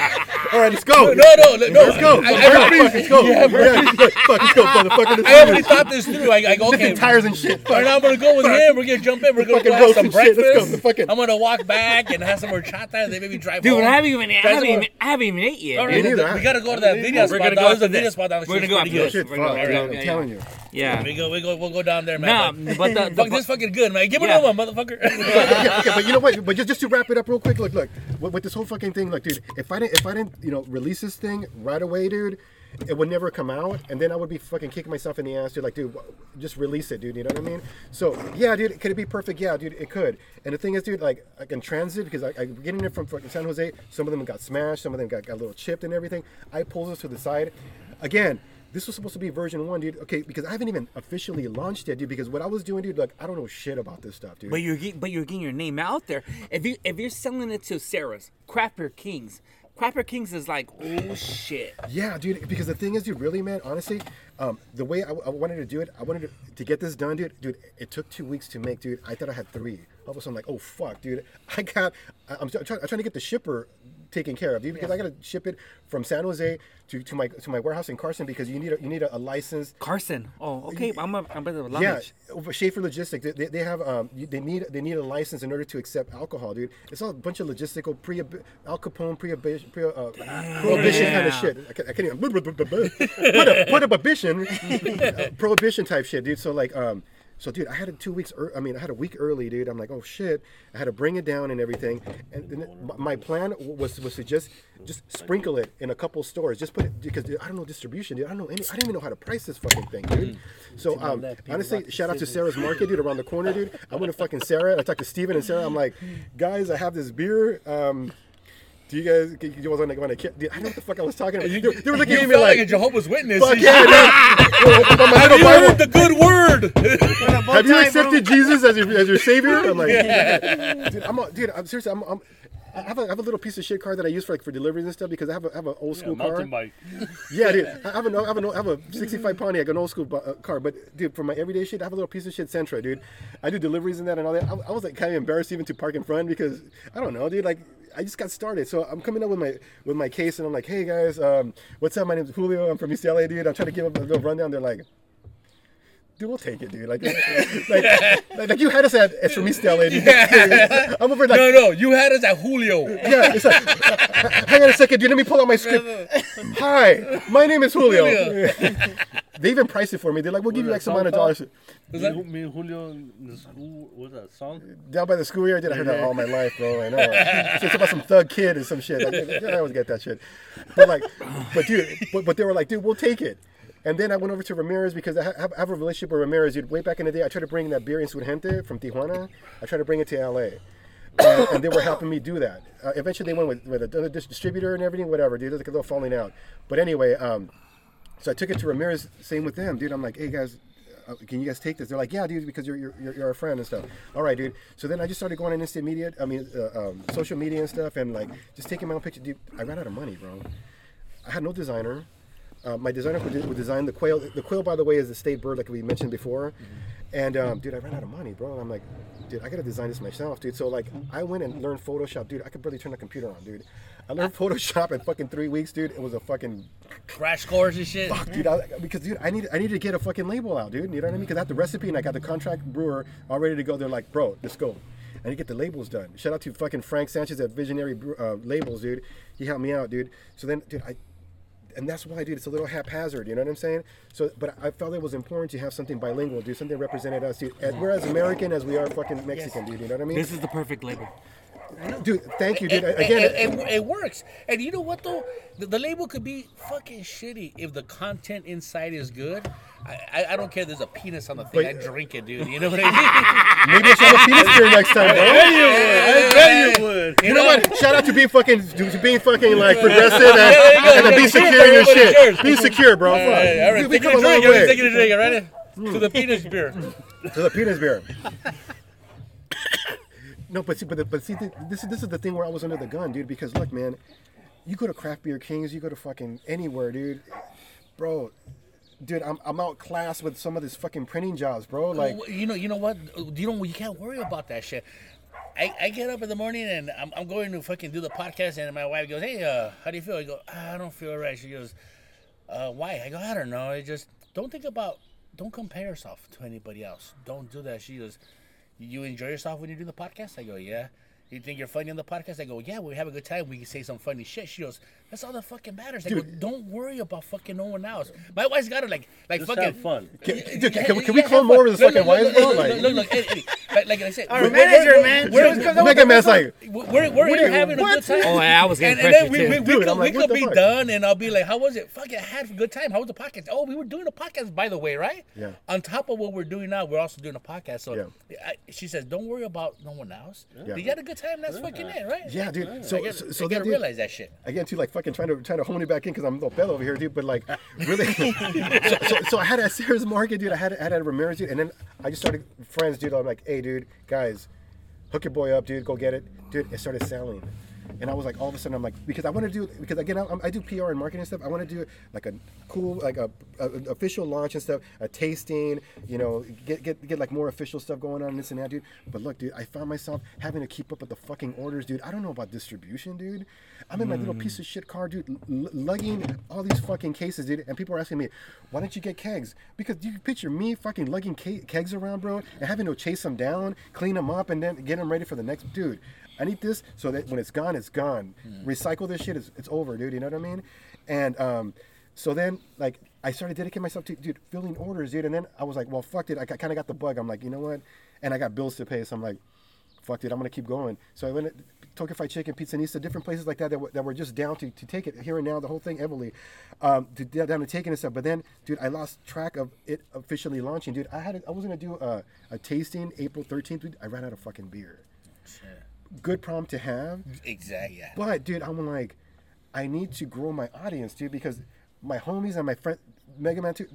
All right, let's go. No, no, no, no. Let's go. I, I, Fuck, already, let's go. Yeah, fuck, let's go, motherfucker. I already thought this through. I, I go, okay. Lifting tires and shit. All right, now I'm gonna go with him. We're gonna jump in. We're gonna Fucking go have roast some some shit. Let's go. breakfast. The fucking- I'm gonna walk back and have some horchata, and then maybe drive Dude, home. I haven't even, I Drive haven't even, I haven't even ate yet. All dude. neither. we gotta go to that video spot. We're spot. gonna That go was the video this. spot. That was We're gonna go pretty after good. this. Shit, We're gonna go- dude, yeah, I'm telling you. Yeah. We go, we go, we'll go down there, man. No, but the, [LAUGHS] the Fuck this fucking good, man. Give it Yeah. to him, motherfucker. [LAUGHS] okay, okay, but you know what? But just, just to wrap it up real quick, look, look, with, with this whole fucking thing, like, dude, if I didn't, if I didn't, you know, release this thing right away, dude, it would never come out, and then I would be fucking kicking myself in the ass, dude. Like, dude, just release it, dude. You know what I mean? So, yeah, dude, could it be perfect? Yeah, dude, it could. And the thing is, dude, like, like in transit, because I, I'm getting it from fucking San Jose. Some of them got smashed, some of them got, got a little chipped and everything. I pulled this to the side. Again, this was supposed to be version one, dude. Okay, because I haven't even officially launched it, dude. Because what I was doing, dude, like, I don't know shit about this stuff, dude. But you're ge- but you're getting your name out there. If you if you're selling it to Sarah's, Crapper Kings, Crapper Kings is like, oh shit. Yeah, dude. Because the thing is, dude, really, man, honestly, um, the way I, I wanted to do it, I wanted to, to get this done, dude. Dude, it took two weeks to make, dude. I thought I had three. All of a sudden, I'm like, oh fuck, dude. [LAUGHS] I got. I, I'm, trying, I'm trying to get the shipper taken care of, dude, because I gotta ship it from San Jose to, to my to my warehouse in Carson because you need a, you need a, a license. Carson. Oh, okay. I'm a I'm a Yeah, luggage. Schaefer Logistics, they, they, they have um, they need they need a license in order to accept alcohol, dude. It's all a bunch of logistical pre Al Capone pre pre uh, prohibition kind of shit. I can't, I can't even [LAUGHS] put a prohibition [LAUGHS] uh, prohibition type shit, dude. So like um. So, dude, I had it two weeks. ear I mean, I had a week early, dude. I'm like, oh shit. I had to bring it down and everything. And then my- my plan was was to just just sprinkle it in a couple stores. Just put it because dude, I don't know distribution, dude. I don't know any. I didn't even know how to price this fucking thing, dude. So, um, honestly, shout out to Sarah's Market, dude, around the corner, dude. I went to fucking Sarah. I talked to Steven and Sarah. I'm like, guys, I have this beer. Um, do you guys, do you guys want to, want to, dude, I don't know what the fuck I was talking about. They, were- they were looking You at me felt like, like, a Jehovah's Witness. fuck yeah, dude. [LAUGHS] Have you Bible- heard the good word? have you accepted Jesus as your, as your savior? I'm like, dude, I'm, a, dude, I'm seriously, I'm, I'm, I have, a, I have a little piece of shit car that I use for like for deliveries and stuff because I have a, I have an old Yeah, school car. mountain bike. Yeah, dude, I have, an, I, have an, I have a 65 Pontiac, an old school bu- uh, car. But dude, for my everyday shit, I have a little piece of shit Sentra, dude. I do deliveries and that and all that. I, I was like kind of embarrassed even to park in front because I don't know, dude. Like I just got started, so I'm coming up with my with my case and I'm like, hey guys, um, what's up? My name's Julio. I'm from East LA, dude. I'm trying to give a little rundown. They're like. Dude, we'll take it, dude. [LAUGHS] Like, like, like, like you had us at it's from East LA, dude. I'm over like, no, no, you had us at Julio. yeah, it's like, hang on a second, dude. Let me pull out my script. Hi, my name is Julio. Julio. [LAUGHS] they even priced it for me. They're like, we'll give you X amount of dollars. Me, and- me and Julio in the school, what was that song? Down by the schoolyard, dude, I heard that all my life, bro. I know. Uh, it's it's about some thug kid and some shit. I, [LAUGHS] I always get that shit. But like, but dude, but, but they were like, dude, we'll take it. And then I went over to Ramirez because I have, I have a relationship with Ramirez. Dude, way back in the day, I tried to bring that beer Insurgente from Tijuana. I tried to bring it to LA. and, and they were helping me do that. Uh, eventually, they went with, with another distributor and everything, whatever, dude. Was like a little falling out. But anyway, um, so I took it to Ramirez. Same with them, dude. I'm like, hey guys, uh, can you guys take this? They're like, yeah, dude, because you're you're, you're, a friend and stuff. All right, dude. So then I just started going on instant media. I mean, uh, um, social media and stuff, and like just taking my own pictures. Dude, I ran out of money, bro. I had no designer. Uh, my designer would, would design the quail. The quail, by the way, is the state bird, like we mentioned before. And um, dude, I ran out of money, bro. And I'm like, dude, I gotta design this myself, dude. So like, I went and learned Photoshop, dude. I could barely turn the computer on, dude. I learned Photoshop in fucking three weeks, dude. It was a fucking Crash course and shit. fuck, dude. I, because dude, I need I need to get a fucking label out, dude. You know what I mean? Because I have the recipe and I got the contract brewer all ready to go. They're like, bro, let's go. I need to get the labels done. Shout out to fucking Frank Sanchez at Visionary uh, Labels, dude. He helped me out, dude. So then, dude, I. And that's why, dude, it's a little haphazard, you know what I'm saying? So, but I felt it was important to have something bilingual, dude, something that represented us, dude. We're as American as we are fucking Mexican, dude, you know what I mean? This is the perfect label. Dude, thank you, dude. It, Again, it, it, it works. And you know what though? The, the label could be fucking shitty if the content inside is good. I, I, I don't care. If There's a penis on the thing. But- I drink it, dude. You know what I [LAUGHS] maybe it's not a penis beer next time, bro. mean? bet you would. I bet You would. You know what? Shout out to being fucking, to being fucking like progressive and, there you go. and then be Cheers, secure in your shit. cheers. Be secure, bro. All right, all right. We, we come a a long drink. Way taking a drink. All right. Hmm. To the penis beer. to the penis beer. [LAUGHS] No, but see, but, the, but see, th- this is this is the thing where I was under the gun, dude. Because look, man, you go to craft beer kings, you go to fucking anywhere, dude, bro. Dude, I'm, I'm outclassed with some of these fucking printing jobs, bro. Like, you know, you know what? You don't. You can't worry about that shit. I, I get up in the morning and I'm, I'm going to fucking do the podcast and my wife goes, "Hey, uh, how do you feel?" I go, "Ah, "I don't feel right." She goes, uh, "Why?" I go, "I don't know. I just don't think about. Don't compare yourself to anybody else. Don't do that." She goes, "You enjoy yourself when you do the podcast?" I go, "Yeah." You think you're funny on the podcast? I go, yeah, we have a good time. We can say some funny shit. She goes, that's all that fucking matters. I go, don't worry about fucking no one else. My wife's got to like, like Just fucking have fun. Can- dude, yeah, can we- can we yeah, clone more of his Look, fucking look, wives, look, bro? look, Like- look, look, Eddie, Eddie, like, like I said, Our we're- manager, we're- man. we're- She always comes up Mega Man's like, we're, we're What here are- having a good time. Oh, yeah, I was getting and, and then we, we, we Dude, could, like, we could the be fuck? done, and I'll be like, "How was it? Fuck, I had a good time. How was the podcast? Oh, we were doing a podcast, by the way, right? Yeah. On top of what we're doing now, we're also doing a podcast. So Yeah. I, she says, "Don't worry about no one else. Yeah. You had a good time. That's fucking it, right? Yeah, dude. I So, gotta, so, I so gotta that dude, realize that shit. again too like fucking trying to trying to hone it back in because I'm a little bello over here, dude. But like really, [LAUGHS] so, so, so I had a Sarah's Market, dude. I had I had a Ramirez, dude, and then I just started friends, dude. I'm like, hey, dude, guys, hook your boy up, dude. Go get it, dude. It started selling. And I was like, all of a sudden, I'm like, because I want to do, because again, I, I do PR and marketing stuff. I want to do like a cool, like a, a, official launch and stuff, a tasting, you know, get, get get like more official stuff going on, this and that, dude. But look, dude, I found myself having to keep up with the fucking orders, dude. I don't know about distribution, dude. I'm in my little piece of shit car, dude, l- lugging all these fucking cases, dude. And people are asking me, why don't you get kegs? Because you picture me fucking lugging ke- kegs around, bro, and having to chase them down, clean them up, and then get them ready for the next dude. I need this so that when it's gone, it's gone. Recycle this shit. It's, it's over, dude. You know what I mean? And um, so then, like, I started dedicating myself to dude filling orders, dude. And then I was like, well, fuck it. I kind of got the bug. I'm like, you know what? And I got bills to pay, so I'm like, fuck it. I'm gonna keep going. So I went to Tokyo Fried Chicken, Pizzanista, different places like that that were, that were just down to, to take it here and now. The whole thing, Evely, um, to down to taking and stuff. But then, dude, I lost track of it officially launching, dude. I had I was gonna do a, a tasting April 13th. Dude, I ran out of fucking beer. Good problem to have. Exactly. Yeah. But dude, I'm like, I need to grow my audience, dude, because my homies and my friend Mega Man 2,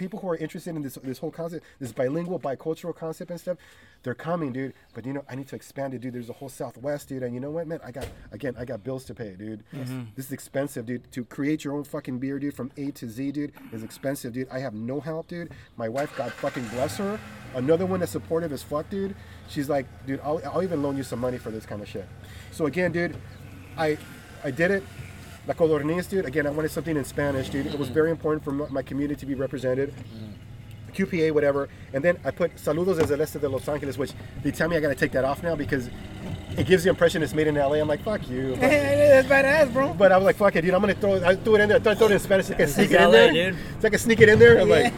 people who are interested in this this whole concept, this bilingual, bicultural concept and stuff, they're coming, dude. But you know, I need to expand it, dude. There's a whole Southwest, dude, and you know what, man? I got again, I got bills to pay, dude. Mm-hmm. This is expensive, dude. To create your own fucking beer, dude, from A to Z, dude, is expensive, dude. I have no help, dude. My wife, God fucking bless her, another one that's supportive as fuck, dude. She's like, dude, I'll, I'll even loan you some money for this kind of shit. So again, dude, I I did it. La Codorniz, dude. Again, I wanted something in Spanish, dude. It was very important for my community to be represented. QPA, whatever. And then I put Saludos desde el este de Los Angeles, which they tell me I gotta take that off now because it gives the impression it's made in LA. I'm like, fuck you. [LAUGHS] That's badass, bro. but I was like, fuck it, dude. I'm gonna throw it, I threw it in there. I throw it in Spanish so I can sneak it in there. dude. So I can sneak it in there. I'm like,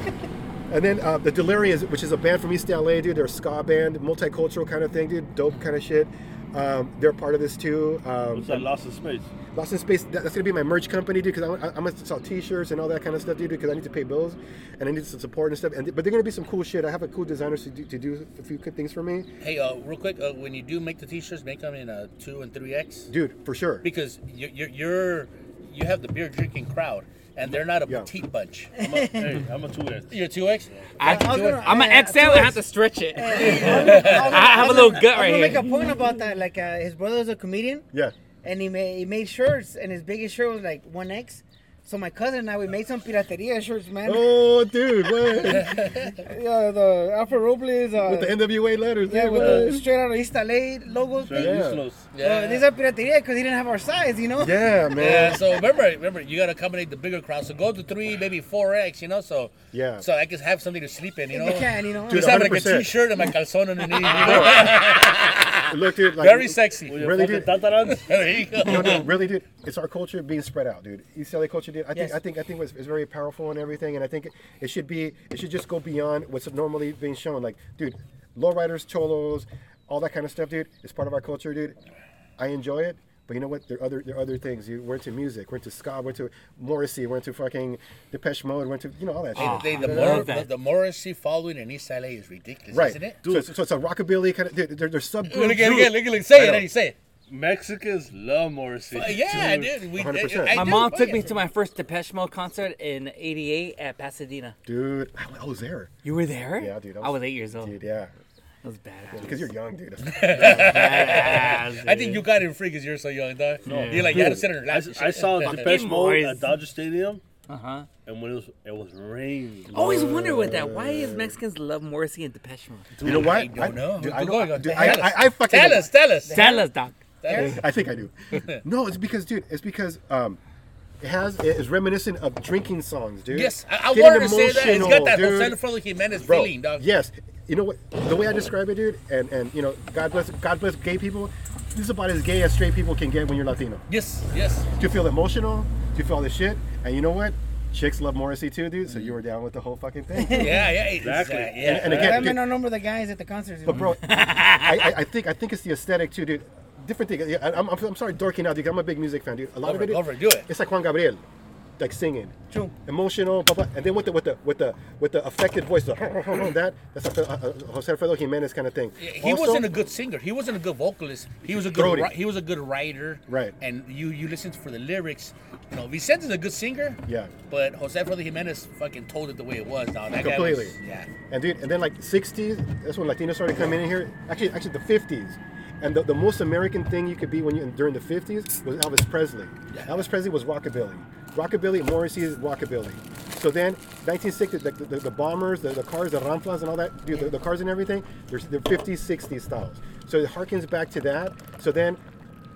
and then uh, the Delirians, which is a band from East LA, dude. They're a ska band, multicultural kind of thing, dude. Dope kind of shit. Um, they're part of this too. Um, What's that lost in space? Lost in Space, that- that's gonna be my merch company, dude. Because I'm, I'm gonna sell T-shirts and all that kind of stuff, dude. Because I need to pay bills and I need some support and stuff. And but they're gonna be some cool shit. I have a cool designers to do, to do a few good things for me, Hey, uh, real quick, uh, when you do make the t-shirts, make them in a two and three X dude, for sure. because you're, you're you're you have the beer drinking crowd, and they're not a Yeah. petite bunch. I'm a, hey, I'm a two X. You're two X. I I was do it. gonna- I'm an yeah, XL. two I X. have to stretch it. I [LAUGHS] I have a little gut right I'm here. gonna make a point about that. Like uh, his brother's a comedian, Yeah. and he made he made shirts, and his biggest shirt was like one X. So my cousin and I we made some pirateria shirts, man. Oh, dude, what? [LAUGHS] Yeah, the Alfred Robles. Uh, with the NWA letters, yeah, dude, with what? the straight out of East LA logos. Right, thing. Yeah. useless. Uh, these are pirateria because he didn't have our size, you know. Yeah, [LAUGHS] man. Yeah, so remember, remember, you gotta accommodate the bigger crowd. So go to three, maybe four X, you know. So Yeah. so I can have something to sleep in, you know. You can, you know. Dude, Just have like a 100%. t-shirt and my calzone underneath. You [LAUGHS] know? Look, dude, like, Very sexy. Really, fucking dude? tatarans. [LAUGHS] there you go. No, no, really, dude. It's our culture being spread out, dude. East LA culture, dude. I think, Yes. I think, I think was is very powerful and everything, and I think it should be, it should just go beyond what's normally being shown. Like, dude, lowriders, cholos, all that kind of stuff, dude. It's part of our culture, dude. I enjoy it, but you know what? There are other, there are other things. You went to music, went to into ska, we're into Morrissey, went to fucking Depeche Mode, went to you know, all that shit. They, the, I Mor- that. the Morrissey following in East LA is ridiculous, Right. isn't it? So, it's, so it's a rockabilly kind of. Dude, they're, they're subgroups. Look at, look at, look at, look say it, know. Eddie, say it. Mexicans love Morrissey. Uh, yeah, dude. We, 100%. I My mom oh, took me to my first Depeche Mode concert in '88 at Pasadena. Dude, I, I was there. You were there? Yeah, dude, I I was- was, eight years old. Dude, yeah. That was badass. Because you're young, dude. [LAUGHS] Badass, I think you got it free because you're so young, dog. You're like, you had to sit on your I, lap. I saw Depeche [LAUGHS] Mode at Dodger Stadium, Uh huh. and when it was it was raining. I always wonder with that. Why is Mexicans love Morrissey and Depeche Mode? You know what? I don't know. Dude, I, go- know, dude, tell I, us. I, I fucking Tell us, tell us. Tell us, Doc. Tell us. I think I do. [LAUGHS] no, it's because, dude, it's because um, it has it is reminiscent of drinking songs, dude. Yes, I, I wanted to say that. It's got that emotional, Jose dude. Alfredo Jimenez Bro, feeling, dog. Yes. You know what? The way I describe it, dude, and and you know, God bless God bless gay people. This is about as gay as straight people can get when you're Latino. Yes, yes. Do you feel emotional? Do you feel all this shit? And you know what? Chicks love Morrissey too, dude. So you were down with the whole fucking thing. [LAUGHS] Yeah, yeah, Exactly. Uh, exactly. Yeah. And again, That may dude, not number the guys at the concerts. But bro, I, I, [LAUGHS] I think I think it's the aesthetic too, dude. Different thing. I'm, I'm, I'm sorry, dorking out, dude. I'm a big music fan, dude. A lot Go of for it, it, go do it. It's like Juan Gabriel, like singing, True. emotional, blah, blah. and then with the with the with the with the affected voice, the [LAUGHS] that that's like a, a Jose Alfredo Jimenez kind of thing. He Also- wasn't a good singer. He wasn't a good vocalist. He was a good. Ri- he was a good writer. Right. And you you listen for the lyrics. You know, Vicente's a good singer. Yeah. But Jose Alfredo Jimenez fucking told it the way it was. Dog. That Completely. Was, yeah. And dude, and then like 60s, that's when Latinos started coming in here. Actually, actually the 50s. And the, the most American thing you could be when you during the 50s was Elvis Presley. Elvis Presley was rockabilly. Rockabilly, Morrissey is rockabilly. So then, 1960, the, the, the bombers, the, the cars, the ramflas, and all that, dude, the, the cars and everything, they're, they're 50s, 60s styles. So it harkens back to that. So then,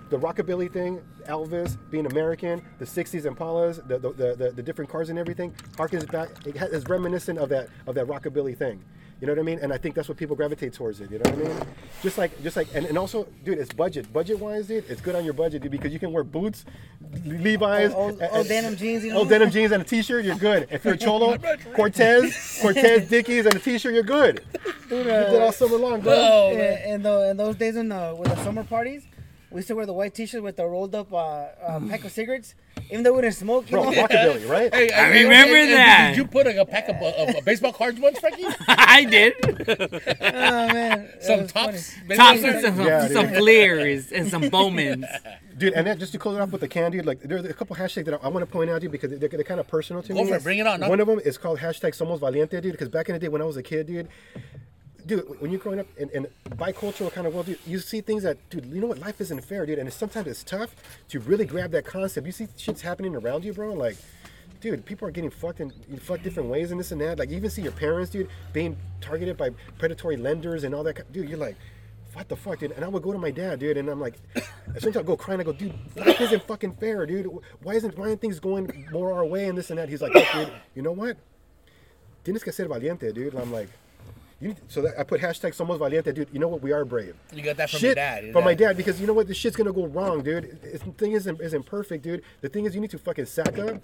the rockabilly thing, Elvis being American, the '60s Impalas, the the, the, the, the different cars and everything, harkens back. It has, is reminiscent of that of that rockabilly thing. You know what I mean? And I think that's what people gravitate towards it. You know what I mean? Just like, just like, and, and also, dude, it's budget. Budget wise, dude, it's good on your budget, dude, because you can wear boots, Levi's, Old- old- and- old denim jeans, you know? old denim jeans and a t-shirt, you're good. If you're a cholo, [LAUGHS] Cortez, Cortez Dickies and a t-shirt, you're good. Dude, You did all uh, summer long, bro. Oh, in, man. in, the, in those days when the, with the summer parties, we used to wear the white t-shirt with the rolled up uh, uh, pack of cigarettes, even though we didn't smoke. You Bro, know? rockabilly, [LAUGHS] right? Hey, I hey, remember hey, hey, that. Did you put a, a pack of, of, of baseball cards once, Frankie? [LAUGHS] I did. [LAUGHS] oh man, Some Topps. Topps and some, Yeah, some dude. and some Bowmans. Dude, and then just to close it off with the candy, like there's a couple hashtags that I, I want to point out, to you because they're, they're kind of personal to Go me. for it, bring it on, no? One of them is called hashtag Somos Valiente, dude, because back in the day when I was a kid, dude, dude, when you're growing up in, in bicultural kind of world, dude, you see things that, dude, you know what, life isn't fair, dude, and it's, sometimes it's tough to really grab that concept. You see shit's happening around you, bro, like. Dude, people are getting fucked in fucked different ways and this and that. Like you even see your parents, dude, being targeted by predatory lenders and all that. Dude, you're like, what the fuck, dude? And I would go to my dad, dude, and I'm like, [COUGHS] sometimes I go crying. I go, dude, life isn't fucking fair, dude. Why isn't why aren't things going more our way and this and that? He's like, dude, you know what? Tienes que ser valiente, dude. And I'm like, you. Need so that I put hashtag Somos Valiente, dude. You know what? We are brave. You got that from Shit your dad. from my dad because you know what? The shit's gonna go wrong, dude. It's, the thing isn't isn't perfect, dude. The thing is, you need to fucking sack up.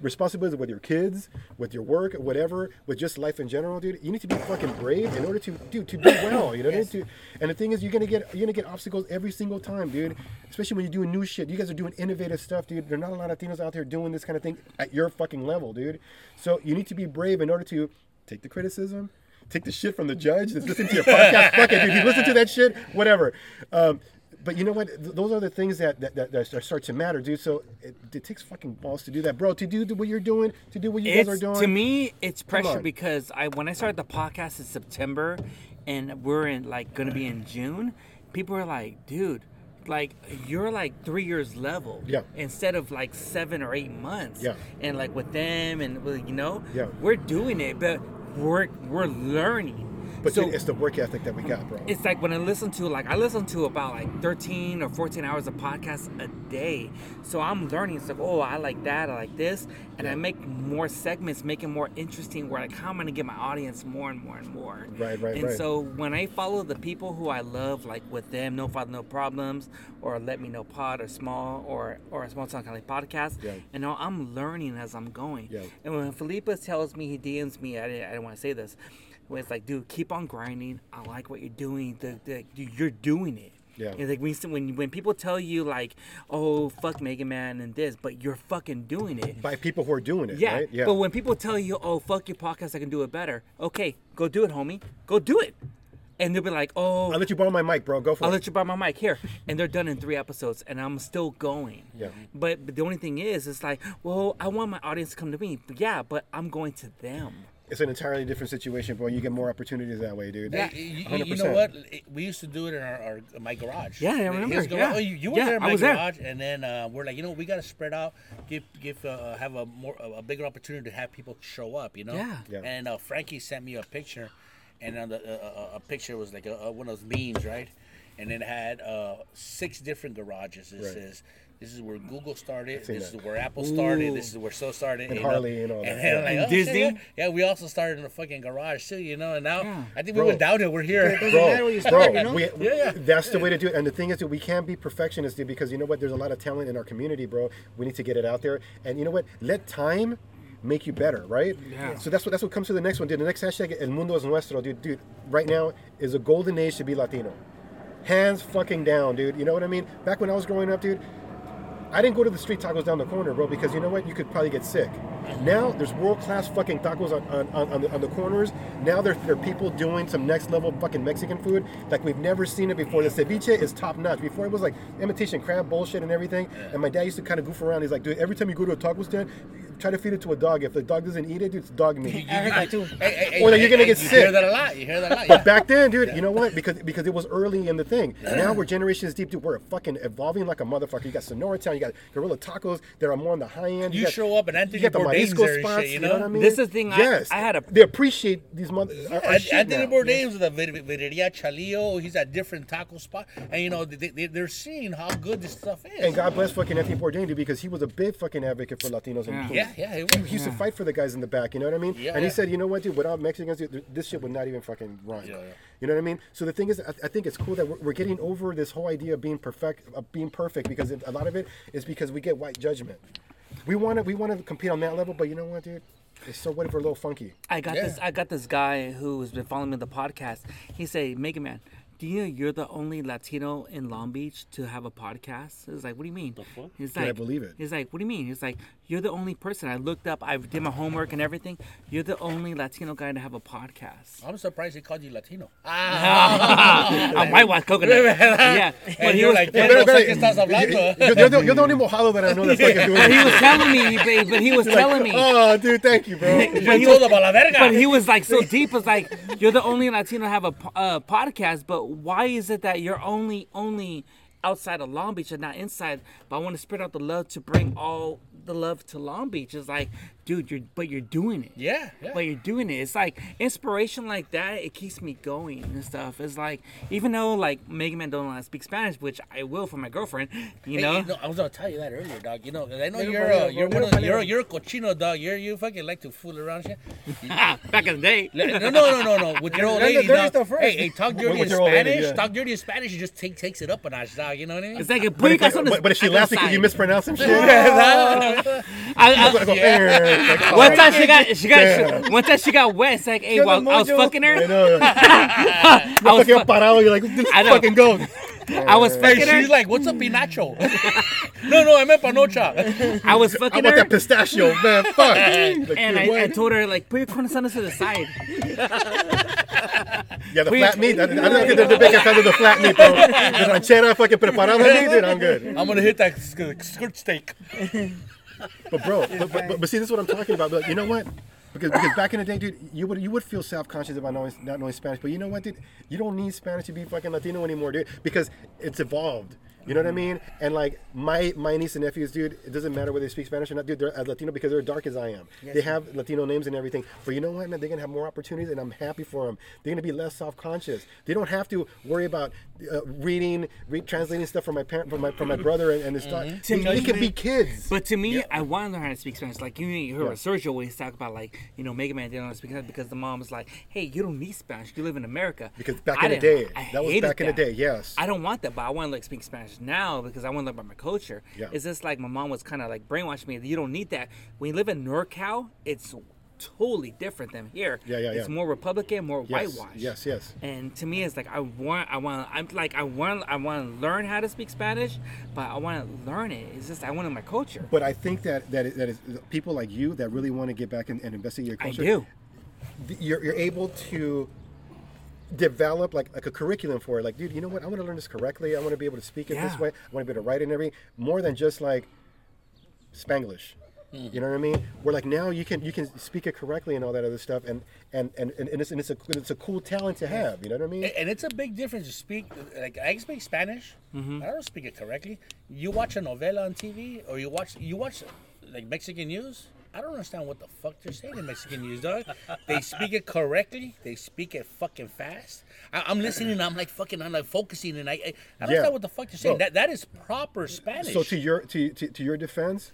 Responsibility with your kids, with your work, whatever, with just life in general, dude. You need to be fucking brave in order to, dude, to do well. You know, mean? to, and the thing is, you're gonna get you're gonna get obstacles every single time, dude. Especially when you're doing new shit. You guys are doing innovative stuff, dude. There are not a lot of Latinos out there doing this kind of thing at your fucking level, dude. So you need to be brave in order to take the criticism, take the shit from the judge that's listening to your podcast. Fuck it, dude. You listen to that shit, whatever. Um, but you know what? Th- those are the things that that, that, that start to matter, dude. So it, it takes fucking balls to do that, bro. To do what you're doing, to do what you guys are doing. to me, it's pressure because I when I started the podcast in September, and we're in like gonna be in June. People are like, dude, like you're like three years level. Yeah. Instead of like seven or eight months. Yeah. And like with them and you know. Yeah. We're doing it, but we're we're learning. But so dude, it's the work ethic that we got, bro. it's like when I listen to like I listen to about like 13 or 14 hours of podcasts a day. So I'm learning. It's like, oh, I like that, I like this, and I make more segments, make it more interesting. Where like, how am I gonna get my audience more and more and more? Right, right, And right. so when I follow the people who I love, like with them, no father, no problems, or let me know pod or small or or a small town kind of podcast, Yeah. and now I'm learning as I'm going. Yeah. And when Felipe tells me he DMs me, I didn't, I didn't want to say this. When it's like, dude, keep on grinding. I like what you're doing. The, the, you're doing it. Yeah. And like when, when when people tell you like, oh fuck Mega Man and this, but you're fucking doing it. By people who are doing it, Yeah. right? Yeah. But when people tell you, oh fuck your podcast, I can do it better. Okay, go do it, homie. Go do it. And they'll be like, oh, I'll let you borrow my mic, bro. Go for it. I'll let you borrow my mic here, and they're done in three episodes, and I'm still going. Yeah. But, but the only thing is, it's like, well, I want my audience to come to me. But yeah, but I'm going to them. It's an entirely different situation, bro. You get more opportunities that way, dude. Yeah. You, you- 100%. you know what? We used to do it in our, our my garage. Yeah, I remember, His garage. yeah. Oh, you, you were Yeah, there in my was there. garage, and then uh, we're like, you know, we got to spread out, give give uh, have a more a a bigger opportunity to have people show up. You know. Yeah. Yeah. And uh, Frankie sent me a picture, and on the uh, a, a picture was like a, a, one of those memes, right? And it had uh, six different garages. It Right. says. This is where Google started. This that. is where Apple started. Ooh. This is where so started. And you know? Harley and all [LAUGHS] that, And, yeah. like, And oh, shit, Disney. yeah. Yeah, we also started in a fucking garage too, you know. And now Yeah. I think Bro. we went downhill. We're here. Doesn't matter where you bro, start, you know? we, Yeah, yeah. that's the way to do it. And the thing is that we can't be perfectionists, dude, because you know what? There's a lot of talent in our community, bro. We need to get it out there. And you know what? Let time make you better, right? Yeah. So that's what that's what comes to the next one, dude. The next hashtag, El Mundo es Nuestro, dude. Dude, right now is a golden age to be Latino. Hands fucking down, dude. You know what I mean? Back when I was growing up, dude, I didn't go to the street tacos down the corner, bro, because you know what? You could probably get sick. Now there's world class fucking tacos on, on, on, on, the, on the corners. Now there, there are people doing some next level fucking Mexican food like we've never seen it before. The ceviche is top notch. Before it was like imitation crab bullshit and everything. And my dad used to kind of goof around. He's like, dude, every time you go to a taco stand, try to feed it to a dog. If the dog doesn't eat it, dude, it's dog meat. I heard that too. Hey, hey, hey, Or that you're gonna hey, get you sick. hear that a lot. You hear that a lot. But back then, dude, you know what? Because because it was early in the thing. [CLEARS THROAT] Now we're generations deep, dude. We're fucking evolving like a motherfucker. You got Sonora Town, you got Guerrilla Tacos that are more on the high end. You got, show up and Anthony you got the Bourdain's Marisco there and spots. shit, you know? know? what I mean? This is the thing, Yes, I had a- They appreciate these mother. Our, our An- shit Anthony now. Bourdain's with a Vir- Birrieria Chalio. He's at different taco spot, and you know they, they, they're seeing how good this stuff is. And God bless fucking Anthony Bourdain, dude, because he was a big fucking advocate for Latinos and Yeah. Latinos Yeah. yeah, he He, was. he used to fight for the guys in the back, you know what I mean? Yeah, and he yeah. said, you know what, dude, without Mexicans, dude, this shit would not even fucking run. Yeah, yeah. You know what I mean? So the thing is, I, I think it's cool that we're, we're getting over this whole idea of being perfect, of being perfect, because it, a lot of it is because we get white judgment. We want to, we want to compete on that level, but you know what, dude? It's so what if we're a little funky? I got Yeah. this. I got this guy who's been following me on the podcast. He say, "Mega Man, do you know you're the only Latino in Long Beach to have a podcast?" It's like, "What do you mean?" fuck? He's Can I like, believe it? He's like, "What do you mean?" He's like, "You're the only person." I looked up. I did my homework and everything. You're the only Latino guy to have a podcast. I'm surprised he called you Latino. [LAUGHS] Ah, I'm white white coconut. [LAUGHS] yeah, but And he you're was. like, but- "¿Qué Espera, sé espera, que estás hablando?" You're, you're the, you're the only mojado that I know that's fucking [LAUGHS] doing but he was telling me, but, but he was telling me. Oh, dude, thank you, bro. But he, was, pa' la verga. but he was like so deep. It's like you're the only Latino to have a uh, podcast. But why is it that you're only only outside of Long Beach and not inside? But I want to spread out the love to bring all the love to Long Beach. It's like, dude, you're but you're doing it. Yeah, yeah. But you're doing it. It's like inspiration like that. It keeps me going and stuff. It's like even though like Mega Man don't know how to speak Spanish, which I will for my girlfriend. You Hey, know. you know, I was gonna tell you that earlier, dog. You know, 'cause I know you're uh, you're one of you're you're a cochino dog. You're you fucking like to fool around and shit. [LAUGHS] Back in the day. No, no, no, no, no. With your old lady, dirty dog. stuff first. Hey, hey, talk dirty with in your old lady, Spanish. yeah. Talk dirty in Spanish. You just take takes it up a notch, dog. You know what I mean? It's like a But if, puycas on the- but, but if she laughs because you mispronounce some shit, [LAUGHS] I, I, [LAUGHS] I go, [LAUGHS] like, One time she got she got Damn. one time she got wet. It's like, hey, Kill while I was fucking her, I know. [LAUGHS] I was Fucking fu- parado, you're like, I fucking go. I was Hey, fucking she's like, "What's up, Pinacho?" [LAUGHS] no, no, I meant panocha. I was fucking I fucking want her, that pistachio, man. Fuck. Like, and dude, I. I told her like, put your corazones to the side. yeah, the we- flat meat. I, I don't think they're the biggest fan of the flat meat, bro. The ranchera fucking preparada meat, dude, I'm good. I'm gonna hit that sk- skirt steak. But bro, [LAUGHS] but, but, but, but see, this is what I'm talking about. But you know what? Because, because back in the day, dude, you would you would feel self conscious about knowing, not knowing Spanish. But you know what, dude? You don't need Spanish to be fucking Latino anymore, dude. Because it's evolved. You know what I mm-hmm. mean? And like my my niece and nephews, dude, it doesn't matter whether they speak Spanish or not, dude. They're as Latino because they're dark as I am. they have Latino names and everything. But you know what, man? They're gonna have more opportunities, and I'm happy for them. They're gonna be less self conscious. They don't have to worry about uh, reading, re- translating stuff from my parent, from my from my brother and, and his stuff. They, they can be kids. But to me, I want to learn how to speak Spanish. Like you, you heard Sergio always talk about, like you know, Mega Man didn't know how to speak Spanish because the mom was like, "Hey, you don't need Spanish. You live in America." Because back I in the day, I that was back in the day, yes. I don't want that, but I want to like speak Spanish now because I want to learn about my culture. Yeah. It's just like my mom was kind of like brainwashing me. You don't need that. When you live in NorCal, it's totally different than here. Yeah, yeah, It's yeah. more Republican, more Yes, whitewashed. yes, yes. And to me, it's like I want, I want, I'm like I want, I want to learn how to speak Spanish, but I want to learn it. It's just I want it in my culture. But I think that that is, that is people like you that really want to get back and, and investigate your culture. I do. You're, you're able to develop like, like a curriculum for it. Like, dude, you know what? I want to learn this correctly. I want to be able to speak it this way. I want to be able to write it and everything. More than just like Spanglish. You know what I mean? Where like now you can you can speak it correctly and all that other stuff, and and and, and it's and it's a it's a cool talent to have. You know what I mean? And it's a big difference to speak. Like I speak Spanish. Mm-hmm. I don't speak it correctly. You watch a novela on TV, or you watch you watch like Mexican news. I don't understand what the fuck they're saying in Mexican news, dog. [LAUGHS] They speak it correctly. They speak it fucking fast. I, I'm listening. I'm like fucking. I'm like focusing, and I I, I don't Yeah. understand what the fuck they're saying. Bro. That that is proper Spanish. So to your to, to, to your defense,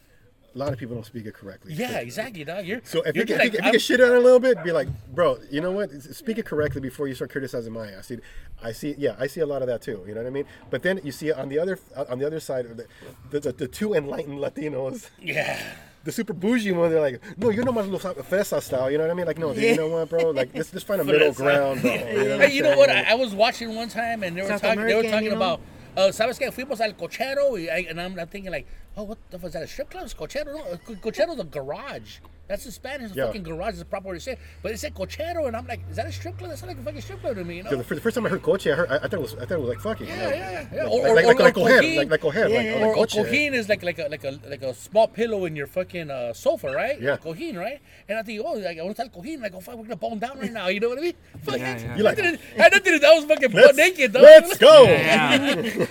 a lot of people don't speak it correctly. yeah, exactly, dog. You're So if you, you're can, like, if you, if you I'm- can shit on a little bit, be like, bro, you know what? Speak it correctly before you start criticizing my ass. Dude, I see, yeah, I see a lot of that too. You know what I mean? But then you see on the other on the other side of the the, the, the two enlightened Latinos. yeah. The super bougie one, they're like, no, you're not my little fresa style. You know what I mean? Like, no, dude, you know what, bro? Like, let's just find a middle ground, bro. You know, what I'm you know what? I, I was watching one time and they were South talking. They were talking you know? about. Uh, ¿Sabes qué? Fuimos al cochero y, I- and I'm, I'm thinking like, oh, what the fuck is that? A strip club? It's cochero? No, uh, co- cochero's a garage. That's in Spanish. A Yeah. fucking garage is the proper way to say it. But it said cochero, and I'm like, is that a strip club? That sounds like a fucking strip club to me, you know? Dude, the, first time I heard coche, I heard, I, I thought it was, I thought it was like fucking. Yeah, like, yeah, yeah, yeah. Like, Or- like, or- like, or- like, or cojín. like, like coger, Yeah, yeah, like or, or cojín is like like a like a like a small pillow in your fucking uh, sofa, right? Yeah. Cojín, right? And I think, oh, like I want to tell cojín, like, oh fuck, we're gonna bone down right now. You know what I mean? [LAUGHS] Fuck Yeah, it. yeah. You like- I didn't- nothing to do. I was fucking butt naked. though. let's go. [LAUGHS] Yeah.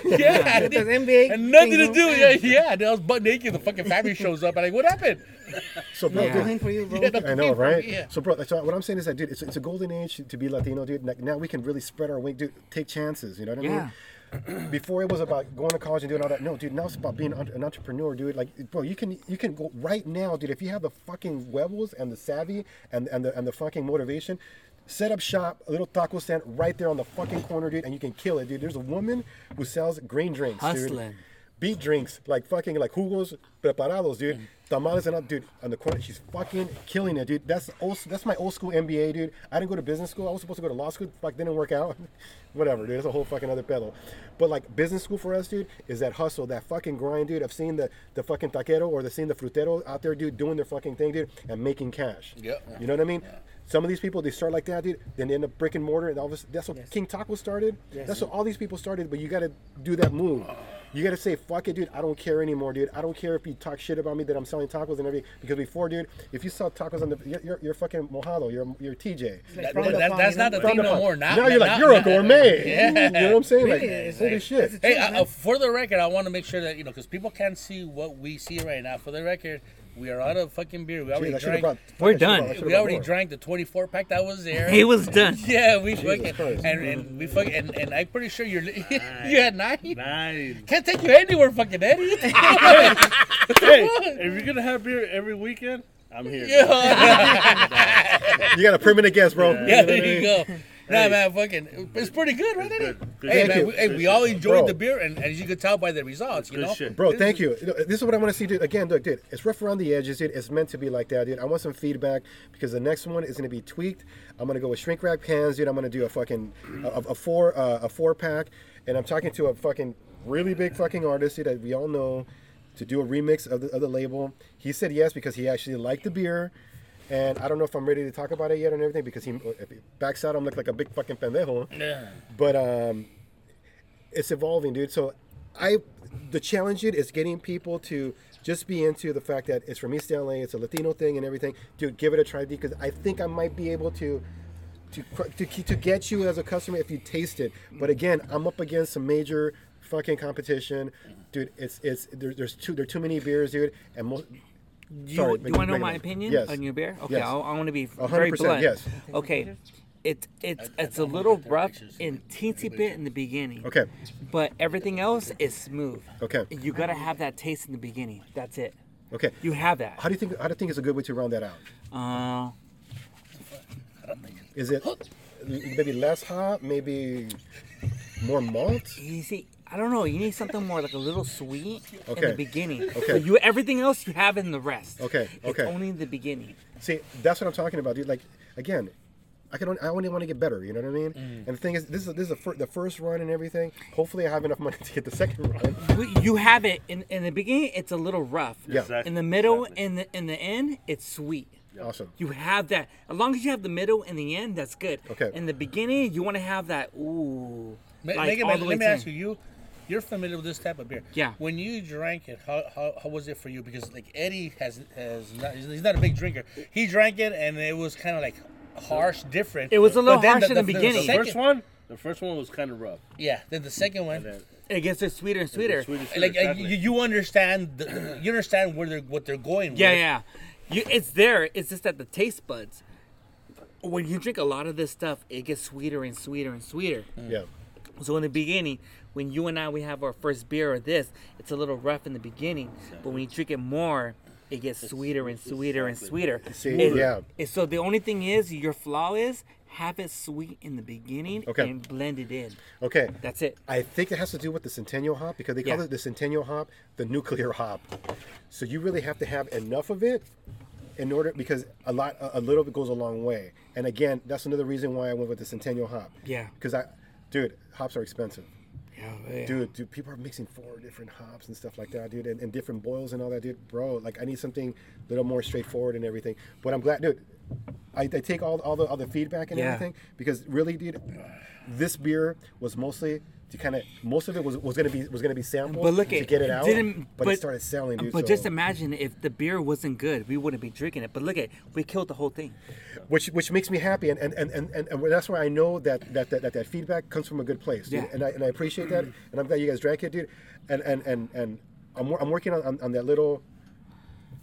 Yeah, I Those NBA and nothing to do. no? Yeah, yeah. Then I was butt naked. The fucking family shows up. I'm like, what happened? So, bro, Yeah. dude, for you, bro. Yeah, I know, right? Yeah. So, bro, so what I'm saying is that, dude, it's, it's a golden age to be Latino, dude. Like, now we can really spread our wing, dude. Take chances, you know what I mean? Yeah. before it was about going to college and doing all that. No, dude, now it's about being an entrepreneur, dude. Like, bro, you can you can go right now, dude. If you have the fucking huevos and the savvy and and the and the fucking motivation. Set up shop, a little taco stand right there on the fucking corner, dude, and you can kill it, dude. There's a woman who sells green drinks, dude Hustling. beat drinks like fucking like jugos preparados, dude. Mm. Tamales and up, dude. On the corner, she's fucking killing it, dude. That's old, that's my old school MBA, dude. I didn't go to business school. I was supposed to go to law school. Fuck, didn't work out. [LAUGHS] Whatever, dude. It's a whole fucking other pedal. But like business school for us, dude, is that hustle, that fucking grind, dude. Of seeing the the fucking taquero or the seen the frutero out there, dude, doing their fucking thing, dude, and making cash. Yep. You know what I mean? Some of these people they start like that, dude. Then they end up brick and mortar, and all this. That's what King Taco started. That's what all these people started. But you got to do that move. Uh-huh. You got to say, "Fuck it, dude. I don't care anymore, dude. I don't care if you talk shit about me that I'm selling tacos and everything." Because before, dude, if you sell tacos on the, you're, you're, you're fucking mojado. You're you're TJ. That- frowned that- upon, that's not the Frowned thing no more. Now, now you're like now- you're a gourmet. Yeah. You know what I'm saying? Really, Like, it's holy like- shit. Hey, uh, uh, for the record, I want to make sure that you know, because people can't see what we see right now. For the record, we are out of fucking beer. We already Jeez, I should have drank. brought. We're I should've done. brought- I should've We brought already more. drank the 24 pack that was there. He was done. [LAUGHS] Yeah, we fucking Christ. and, and we fucking and, and I'm pretty sure you're [LAUGHS] you had nine. Nice. Can't take you anywhere, fucking Eddie. [LAUGHS] hey, if you're gonna have beer every weekend, I'm here. yeah, You got a permanent guest, bro. Yeah, there you go. Nah, man, fucking, it's pretty good, right, Eddie? Good, good Hey, shit. man, you. we, hey, Good we shit. all enjoyed Bro. the beer, and, and as you can tell by the results, you Good know. shit. Bro, thank you. You know, This is what I want to see, dude. Again, look, dude, it's rough around the edges, dude. It's meant to be like that, dude. I want some feedback because the next one is going to be tweaked. I'm going to go with shrink wrap cans, dude. I'm going to do a fucking a, a four uh, a four pack, and I'm talking to a fucking really big fucking artist dude, that we all know to do a remix of the, of the label. He said yes because he actually liked the beer. And I don't know if I'm ready to talk about it yet and everything because he if he backs out, I'm look like a big fucking pendejo. Yeah. But um, it's evolving, dude. So I, the challenge it is getting people to just be into the fact that it's from East LA, it's a Latino thing and everything. Dude, give it a try because I think I might be able to. To, to, to get you as a customer if you taste it, but again, I'm up against some major fucking competition, dude. It's it's there, there's too there are too many beers, dude, and most. Do you, Sorry, do you want to know my opinion yes. on your beer? Okay, Yes. I, I want to be very blunt. yes. Okay, it's it's it's a little rough and teensy bit in the beginning. Okay, But everything else is smooth. okay, You gotta have that taste in the beginning. That's it. okay. You have that. How do you think? How do you think is a good way to round that out? Uh, Is it maybe less hot, maybe more malt? you see, I don't know. You need something more like a little sweet in the beginning. Okay. But you everything else you have in the rest. Okay, It's okay. only in the beginning. See, that's what I'm talking about, dude. Like, again, I can. Only, I only want to get better. You know what I mean? Mm. And the thing is, this is this is the, fir- the first run and everything. Hopefully, I have enough money [LAUGHS] to get the second run. You have it in in the beginning. It's a little rough. Yeah. Exactly. In the middle, Exactly. in the in the end, it's sweet. Awesome. You have that. As long as you have the middle and the end, that's good. Okay. In the beginning, you want to have that. Ooh. Ma- like, Megan, all let the me way to ask you. You, you're familiar with this type of beer. Yeah. When you drank it, how, how, how was it for you? Because like Eddie has has not, he's he's not a big drinker. He drank it and it was kind of like harsh, different. It was a little But then harsh in the beginning. The second- first one, the first one was kind of rough. Yeah. Then the second one. then It gets it sweeter and sweeter. sweeter, sweeter, Like exactly. you, you understand, the, [CLEARS THROAT] you understand where they're what they're going. Yeah, with. yeah. You, it's there. It's just that the taste buds. When you drink a lot of this stuff, it gets sweeter and sweeter and sweeter. Yeah. So in the beginning, when you and I we have our first beer or this, it's a little rough in the beginning. But when you drink it more, it gets sweeter and sweeter and sweeter. See, It- yeah. it- so the only thing is, your flaw is have it sweet in the beginning Okay. and blend it in. Okay. That's it. I think it has to do with the Centennial hop because they call Yeah. it the Centennial hop, the nuclear hop. So you really have to have enough of it in order because a lot, a, a little bit goes a long way. And again, that's another reason why I went with the Centennial hop. Yeah. Because I, dude, hops are expensive. Yeah. Dude, dude, people are mixing four different hops and stuff like that, dude, and, and different boils and all that, dude. Bro, like I need something a little more straightforward and everything. But I'm glad, dude. I, I take all, all the all the feedback and Yeah. everything because really, dude, this beer was mostly to kind of most of it was, was gonna be was gonna be sampled But look to at get it out, didn't- but, it started selling, dude. But so- just imagine if the beer wasn't good, we wouldn't be drinking it. But look at we killed the whole thing. which which makes me happy and and, and, and, and and that's why I know that that, that, that that feedback comes from a good place dude. Yeah. and I and I appreciate that and I'm glad you guys drank it dude and and and, and I'm, I'm working on, on, on that little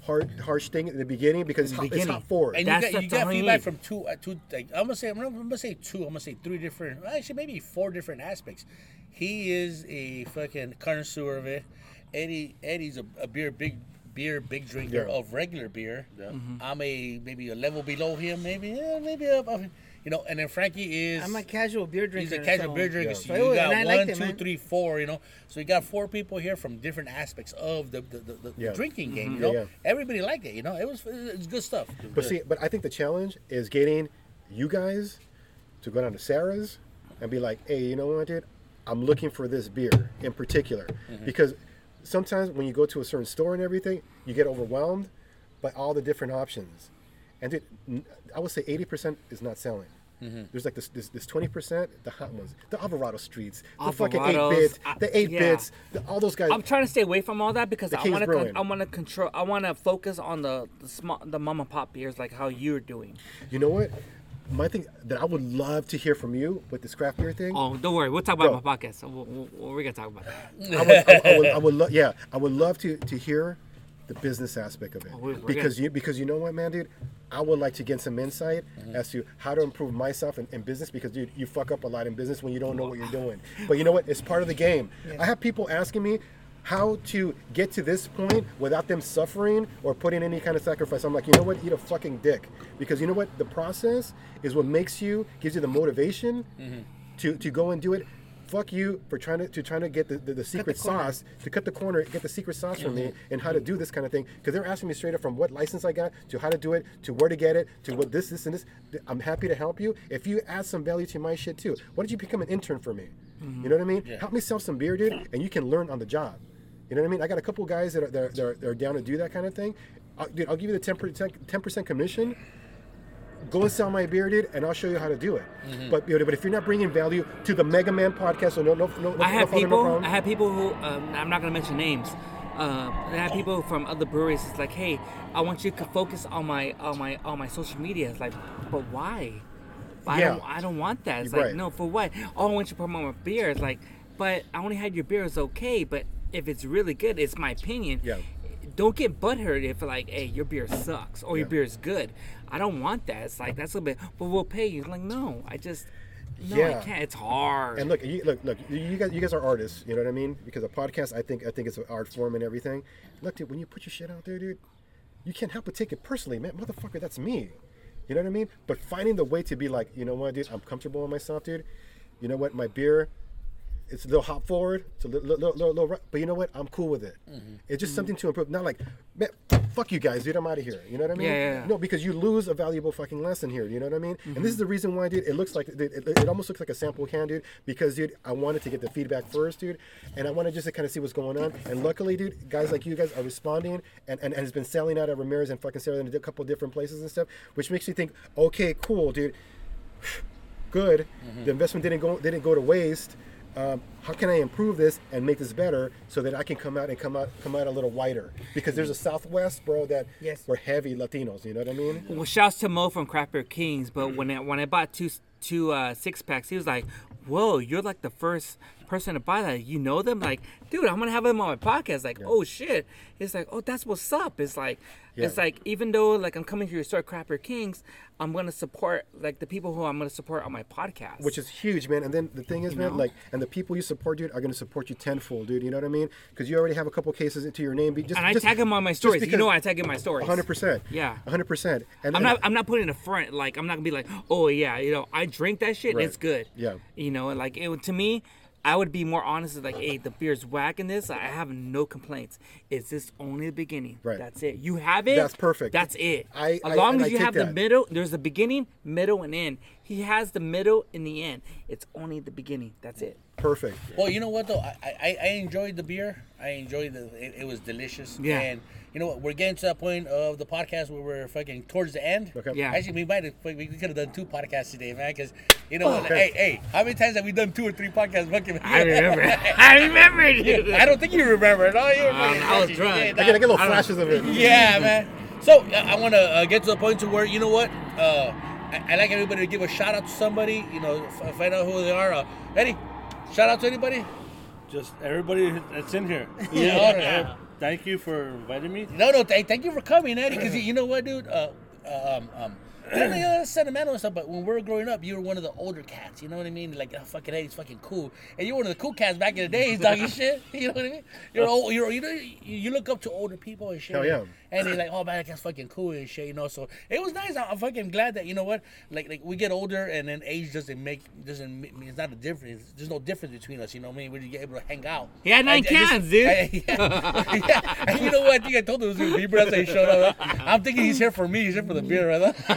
hard harsh thing in the beginning because it's, hot, it's hot forward And That's you got, the you got feedback from two, uh, two. Like, I'm gonna say, I'm gonna, say two. I'm gonna say three different. Actually, maybe four different aspects. he is a fucking connoisseur of it. Eddie Eddie's a, a beer big beer big drinker Yeah. of regular beer. Yeah. I'm a maybe a level below him, maybe yeah, maybe a, a- you know. And then Frankie is I'm a casual beer drinker. He's a casual so- beer drinker. Yeah. So So you got and one, liked it, two, man. three, four. You know, so you got four people here from different aspects of the the, the, the Yeah. drinking game. Mm-hmm. You know, yeah. everybody liked it. You know, it was it's good stuff. But see, but I think the challenge is getting you guys to go down to Sarah's and be like, hey, you know what, dude? I'm looking for this beer in particular. Mm-hmm. Because sometimes when you go to a certain store and everything, you get overwhelmed by all the different options. And n- I would say 80% is not selling. Mm-hmm. There's like this, this this 20%, the hot ones, the Alvarado Streets, the fucking 8 Alvarados, bits, the 8 yeah. bits, the, all those guys. I'm trying to stay away from all that because I want to. Brewing. I want to control. I want to focus on the the small, the mom and pop beers, like how you're doing. you know what? My thing that I would love to hear from you with this craft beer thing. Oh, don't worry. We'll talk about Bro. my podcast. So we'll, we'll, we're gonna talk about that. I would, I, I would, I would lo- yeah, I would love to to hear the business aspect of it Oh, we- we're because gonna- you because you know what, man, dude, I would like to get some insight Mm-hmm. as to how to improve myself in, in business because dude, you fuck up a lot in business when you don't know what you're doing. But you know what? It's part of the game. [LAUGHS] I have people asking me how to get to this point without them suffering or putting any kind of sacrifice. I'm like, you know what? Eat a fucking dick because you know what? The process is what makes you gives you the motivation to to go and do it. Fuck you for trying to, to trying to get the, the, the secret corner. sauce to cut the corner, get the secret sauce from me, and how to do this kind of thing. Because they're asking me straight up from what license I got to how to do it to where to get it to what this, this, and this. I'm happy to help you. If you add some value to my shit too, why don't you become an intern for me? Mm-hmm. You know what I mean? Help me sell some beer, dude, and you can learn on the job. You know what I mean? I got a couple guys that are, that are, that are, down to do that kind of thing. i dude, I'll give you the 10%, 10% commission go and sell my beer, dude, and I'll show you how to do it. Mm-hmm. But you know, but if you're not bringing value to the Mega Man podcast, so no, no, no, no, I have no, no people. problem. I have people who um, I'm not gonna mention names. Uh, I have people from other breweries. It's like, hey, I want you to focus on my on my on my social media. It's like, but why? I Yeah. don't. I don't want that. It's Right. like, no, for what? Oh, I want you to promote my beer. It's like, but I only had your beer. It's okay, but if it's really good, it's my opinion. Yeah. Don't get butthurt if like, hey, your beer sucks or your beer is good. I don't want that. It's like that's a bit. But we'll pay you. Like, no, I just. No, Yeah. I can't. It's hard. And look, you, look, look, you guys, you guys are artists. You know what I mean? Because a podcast, I think, I think it's an art form and everything. Look, dude, when you put your shit out there, dude, you can't help but take it personally, man. Motherfucker, that's me. You know what I mean? But finding the way to be like, you know what, dude, I'm comfortable with myself, dude. You know what, my beer, it's a little hop forward, it's a little, little, little, little ru- but you know what, I'm cool with it. Mm-hmm. It's just mm-hmm. something to improve. Not like, man, fuck you guys, dude, I'm out of here. You know what I mean? Yeah, yeah, yeah. No, because you lose a valuable fucking lesson here. You know what I mean? And this is mm-hmm. the reason why, dude. It looks like it, it, it almost looks like a sample can, dude. Because, dude, I wanted to get the feedback first, dude, and I wanted just to kind of see what's going on. And luckily, dude, guys like you guys are responding, and, and, and has been selling out at Ramirez and fucking Sarah in a couple different places and stuff, which makes me think, okay, cool, dude. [SIGHS] Good. Mm-hmm. The investment didn't go didn't go to waste. Um, how can I improve this and make this better so that I can come out and come out come out a little wider? Because there's a Southwest, bro, that Yes. we're heavy Latinos. You know what I mean? Well, shouts to Mo from Craft Beer Kings. But when I, when I bought two two uh, six packs, he was like, "Whoa, you're like the first person to buy that. You know them? Like, dude, I'm gonna have them on my podcast. Like, oh shit. It's like, oh, that's what's up. It's like, it's like even though like I'm coming here to your store, Craft Beer Kings, I'm gonna support like the people who I'm gonna support on my podcast. Which is huge, man. And then the thing is, man, know? like, and the people you support, dude, are to support you tenfold, dude. You know what I mean? Because you already have a couple cases into your name. Be- Just, and I just- tag them on my stories. You know, I tag in my stories. 100%. Yeah. 100%. And I'm not. I'm not putting a front. Like I'm not gonna be like, oh yeah, you know, I drink that shit. Right. and It's good. Yeah. You know, and like it to me, I would be more honest. Like, hey, the beer's whack in this. I have no complaints. It's just only the beginning. Right. That's it. You have it. That's perfect. That's it. I- as long and as you take have the middle, there's the beginning, middle, and end. He has the middle and the end. It's only the beginning. That's it. perfect. Well, you know what though, I, I, I enjoyed the beer. I enjoyed the. It, it was delicious. Yeah. And you know what? We're getting to that point of the podcast where we're fucking towards the end. Okay. Yeah. Actually, we might have. We, we could have done two podcasts today, man. Because you know, Oh, okay. hey, hey, how many times have we done two or three podcasts? Fucking. I remember. [LAUGHS] I remember you. I don't think you remember it. Oh, you were Um, I was crazy. drunk. Yeah, I I get, I get little I flashes of it. yeah, man. So uh, I want to uh, get to the point to where you know what. Uh, I, I like everybody to give a shout out to somebody. You know, f- find out who they are. Uh, Eddie, shout out to anybody. Just everybody that's in here. Yeah. [LAUGHS] Uh, Thank you for inviting me. No, no. Th- thank you for coming, Eddie. Because you know what, dude. Uh, um, um, and, you know, that's sentimental and stuff. But when we were growing up, you were one of the older cats. You know what I mean? Like, oh, fucking, hey, he's fucking cool. And you were one of the cool cats back in the days, doggy [LAUGHS] shit. You know what I mean? You're old. You're you know you, you look up to older people and shit. Hell yeah. And they're like, oh man, that's fucking cool and shit. You know. So it was nice. I'm fucking glad that you know what, like like we get older and then age doesn't make doesn't make, it's not a difference. There's no difference between us. You know what I mean? We're just able to hang out. He had nine I- I just- cans, dude. I- [LAUGHS] yeah. yeah. And you know what? I think I told him it was gonna be Bieber. That's how he showed up. I'm thinking he's here for me. He's here for the beer, right? [LAUGHS]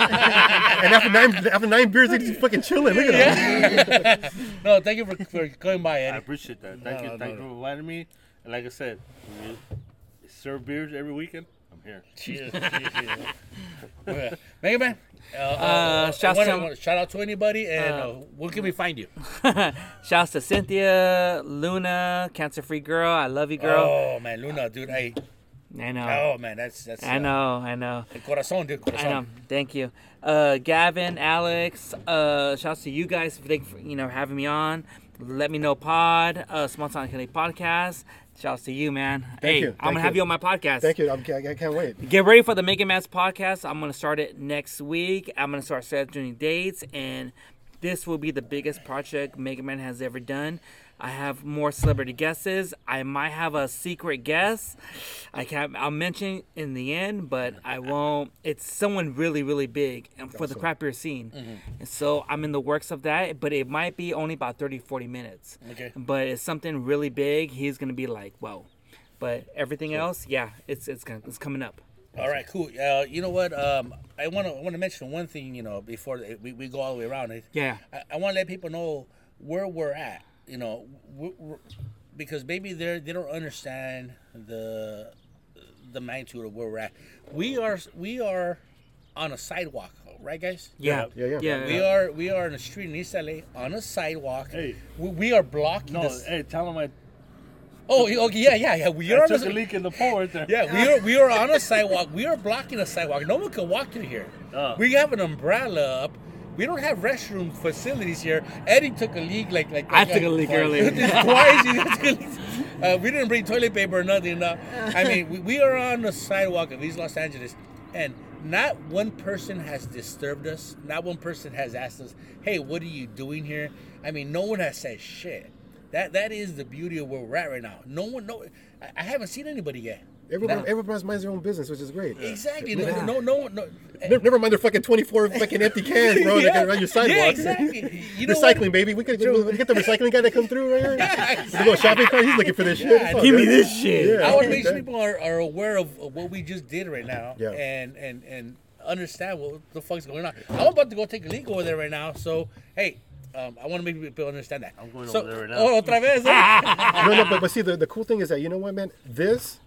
And after nine, after nine beers, he's just fucking chilling. Look at him. [LAUGHS] no, thank you for, for coming by, I appreciate that. Thank No, you. no, Thank no. you for inviting me. And like I said, when serve beers every weekend, I'm here. Cheers. Yeah. [LAUGHS] Mega [LAUGHS] [LAUGHS] Man. Uh, Uh, shouts wanna- to- wanna shout out to anybody, and uh, Uh, where can we find you? Shouts to Cynthia, Luna, cancer free girl. I love you, girl. Oh man, Luna, dude, I I know. oh man, that's that's. I uh, know. I know. el corazón, dude. Corazón. I know. Thank you, uh, Gavin, Alex. Uh, shouts to you guys for, for you know having me on. Let me know pod, uh, Small Town Kelly podcast. Shouts to you, man. hey, you, I'm thank gonna have you. you on my podcast. Thank you. I'm, I can't wait. Get ready for the Mega Man's podcast. I'm gonna start it next week. I'm gonna start scheduling dates, and this will be the biggest project Mega Man has ever done. I have more celebrity guesses. I might have a secret guess. I can't. I'll mention in the end, but I won't. It's someone really, really big and for the craft beer scene. And so I'm in the works of that, but it might be only about 30, 40 minutes. Okay. But it's something really big. He's gonna be like, whoa. But everything else, yeah, it's it's it's coming up. All right, cool. Uh, you know what? Um, I want to want to mention one thing. You know, before we, we go all the way around it. Yeah. I, I want to let people know where we're at. You know, we we're, because maybe they they don't understand the the magnitude of where we're at. We are we are on a sidewalk, right, guys? Yeah. Yeah, yeah. Yeah. We are we are in a street in East LA on a sidewalk. Hey. we, we are blocking. No, this- hey, tell him I, oh, okay, yeah, yeah, yeah. We are I on took a, a leak in the pole right there. Yeah, we are we are on a sidewalk. We are blocking a sidewalk. No one can walk through here. Uh. We have an umbrella up. We don't have restroom facilities here. Eddie took a leak like like. I like- took a leak earlier. [LAUGHS] Twice. he [LAUGHS] took a leak. Uh, we didn't bring toilet paper or nothing. No. I mean, we, we are on the sidewalk of East Los Angeles, and not one person has disturbed us. Not one person has asked us, "Hey, what are you doing here?" I mean, no one has said shit. That that is the beauty of where we're at right now. No one, no, I, I haven't seen anybody yet. Everyone, No. everybody minds their own business, which is great. Exactly. No, no, no, no. Never, never mind their fucking 24 fucking empty cans, bro, that [LAUGHS] got around your sidewalk. Yeah, exactly. You know recycling, what? baby. We could we get the recycling guy to come through right here. Yeah, The little shopping cart. He's looking for this shit. Yeah, It's all Give me good. this shit. Yeah. I want to make sure people are, are aware of, of what we just did right now Yeah. and, and, and understand what the fuck's going on. I'm about to go take a leak over there right now. So, hey, um, I want to make people understand that. I'm going so, over there right now. Oh, otra vez. eh? [LAUGHS] no, no, but, but see, the, the cool thing is that you know what, man, this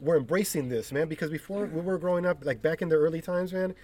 we're embracing this, man, because before we were growing up, like back in the early times, man.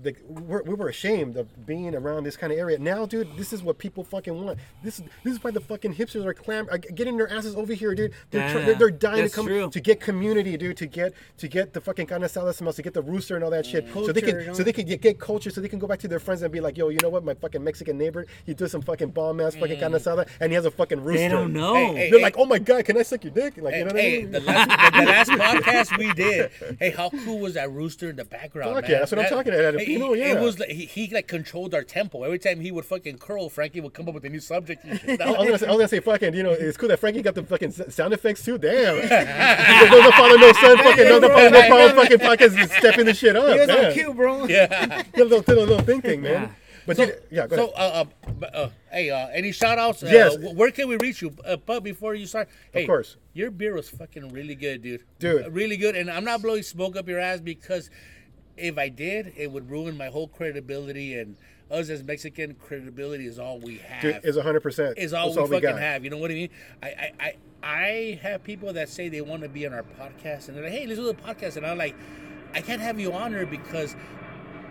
The, we're, we were ashamed of being around this kind of area. Now, dude, this is what people fucking want. This is this is why the fucking hipsters are clam are getting their asses over here, dude. They're, tr- Yeah, they're, they're dying to come true. to get community, dude. To get to get the fucking carne asada smells, to get the rooster and all that shit. so they can you so they can get, get culture, so they can go back to their friends and be like, yo, you know what, my fucking Mexican neighbor, he does some fucking bomb ass fucking carne asada, and he has a fucking rooster. They don't know. Hey, hey, They're like, oh my god, can I suck your dick? Like, Hey, you know what hey, I mean? the last, the, the last podcast we did. Hey, how cool was that rooster in the background? Fuck man? yeah, that's what I'm talking about. Hey, You know, he- yeah. It was like he, he like controlled our tempo. Every time he would fucking curl, Frankie would come up with a new subject. [LAUGHS] I was, gonna say, I was gonna say, fucking, you know, it's cool that Frankie got the fucking sound effects too. Damn. [LAUGHS] [LAUGHS] no, no father, no son, fucking, no, no father, no problem, fucking podcast is stepping the shit up. He was man. on cue, bro. yeah. Yeah, little, little, little thing thing, man. Yeah. But So, you, yeah, go so ahead. uh, uh, uh, hey, uh, any shout outs? Uh, Yes. Where can we reach you? Uh, but before you start, hey, course. your beer was fucking really good, dude. Dude. Uh, really good. And I'm not blowing smoke up your ass because if I did, it would ruin my whole credibility. And us as Mexican, credibility is all we have. Dude, it's 100%. is all That's we all we fucking got. have. You know what I mean? I, I, I, I have people that say they want to be on our podcast, and they're like, "Hey, let's do the podcast," and I'm like, "I can't have you on here because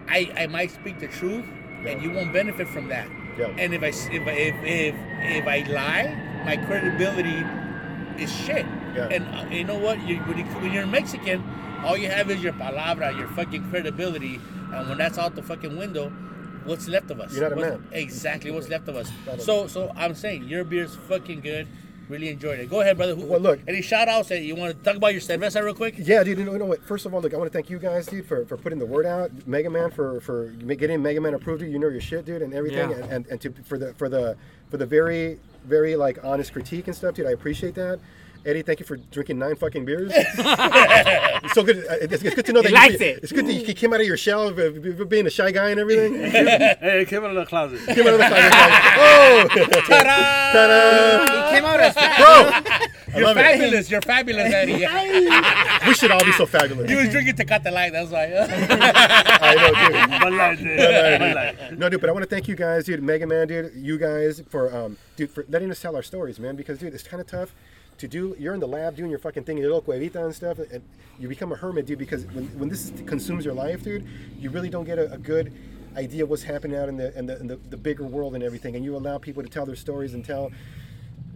I, I might speak the truth, and you won't benefit from that. Yeah. And if I, if, if, if, if I lie, my credibility is shit. Yeah. And uh, you know what? You, when, you, when you're Mexican, all you have is your palabra, your fucking credibility, and when that's out the fucking window. What's left of us? You're not a What's- man. Exactly. What's left of us? [LAUGHS] So, so I'm saying your beer's fucking good. Really enjoyed it. Go ahead, brother. Who, Well, look- Any shout outs that you want to talk about your cerveza real quick? Yeah, dude. You know, you know what? First of all, look, I want to thank you guys, dude, for, for putting the word out. Mega Man for for getting Mega Man approved. Dude, you know your shit, dude, and everything, Yeah. and, and and to for the for the for the very very like honest critique and stuff, dude. I appreciate that. Eddie, thank you for drinking nine fucking beers. [LAUGHS] it's so good. uh, It's, it's good to know that He likes you, it. It's good that you came out of your shell of, being a shy guy and everything. [LAUGHS] Hey, came out of the closet. Came out of the closet, oh, [LAUGHS] ta-da! He came out as fat. bro. You're love it. fabulous. You're fabulous, Eddie. We should all be so fabulous. he was drinking Tecate Light. That's why. I know, dude. Light, dude. No, dude, but I want to thank you guys, dude, Mega Man, dude, you guys for, um, dude, for letting us tell our stories, man. Because, dude, it's kind of tough to do. You're in the lab doing your fucking thing in your cuevita and stuff, and you become a hermit, dude. Because when, when this consumes your life, dude, you really don't get a, a good idea of what's happening out in the in the, in the the bigger world and everything. And you allow people to tell their stories and tell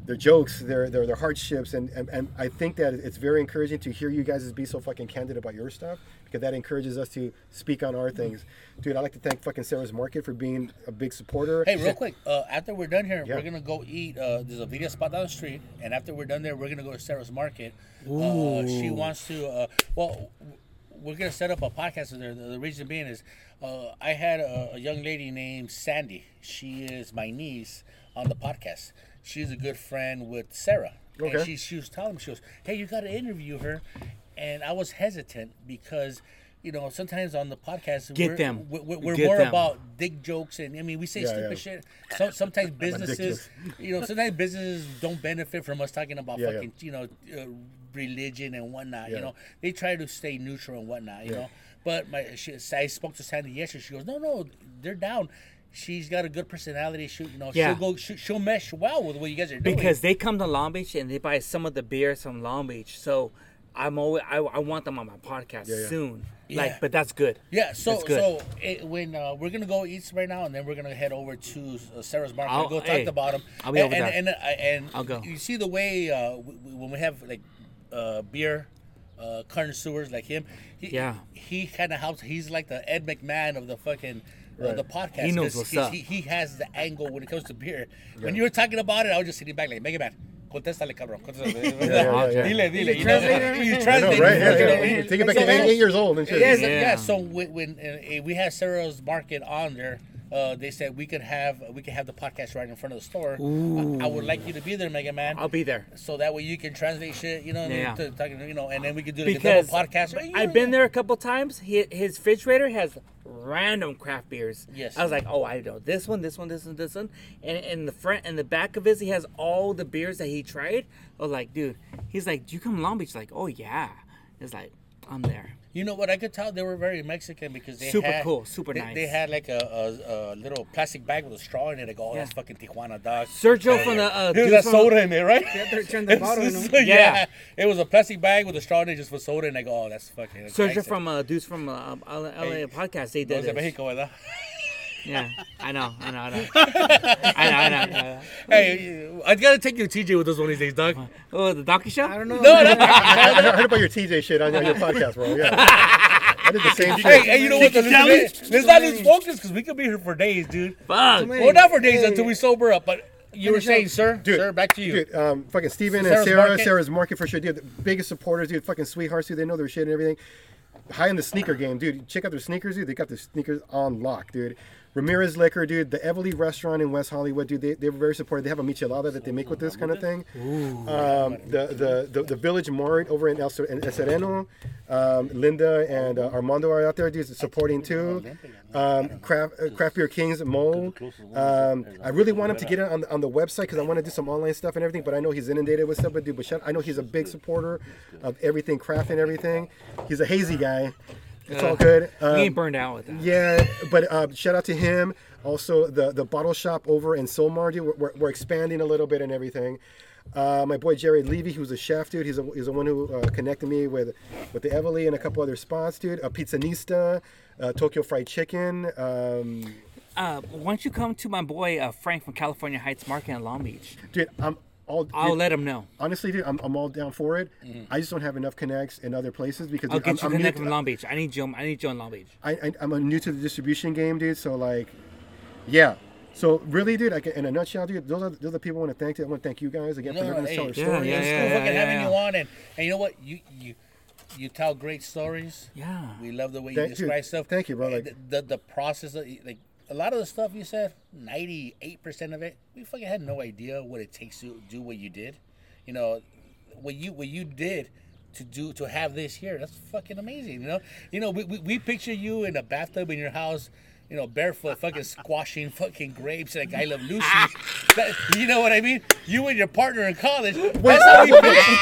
their jokes, their their, their hardships, and, and and I think that it's very encouraging to hear you guys be so fucking candid about your stuff because that encourages us to speak on our things. Dude, I'd like to thank fucking Sarah's Market for being a big supporter. Hey, real quick. Uh, after we're done here, Yeah. we're gonna go eat. Uh, there's a video spot down the street, and after we're done there, we're gonna go to Sarah's Market. Uh, she wants to. Uh, well, we're gonna set up a podcast with her. The, the reason being is, uh, I had a, a young lady named Sandy. She is my niece on the podcast. She's a good friend with Sarah. Okay. And she, she was telling me, she goes, "Hey, you got to interview her," and I was hesitant because. You know, sometimes on the podcast, Get we're, them. We're, we're Get more them. about dick jokes, and I mean, we say Yeah, stupid yeah. shit. So, sometimes [LAUGHS] businesses, you know, sometimes businesses don't benefit from us talking about Yeah, yeah. fucking, you know, uh, religion and whatnot. You know, they try to stay neutral and whatnot. You know, but my she, I spoke to Sandy yesterday. She goes, no, no, they're down. She's got a good personality. She, you know, Yeah. she'll go. She, she'll mesh well with what you guys are doing. because they come to Long Beach and they buy some of the beers from Long Beach. So I'm always I, I want them on my podcast yeah. soon. Yeah. Like, but that's good. Yeah, so That's good. so it, when uh, we're gonna go eat right now, and then we're gonna head over to uh, Sarah's Market I'll- and go talk hey, to bottom. I'll be and, over and, there. And, and, I'll go. You see the way uh, w- w- when we have like uh, beer, uh, connoisseurs like him. He, Yeah. He kind of helps. He's like the Ed McMahon of the fucking. Uh, the podcast. He knows what's up. He, he has the angle when it comes to beer. When you were talking about it, I was just sitting back like, Mega Man, contéstale, cabrón. Contéstale. [LAUGHS] yeah, yeah. Dile, dile. a you know? translator? You I know, translate, right? Yeah, you know? yeah. Take it back So- eight, eight years old and shit. Yes, yeah. Yeah. So when, when uh, we had Sarah's Market on there, uh, they said we could have we could have the podcast right in front of the store. I, I would like you to be there, Mega Man. I'll be there. so that way you can translate shit, you know, what I mean, Yeah. to, talking, you know, and then we could do like a double podcast. I've been there a couple times. He, his refrigerator has random craft beers. Yes. I was like, oh, I know this one, this one, this one, this one, and in the front and the back of his, he has all the beers that he tried. I was like, dude, he's like, do you come to Long Beach? Like, oh yeah. It's like, I'm there. You know what? I could tell they were very Mexican because they had Super had, cool, super they, nice. They had like a, a, a little plastic bag with a straw in it. Go, oh, that's fucking Tijuana, dog. Sergio from the uh, dude that from- soda in there, right? They turned the bottle in It's- them. yeah. Yeah. it was a plastic bag with a straw in it just for soda, and I go, oh, that's fucking. Sergio Mexican. from uh, dudes from uh, LA, Hey, podcast. They did this. Mexico. Yeah, I know, I know, I know, [LAUGHS] I know, I know, I know. Hey, I gotta take you to TJ with us one of these days, dog. Oh, the donkey show. I don't know. No, no. I heard, I heard about your TJ shit on your, your podcast, bro. Yeah. I did the same Hey, shit. hey, you know what? Let's, let's not lose focus because we could be here for days, dude. Fuck. many- Well, not for days Hey. until we sober up. But you were saying, sir, Dude, sir, back to you. Dude, um, fucking Steven and Sarah's Sarah, Market? Sarah's Market for sure, dude. The biggest supporters, dude. Fucking sweethearts, dude. They know their shit and everything. High in the sneaker game, dude. Check out their sneakers, dude. They got their sneakers on lock, dude. Ramirez Liquor, dude. The Evely Restaurant in West Hollywood, dude. They, they were very supportive. They have a michelada that they make with this kind of thing. Um, the, the, the the Village Mart over in El, Ser- in El Sereno. Um, Linda and uh, Armando are out there, dude, supporting too. Um, craft, uh, craft Beer Kings, Mo. Um, I really want him to get it on the, on the website because I want to do some online stuff and everything. But I know he's inundated with stuff. But dude, but I know he's a big supporter of everything craft and everything. He's a hazy guy. It's all good. We Um, ain't burned out with that. yeah, but uh, shout out to him. Also, the the bottle shop over in Solmar, dude. We're, we're, we're expanding a little bit and everything. Uh, my boy Jared Levy, who's a chef, dude. He's a, he's the one who uh, connected me with with the Evely and a couple other spots, dude. A Pizzanista, uh, Tokyo Fried Chicken. Um, Uh, why don't you come to my boy uh, Frank from California Heights Market in Long Beach? dude, I'm all. I'll dude, let him know. honestly, dude, I'm, I'm all down for it. Mm. I just don't have enough connects in other places because I'll dude, get I'm, you I'm new connected to- in Long Beach. I need you. I need you in Long Beach. I, I I'm a new to the distribution game, dude. So like, yeah. So really, dude, like in a nutshell, dude, those are those are the people I want to thank. I want to thank you guys again for No, letting us hey, tell our yeah, stories. yeah, it's yeah, cool yeah, having yeah. you on, and, and you know what? You you you tell great stories. Yeah. We love the way you Thank- dude, describe stuff. thank you, bro, And like- the, the the process, of, like a lot of the stuff you said, ninety eight percent of it, we fucking had no idea what it takes to do what you did. You know, what you what you did to do to have this here. That's fucking amazing. You know, you know, we we, we picture you in a bathtub in your house. You know, barefoot, fucking squashing fucking grapes like I Love Lucy. That- you know what I mean? You and your partner in college. That's how we picture.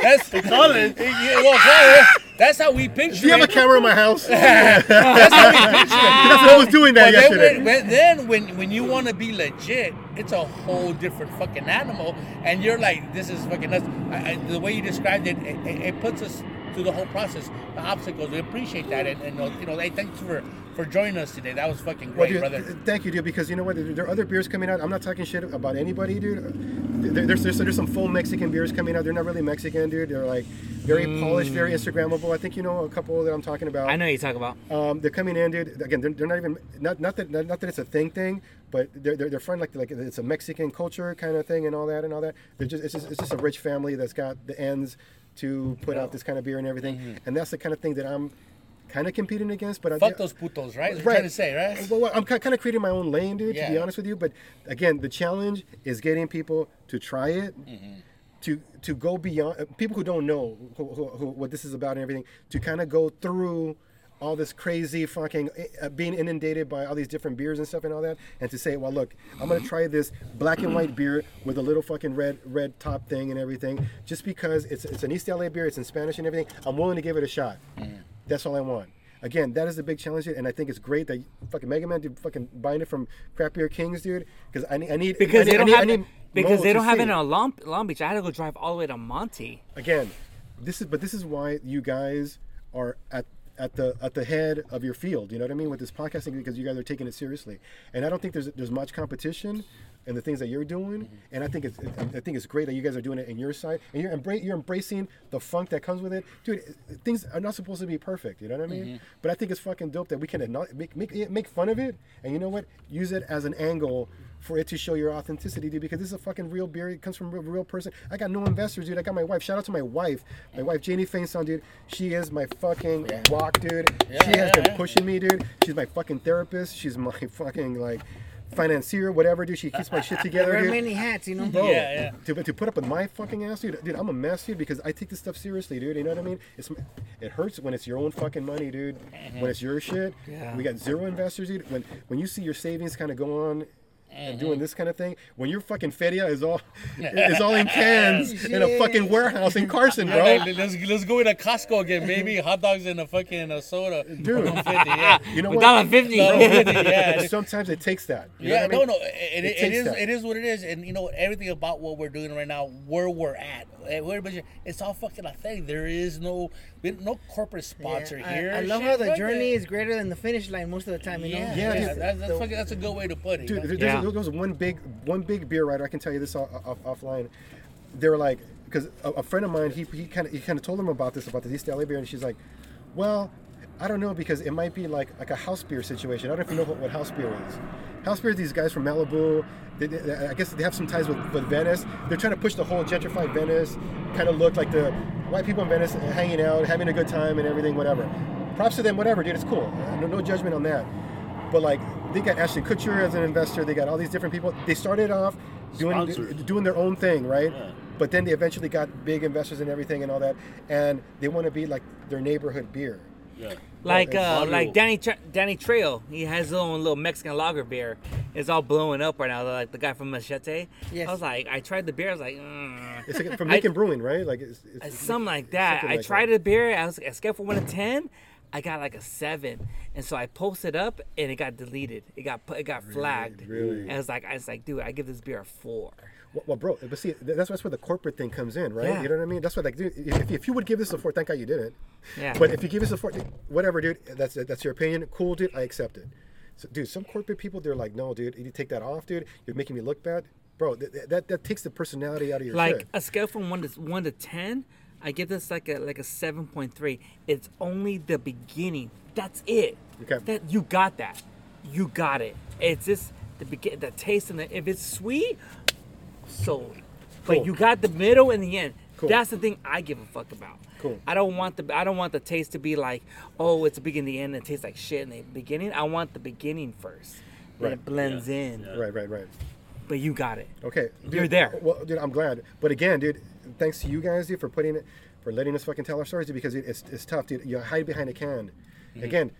That's college. [LAUGHS] Yeah, well, college. That's how we picture. Do you have a camera in my house? [LAUGHS] That's how we picture it. That's what I was doing that But yesterday. when, when, then when when you want to be legit, it's a whole different fucking animal, and you're like, this is fucking nuts. I, I, the way you described it, it, it, it puts us through the whole process, the obstacles. We appreciate that, and, and you know, hey, thanks for for joining us today. That was fucking Well, great, dude, brother. th- thank you, dude. Because you know what? There are other beers coming out. I'm not talking shit about anybody, dude. There- There's, there's, there's some full Mexican beers coming out. They're not really Mexican, dude. They're like very polished, very Instagrammable. I think you know a couple that I'm talking about. I know you talk about. Um, they're coming in, dude. Again, they're, they're not even not not that not that it's a thing thing, but they're they're, they're fun like like it's a Mexican culture kind of thing and all that and all that. They're just it's just it's just a rich family that's got the ends to put out this kind of beer and everything, and that's the kind of thing that I'm kind of competing against. But I, Fuck those putos, right? You're trying to say, right? well, well, I'm kind of creating my own lane, dude. To be honest with you, but again, the challenge is getting people to try it, to to go beyond uh, people who don't know who, who, who, what this is about and everything, to kind of go through all this crazy fucking uh, being inundated by all these different beers and stuff and all that, and to say, well, look, I'm gonna try this black and white beer with a little fucking red red top thing and everything, just because it's it's an East LA beer, it's in Spanish and everything. I'm willing to give it a shot. That's all I want. Again, that is the big challenge, and I think it's great that fucking Mega Man, dude, fucking buying it from Craft Beer Kings, dude, because I need, I need Because I need, they don't need, have it, because they don't have it in Long, Long Beach. I had to go drive all the way to Monty. again this is but this is why you guys are at at the at the head of your field you know what i mean with this podcasting because you guys are taking it seriously and i don't think there's there's much competition in the things that you're doing mm-hmm. and i think it's i think it's great that you guys are doing it in your side and you're embra- you're embracing the funk that comes with it dude things are not supposed to be perfect you know what i mean mm-hmm. but i think it's fucking dope that we can make, make make fun of it and you know what use it as an angle for it to show your authenticity, dude. Because this is a fucking real beer. It comes from a real person. I got no investors, dude. I got my wife. Shout out to my wife, my wife Janie Fainson, dude. She is my fucking rock, dude. she has yeah, been yeah. pushing me, dude. She's my fucking therapist. She's my [LAUGHS] fucking like financier, whatever, dude. She keeps my shit [LAUGHS] together, Wear dude. many hats, you know. Bro, Yeah, yeah. To, to put up with my fucking ass, dude, dude, I'm a mess, dude, because I take this stuff seriously, dude. You know what I mean? It's it hurts when it's your own fucking money, dude. When uh-huh. it's your shit. Yeah. We got zero investors, dude. When when you see your savings kind of go on. And doing this kind of thing, when your fucking feria is all [LAUGHS] is all in cans in a fucking warehouse in Carson, bro. Let's let's go into Costco again, baby. Hot dogs and a fucking uh, soda. Dude. $1.50, yeah. You know what? dollar fifty. $1.50, yeah. [LAUGHS] Sometimes it takes that. You Yeah, I mean? no, no, it, it, it takes is that. it is what it is, and you know everything about what we're doing right now, where we're at, eh, it's all fucking authentic. There is no no corporate sponsor Yeah, I- here. I, love Shit, how the fuck journey is greater than the finish line most of the time. You know. Yeah, Yeah, yeah, dude. that's, that's, fucking, that's a good way to put it. Dude, know? there- Yeah. there's, there was one big, one big beer writer. I can tell you this off, off, offline. They were like, because a, a friend of mine, he he kind of he kind of told them about this about the East LA beer, and she's like, well, I don't know because it might be like like a house beer situation. I don't know if you know what, what house beer is. House beer is these guys from Malibu. They, they- I guess they have some ties with, with Venice. They're trying to push the whole gentrified Venice kind of look like the white people in Venice uh, hanging out, having a good time, and everything, whatever. Props to them, whatever, dude. It's cool. Uh, no, no judgment on that. But like they got Ashton Kutcher as an investor. They got all these different people. They started off doing Sponsors. doing their own thing, right? Yeah. But then they eventually got big investors and everything and all that, and they want to be like their neighborhood beer. Yeah. Like uh, like Danny Tra- Danny Trejo, he has his own little Mexican lager beer. It's all blowing up right now. Like the guy from Machete. Yes. I was like, I tried the beer. I was like, mm. It's like from I- Brewing, right? Like it's, it's, Uh, something like that. something I like tried that. the beer. I was a scale from one to ten. I got like a seven, and so I posted up, and it got deleted. It got put- it got flagged. really? And I was like, I was like, dude, I give this beer a four. Well, well, bro, but see, that's that's where the corporate thing comes in, right? Yeah. You know what I mean? That's what, like, dude, if, if you would give this a four, thank God you didn't. Yeah. But if you give us a four, whatever, dude, that's that's your opinion. Cool, dude, I accept it. So, dude, some corporate people, they're like, no, dude, you take that off, dude. You're making me look bad, bro. Th- th- that that takes the personality out of your like shit. a scale from one to one to ten, I give this like a like a seven point three. It's only the beginning. That's it. Okay. That you got that. You got it. It's just the begin, the taste, and the if it's sweet, sold. Cool. But you got the middle and the end. Cool. That's the thing I give a fuck about. Cool. I don't want the I don't want the taste to be like, oh, it's a beginning, the end, and it tastes like shit in the beginning. I want the beginning first. Then Right. it blends in. Right, right, right. But you got it. Okay, You're there. Well, dude, I'm glad. But again, dude, thanks to you guys, dude, for putting it, for letting us fucking tell our stories, dude, because it, it's, it's tough, dude. You hide behind a can. Mm-hmm. Again, th-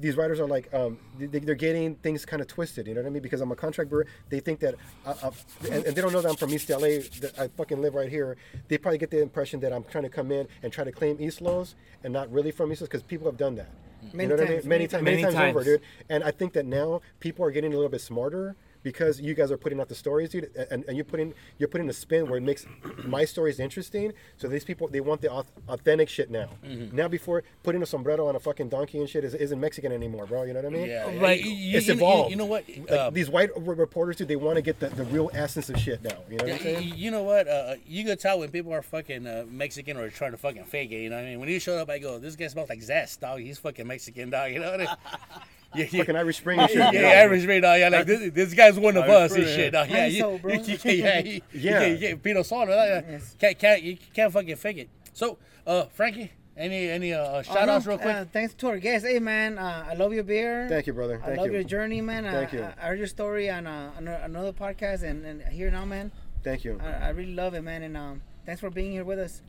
these writers are like, um, they, they're getting things kind of twisted. You know what I mean? Because I'm a contract brewer, they think that, I, I, and, and they don't know that I'm from East LA. That I fucking live right here. They probably get the impression that I'm trying to come in and try to claim East Los and not really from East Los because people have done that. Many you know what I mean? many Many, times, times. many, Many times over, dude. And I think that now people are getting a little bit smarter because you guys are putting out the stories, dude, and, and you're putting you're putting a spin where it makes [CLEARS THROAT] my stories interesting. So these people they want the authentic shit now. Mm-hmm. Now before putting a sombrero on a fucking donkey and shit is, isn't Mexican anymore, bro. You know what I mean? Yeah, Like, you- you- It's you- evolved. You know what? Like, Uh, these white reporters, dude, they want to get the, the real essence of shit now. You know what I'm saying? you know what? Uh, you could tell when people are fucking uh, Mexican or trying to fucking fake it. You know what I mean? When you showed up, I go, "This guy smells like zest, dog. He's fucking Mexican, dog." You know what I mean? [LAUGHS] Yeah, yeah. Fucking Irish Spring and shit. Yeah, you? Irish man, dog. Yeah, like this, this guy's one of Irish us and shit, dog. Yeah, ISO, you, bro. you, you, can't- yeah, you, Yeah. You can't, you can't, Pinot Sol, right? Yes. Can't, can't, you can't fucking fake it. So, uh, Frankie, any any uh, shout outs Oh, real quick? Uh, thanks to our guests. Hey, man, uh, I love your beer. Thank you, brother. I love you. your journey, man. Thank I, you. I heard your story on, uh, on another podcast, and, and here now, man. Thank you, I, I really love it, man. And um, thanks for being here with us.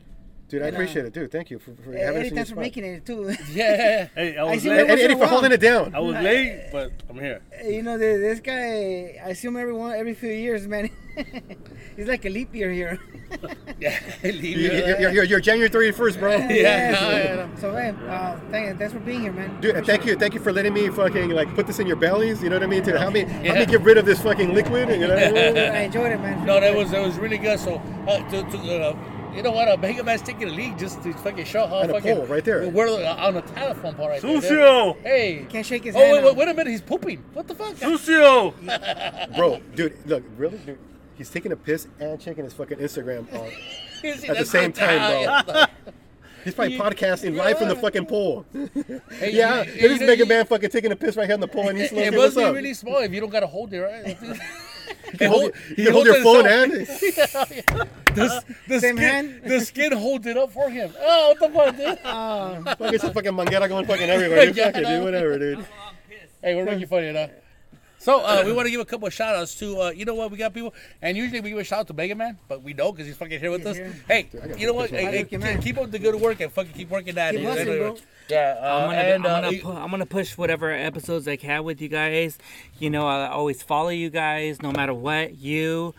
Dude. I and, appreciate it, dude. Thank you for, for having us Eddie, in thanks for making it too. [LAUGHS] yeah. Hey, I I was see late. that Eddie for holding it down. I was late, but I'm here. you know, this guy, I see him every one, every few years, man. [LAUGHS] He's like a leap year here. [LAUGHS] Yeah, leave You- it. You're, you're, you're January 31st, bro. Yeah, yeah, no. So, hey, uh, thank, thanks for being here, man. Dude, and thank you, thank you for letting me fucking like put this in your bellies. You know what I mean? To help me, help me get rid of this fucking liquid. You know I? I enjoyed it, man. No, that was that was really good. So, uh, to, to, uh, you know what? A Mega Man's taking the lead just to fucking show how On a fucking pole right there. We're on the telephone pole right there. Sucio! Hey, Can't shake his Oh hand. wait, wait, wait a minute! He's pooping. What the fuck? Sucio! [LAUGHS] Bro, dude, look, really, dude, he's taking a piss and checking his fucking Instagram. On. [LAUGHS] At the same time, bro. [LAUGHS] He's probably You- podcasting live from the fucking pole. Hey, yeah, you- you is know, Mega you- Man fucking taking a piss right here on the pole, and he's It, like, it hey, must be up? really small if you don't gotta hold it, right? You can hold, he you can hold holds your phone and the, [LAUGHS] the Same skin, hand? the skin holds it up for him. Oh, what the fuck, dude? [LAUGHS] Uh, fucking some fucking manguera going fucking everywhere. [LAUGHS] Dude. Yeah, Fuck it, know. dude, whatever, dude. Hey, we're making fun of you funny enough. So uh, we want to give a couple of shout outs to uh, you know what we got people and usually we give a shout out to Mega Man but we don't because he's fucking here with He's us. here. Hey, I you know what? this on. Hey, hey, Thank you, keep, up the good work and fucking keep working that. Keep dude. bro. Yeah, uh, I'm gonna, and, I'm, uh, gonna pu- I'm gonna push whatever episodes I can with you guys. You know, I always follow you guys no matter what. You,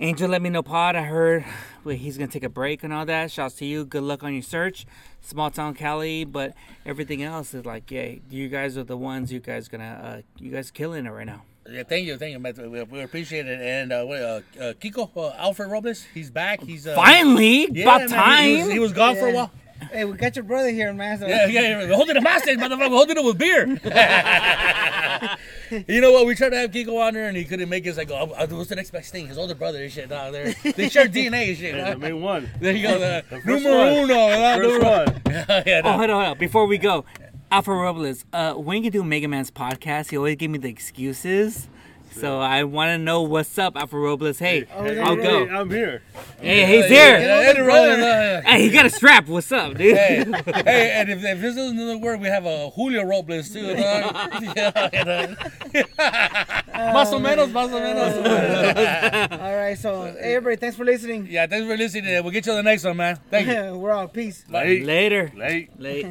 Angel, let me know pod. I heard well, he's gonna take a break and all that. Shouts to you. Good luck on your search. Small town Cali, but everything else is like, yeah, you guys are the ones. You guys gonna, uh, you guys killing it right now. Yeah, thank you, thank you, man. We, we appreciate it. And uh, what, uh, uh, Kiko, uh, Alfred Robles, he's back. He's uh, Finally, yeah, about man, time. He, was, he was gone for a while. hey, we got your brother here, man. So Yeah, yeah, yeah. Holding the mustache, motherfucker. We're holding it with beer. [LAUGHS] [LAUGHS] you know what? We tried to have Kiko on there, and he couldn't make it. It's like, oh, what's the next best thing? His older brother and shit. Nah, they're, they share [LAUGHS] DNA and shit. Hey, the main one. There you go. The, The first numero one. uno. ¿verdad? First one. [LAUGHS] Yeah, yeah, Oh, hold on, hold on. Before we go, Alpha Robles, uh, when you do Mega Man's podcast, he always gave me the excuses. So I want to know what's up, Alpha Robles. Hey, Oh, Hey, I'll hey, go. I'm here. Hey, he's Yeah, here. yeah, Eddie Rollins, Hey, he got a strap. What's up, dude? Hey, [LAUGHS] hey, and if, if this is another word, we have a Julio Robles too. [LAUGHS] dog. yeah, you know. Más o menos, más o menos. All right, so [LAUGHS] hey, everybody, thanks for listening. Yeah, thanks for listening. We'll get you on the next one, man. Thank you. We're out. Peace. Late. Later. Late. Late.